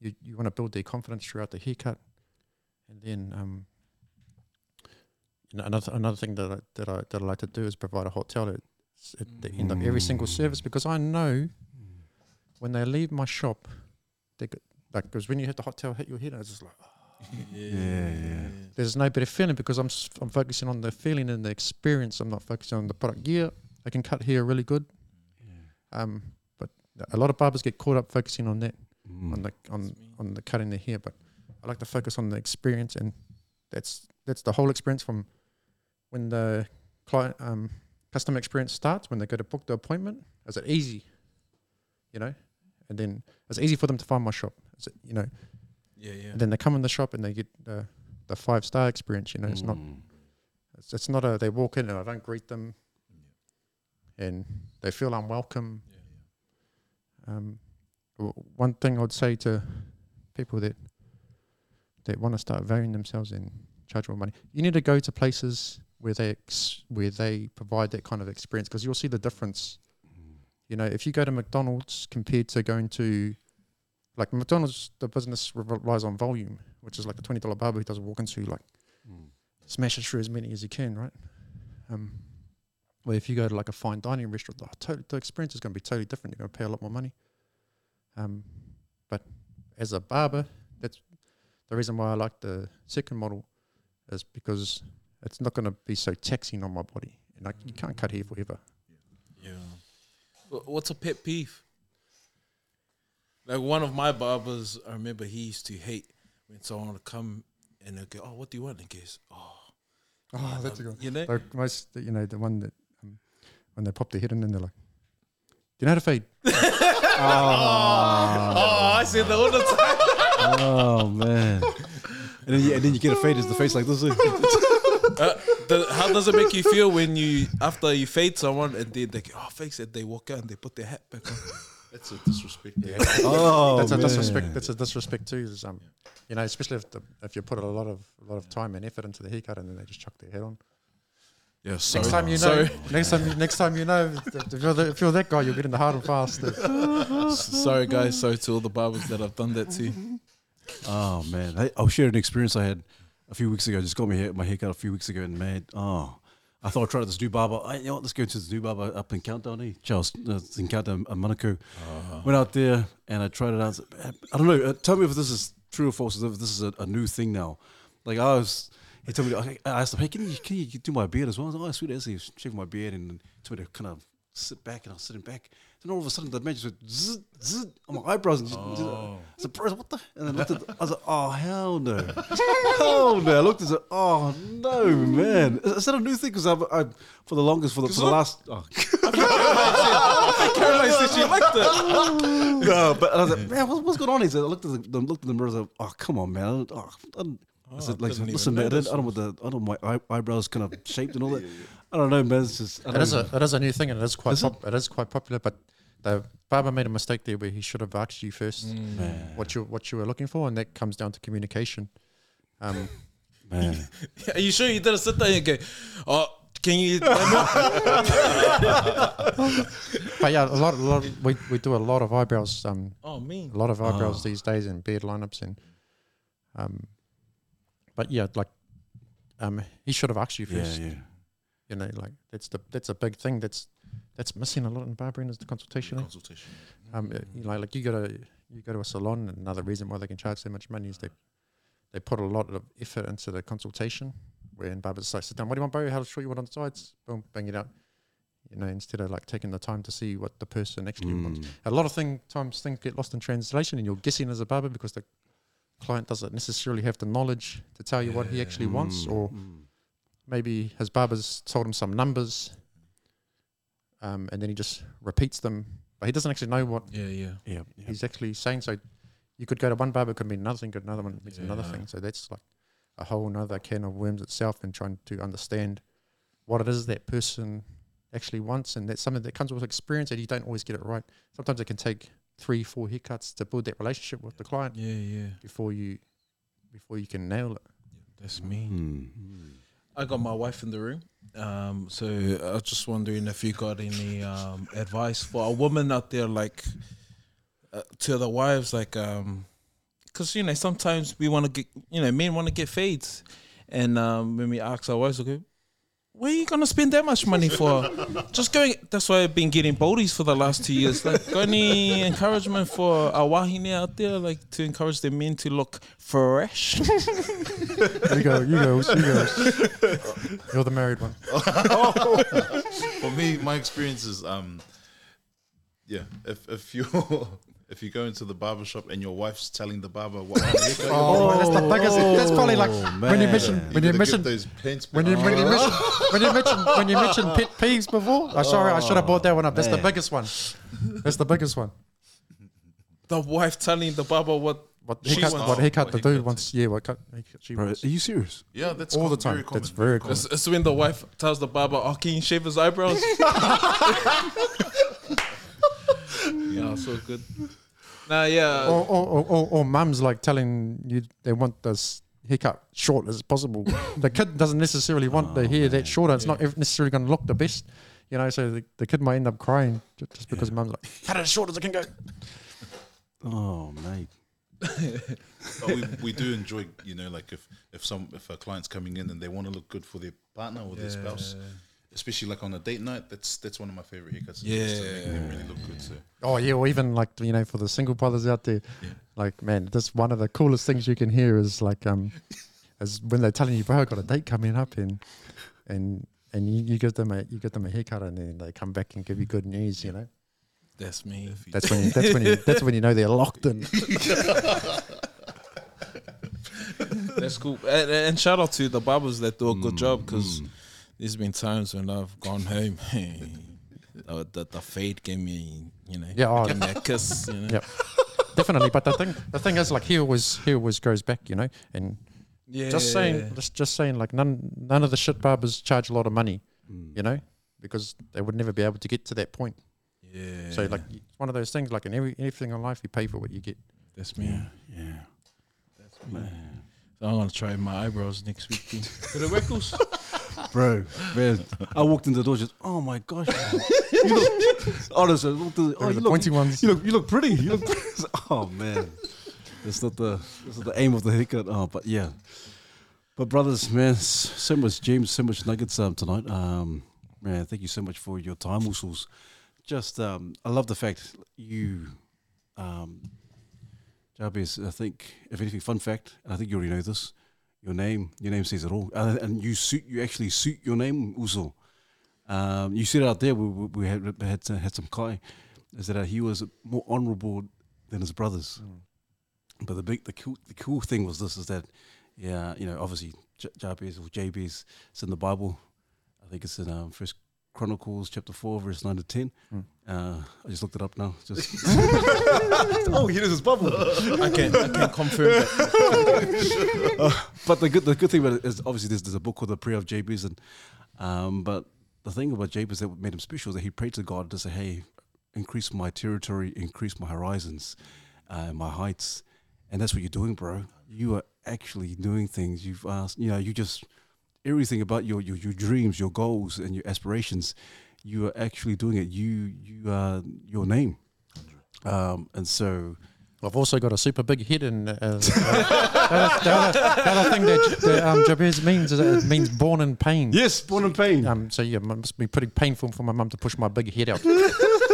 you, you want to build their confidence throughout the haircut, and then um, you know, another another thing that I, that I that I like to do is provide a hot towel at, at the end of every single service because I know when they leave my shop, they get, like because when you hit the hot towel hit your head, it's just like Yeah, yeah. there's no better feeling because I'm s- I'm focusing on the feeling and the experience. I'm not focusing on the product. Yeah, I can cut hair really good. Um, but a lot of barbers get caught up focusing on that, Mm. on the on on the cutting their hair. But I like to focus on the experience, and that's that's the whole experience from when the client um, customer experience starts when they go to book the appointment. Is it easy? You know, and then it's easy for them to find my shop. Is it you know? yeah, yeah. And then they come in the shop and they get the the five star experience. You know, it's not Mm. it's, it's not a they walk in and I don't greet them, and they feel unwelcome. Um, one thing I'd say to people that that want to start valuing themselves and charge more money, you need to go to places where they ex- where they provide that kind of experience because you'll see the difference. You know, if you go to McDonald's compared to going to like McDonald's, the business relies on volume, which is like a twenty dollar barber who doesn't walk into like Mm. smash it through as many as you can, right? Um, well, if you go to like a fine dining restaurant, the, to- the experience is going to be totally different. You're going to pay a lot more money. Um, but as a barber, that's the reason why I like the second model is because it's not going to be so taxing on my body. And like you can't cut hair forever. Yeah. What's a pet peeve? Like one of my barbers, I remember he used to hate when someone would come and they'd go, "Oh, what do you want?" And he goes, "Oh, Oh, um, You know, The most, you know, the one that when they pop their head in and they're like, "Do you know how to fade?" oh, oh, I say that all the time. Oh man! And then, you, and then you get a fade. Is the face like this? Uh, the, how does it make you feel when you after you fade someone and they they go, oh fix it, they walk out and they put their hat back on. That's a disrespect. Yeah. oh, that's a disrespect. That's a disrespect too. Is um, you know, especially if the, if you put a lot of a lot of time and effort into the haircut and then they just chuck their head on. Yeah, Next time you know, next time, you- next time you know, if if you're, the, if you're that guy, you're getting the hard and fast. sorry guys, sorry to all the barbers that I've done that to. Oh man, I, I'll share an experience I had a few weeks ago. I just got my hair, my haircut a few weeks ago, and man, oh, I thought I tried this new barber. I, you know what? Let's go to this new barber up in Countdown, eh? Charles, uh, it's in Countdown, uh, Manukau. Went out there and I tried it out. I don't know. Uh, tell me if this is true or false. If this is a, a new thing now. Like I was, he told me. I I asked him, "Hey, can you can you do my beard as well?" I was like, "Oh, sweet as he shaving my beard and told me to kind of sit back, and I was sitting back. Then all of a sudden, the man just went zzz, zzz, on my eyebrows. And just, just, I was like, "Bro, what the? And I looked at, I was like, oh, hell no. hell no. I looked at it, oh, no, man. Is, is that a new thing? Because I've, I've, for the longest, for the, for the last, oh. Caroline said she liked it. no, but I was like, man, what's, what's going on? He said, I looked at the, looked at the mirror. I was like, oh, come on, man. Oh, Don't, oh, I don't, said, like, listen, know man, I don't, I don't want the, I don't want my eye, eyebrows kind of shaped and all that. I don't know, man. It's just, I It don't is know. a it is a new thing and it is quite Is it? it is quite popular. But the barber made a mistake there where he should have asked you first man, what you what you were looking for, and that comes down to communication. Um, man. Are you sure you didn't sit there and go, oh, can you? but yeah, a lot, a lot of, we we do a lot of eyebrows. Um, oh, me. a lot of eyebrows Oh. these days and beard lineups and um but yeah like um he should have asked you first yeah. yeah. you know like that's the that's a big thing that's that's missing a lot in barbering is the consultation eh? Consultation. um uh, you know like you go to you go to a salon and another reason why they can charge so much money is they they put a lot of effort into the consultation where in barbers say sit down what do you want bro how short you want on the sides boom bang it out You know, instead of like taking the time to see what the person actually Mm. wants. A lot of thing times things get lost in translation, and you're guessing as a barber because the client doesn't necessarily have the knowledge to tell you what he actually wants, Mm, or mm. maybe his barber's told him some numbers, um, and then he just repeats them, but he doesn't actually know what Yeah, yeah. yeah, yeah. he's actually saying. So you could go to one barber, could mean another thing, could another one means another thing. So that's like a whole nother can of worms itself, and trying to understand what it is that person actually wants, and that's something that comes with experience, and you don't always get it right. Sometimes it can take three, four haircuts to build that relationship with the client Yeah, yeah. before you before you can nail it. That's me. Mm. I got my wife in the room. Um, so I was just wondering if you got any um, advice for a woman out there, like uh, to the wives, like, um, because you know sometimes we want to get, you know, men want to get fades, and um, when we ask our wives, okay, where are you gonna spend that much money for? just going. That's why I've been getting boldies for the last two years. Like, got any encouragement for our wahine out there, like to encourage the men to look fresh? You go, you go, you go. You're the married one. For me, my experience is um, yeah. If if you if you go into the barber shop and your wife's telling the barber what kind of haircut you want, Oh, that's the biggest. that's oh, probably like when you man. mention when you gotta mention those pants. when you when you mention when you mention when you mentioned pet peeves before. Oh, sorry, I should have brought that one up. That's the biggest one. That's the biggest one. the wife telling the barber what What She haircut? wants- What haircut what the dude wants? Yeah, what cut? she Bro, wants. are you serious? yeah, that's All the time. Very common, That's very common. It's, it's when the wife tells the barber, "Oh, can you shave his eyebrows?" yeah, so good. Nah, yeah, Or, or, or, or, or mums like telling you they want this haircut short as possible. the kid doesn't necessarily want the oh, hair that shorter. It's not necessarily going to look the best. You know, so the, the kid might end up crying ju- just because mum's like, cut it as short as it can go. Oh, mate. But we, we do enjoy, you know, like if if some if a client's coming in and they want to look good for their partner or their spouse, especially like on a date night, that's that's one of my favorite haircuts. Yeah, just make them really look good. So Oh yeah, or even like you know, for the single brothers out there, like man, this one of the coolest things you can hear is like um, is when they're telling you, bro, I got a date coming up, and and and you, you give them a you give them a haircut, and then they come back and give you good news. You know, that's me. that's when you, that's when you that's when you know they're locked in. That's cool. And, and shout out to the barbers that do a good job because there's been times when I've gone home. the, the, the fade gave me, you know, Yeah, oh. gave me a kiss. You know? Yep. Definitely, but the thing the thing is like he always he always goes back, you know, and yeah. just saying just just saying like none none of the shit barbers charge a lot of money, mm. you know, because they would never be able to get to that point. Yeah. So like it's one of those things like in every everything in life you pay for what you get. that's me. Yeah. That's me. So I'm gonna try my eyebrows next week. too. For the Reckles. Bro, man, I walked in the door just, oh my gosh. you look, honestly, I walked in, oh, They're you the look, pointy ones. you look, you look pretty. You look pretty. oh man, that's not the that's not the aim of the haircut. Oh, but yeah. But brothers, man, s- so much James, so much nuggets um, tonight. Um, man, thank you so much for your time, Usos. Just, um, I love the fact you, um, Jabez, I think, if anything, fun fact, and I think you already know this, your name, your name says it all, and, and you suit, you actually suit your name, Uso. Um, you said out there, we, we we had had, had some kai, is that uh, he was more honourable than his brothers. But the big, the cool, the cool thing was this: is that, yeah, you know, obviously J- Jabez or JB's, it's in the Bible. I think it's in um, First Chronicles chapter four, verse nine to ten. Uh, I just looked it up now. Just oh, here's his bubble. I can I can confirm that. but the good the good thing about it is obviously there's, there's a book called the Prayer of Jabez, and um, but the thing about Jabez that made him special is that he prayed to God to say, "Hey, increase my territory, increase my horizons, uh, my heights," and that's what you're doing, bro. You are actually doing things. You've asked, you know, you just everything about your your, your dreams, your goals, and your aspirations. You are actually doing it. You you are your name, um, and so. I've also got a super big head, and uh, uh, the, other, the, other, thing that, that um, Jabez means is that it means born in pain. Yes, born in pain. Um, so yeah, it must be pretty painful for my mum to push my big head out.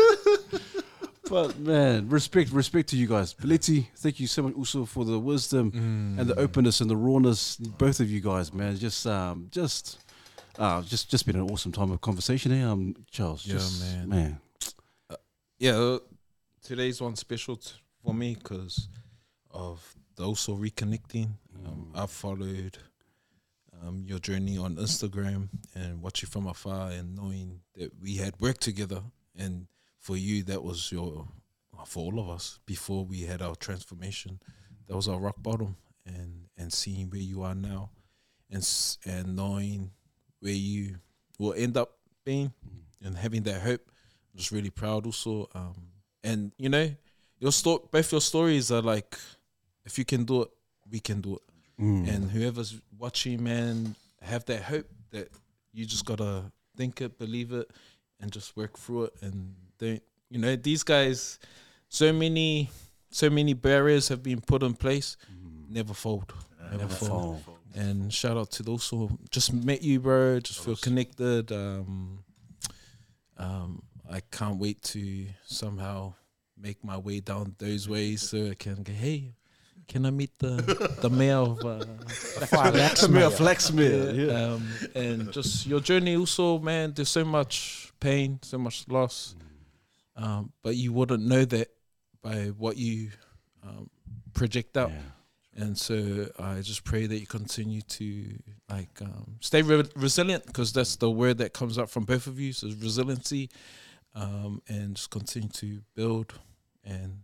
But man, respect, respect to you guys. Peleti, thank you so much also for the wisdom and the openness and the rawness. Both of you guys, man, just, um, just, uh, just just been an awesome time of conversation here. Um, Charles, Yeah, just, man. man. yeah, uh, today's one special t- for me because of the also reconnecting. Um, Mm. I've followed um, your journey on Instagram and watching from afar and knowing that we had worked together. And for you, that was your, for all of us, before we had our transformation, that was our rock bottom. And, and seeing where you are now and, and knowing where you will end up being and having that hope. I'm just really proud also. Um, and you know, your story both your stories are like, if you can do it, we can do it. Mm. And whoever's watching, man, have that hope that you just gotta think it, believe it, and just work through it. And don't, you know, these guys, so many, so many barriers have been put in place. Never fold, never, Never fold. fall. And shout out to those who just met you, bro. Just feel connected. Um, um, I can't wait to somehow make my way down those ways so I can go, hey, can I meet the the mayor of uh, Flaxmere, Flaxmere, yeah. um, and just your journey also, man. There's so much pain, so much loss, um, but you wouldn't know that by what you um, project out. And so I just pray that you continue to like um, stay re- resilient because that's the word that comes up from both of you. So resiliency, um, and just continue to build and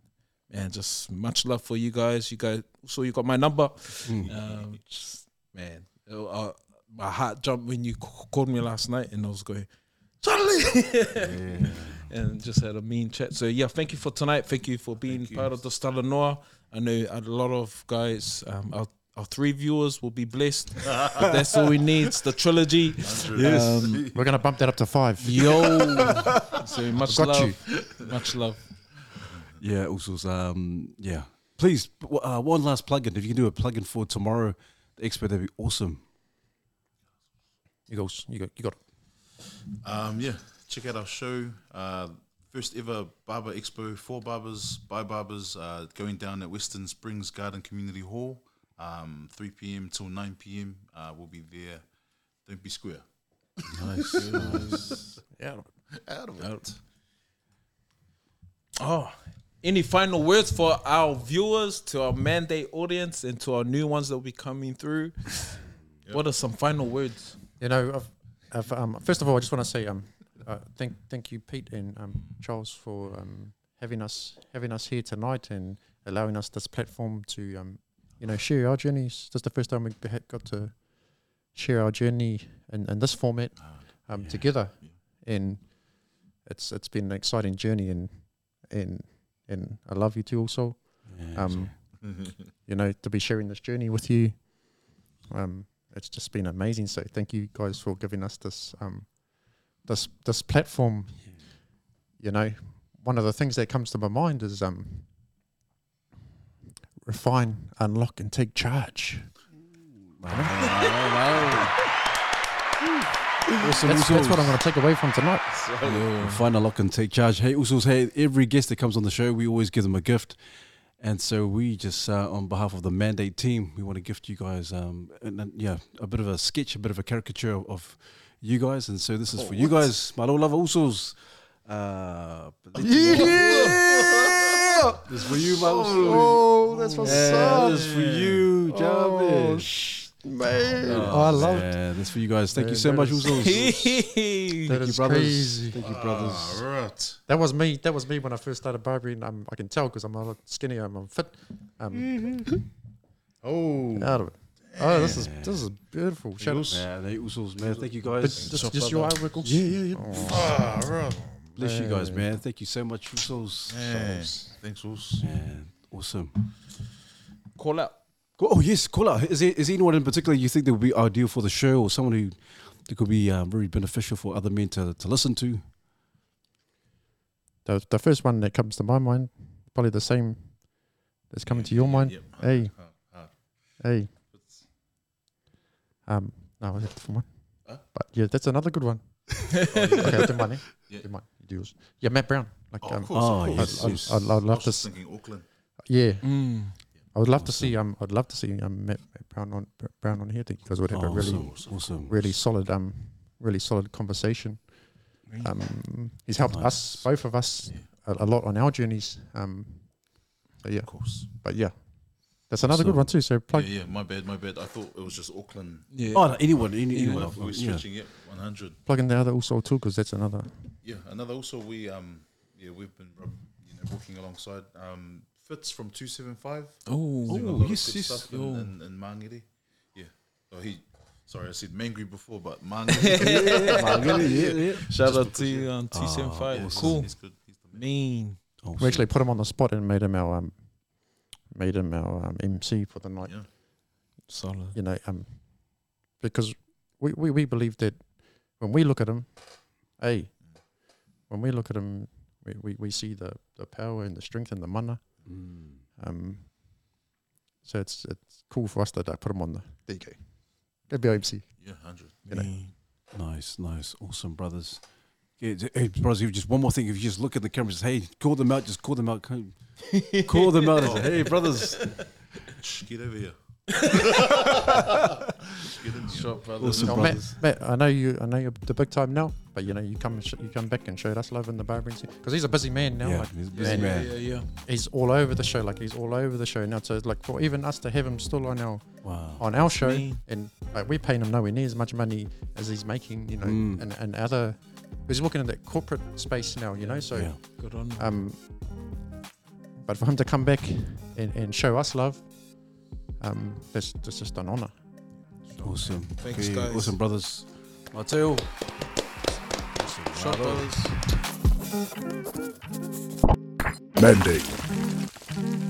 and just much love for you guys. You guys, so you got my number. Mm. Um, just man, uh, uh, my heart jumped when you c- called me last night, and I was going, Charlie, Yeah. and just had a mean chat. So yeah, thank you for tonight. Thank you for being Thank you. part of the Stella Noir. I know a lot of guys, um, our, our three viewers will be blessed. but that's all we need. It's the trilogy. Yes. Um, We're gonna bump that up to five. Yo, so much Got love, you. much love. Yeah, also, um, yeah. Please, uh, one last plug-in. If you can do a plug-in for tomorrow, the expo, that'd be awesome. You goes. You got. You got. it. Um, yeah, check out our show. Uh, first ever Barber Expo for barbers, by barbers, uh, going down at Western Springs Garden Community Hall, um, 3 p.m. till 9 p.m. Uh, we'll be there. Don't be square. Nice, nice. Yeah. Out of it. Oh, any final words for our viewers, to our mandate audience, and to our new ones that will be coming through? What are some final words? You know, I've, I've, um, first of all, I just want to say um, uh, thank thank you, Pete and um, Charles, for um, having us having us here tonight and allowing us this platform to um, you know share our journeys. This is the first time we had got to share our journey in, in this format um, together, and it's it's been an exciting journey, and and and I love you too, also. Yeah, Um, you know, to be sharing this journey with you. Um, it's just been amazing. So thank you guys for giving us this um, this this platform. You know, one of the things that comes to my mind is um, refine, unlock, and take charge. Awesome, That's, that's what I'm going to take away from tonight. Yo. Find a lock and take charge. Hey, Usos, hey, every guest that comes on the show, we always give them a gift. And so we just, uh, on behalf of the Mandate team, we want to gift you guys, um, and, and, yeah, a bit of a sketch, a bit of a caricature of, of you guys. And so this is for you guys, my little love Usos. Uh, yeah! This is for you, my. Oh, that's what's Yeah, this is for you, Oh, Jabez. sh- man. Oh, I love it. That's for you guys. Thank Yeah, you so much, is- Usos. That Thank you, is brothers. crazy. Thank you, brothers. All right. That was me. That was me when I first started barbering. Um, I can tell because I'm a lot skinnier. I'm fit. Um, Oh, out of it. Oh, this is this is beautiful. Shout out. Yeah, they Usos, man. Thank you But guys. just, just your eye wrinkles. yeah, yeah. Oh, all right. Bless you guys, man. Thank you so much, Usos. Man, thanks, Wolves. Awesome. Call out. Go- Oh yes, call out. Is there, is there anyone in particular you think that would be ideal for the show, or someone who that could be um, very beneficial for other men to, to listen to? the, the first one that comes to my mind, probably the same that's coming to your mind. Yep. Hey. Hard, hard. Hey. Um, no, that's a different one. Huh? But yeah, that's another good one. Oh, yeah. okay, I'll do mine. Eh? Yeah. Do mine. You do yours. Yeah, Matt Brown. Like, Oh, um, of course, oh, of yes, course. I'd, I'd, I'd I love was to. just thinking Auckland. Yeah, Mm. I would love to see. Um, I'd love to see um Matt, Matt Brown on Brown on here because it would have a really awesome, awesome. really solid um really solid conversation. Um, he's helped us, both of us, Yeah. a, a lot on our journeys. Um, so yeah, Of course. but yeah, that's another good one too. So plug. Yeah, yeah, my bad, my bad. I thought it was just Auckland. Yeah. Oh, no, anyone, any, Anyone. anyone. We were yeah. stretching it 100. plug in the other also too because that's another Yeah, another also we um yeah we've been you know walking alongside um Fitz from two seven five. Oh, Doing a Oh, lot yes, good yes. stuff Oh. in, in, in Mangere. Yeah. Oh, he. Sorry, I said Mangry before, but Mangere. yeah, yeah. shout Just out to yeah. um, two seven Yeah, Cool. He's good. He's the man. Mean. Oh, we actually put him on the spot and made him our um, made him our um, MC for the night. Yeah. Solid. You know, um, because we, we, we believe that when we look at him, hey, when we look at him, we, we, we see the, the power and the strength and the mana. Mm. Um, so it's it's cool for us that I put him on the. There you go. That'd be our MC. Yeah, hundred. You know. Nice, nice, awesome, brothers. Yeah, d- hey, brothers, if just one more thing. If you just look at the camera, just hey, call them out. Just call them out. Call call them out. Hey, brothers. Shh, get over here. get in brothers. Awesome, brothers. Matt, Matt, I know you. I know you're the big time now, but you know you come sh- you come back and show us love in the barbering scene because he's a busy man now. Yeah, like, he's a busy and man. Yeah, yeah, yeah. He's all over the show. Like he's all over the show now. So like for even us to have him still on our Wow. on our show, Mean. and like we're paying him nowhere near as much money as he's making. You know, Mm. and and other. He's working in that corporate space now. You know, so. yeah. Good on. Um, but for him to come back and, and show us love, um, that's, that's just an honour. Awesome. Thanks, Okay, guys. Awesome, brothers. Mateo. Shot brothers. Mandate.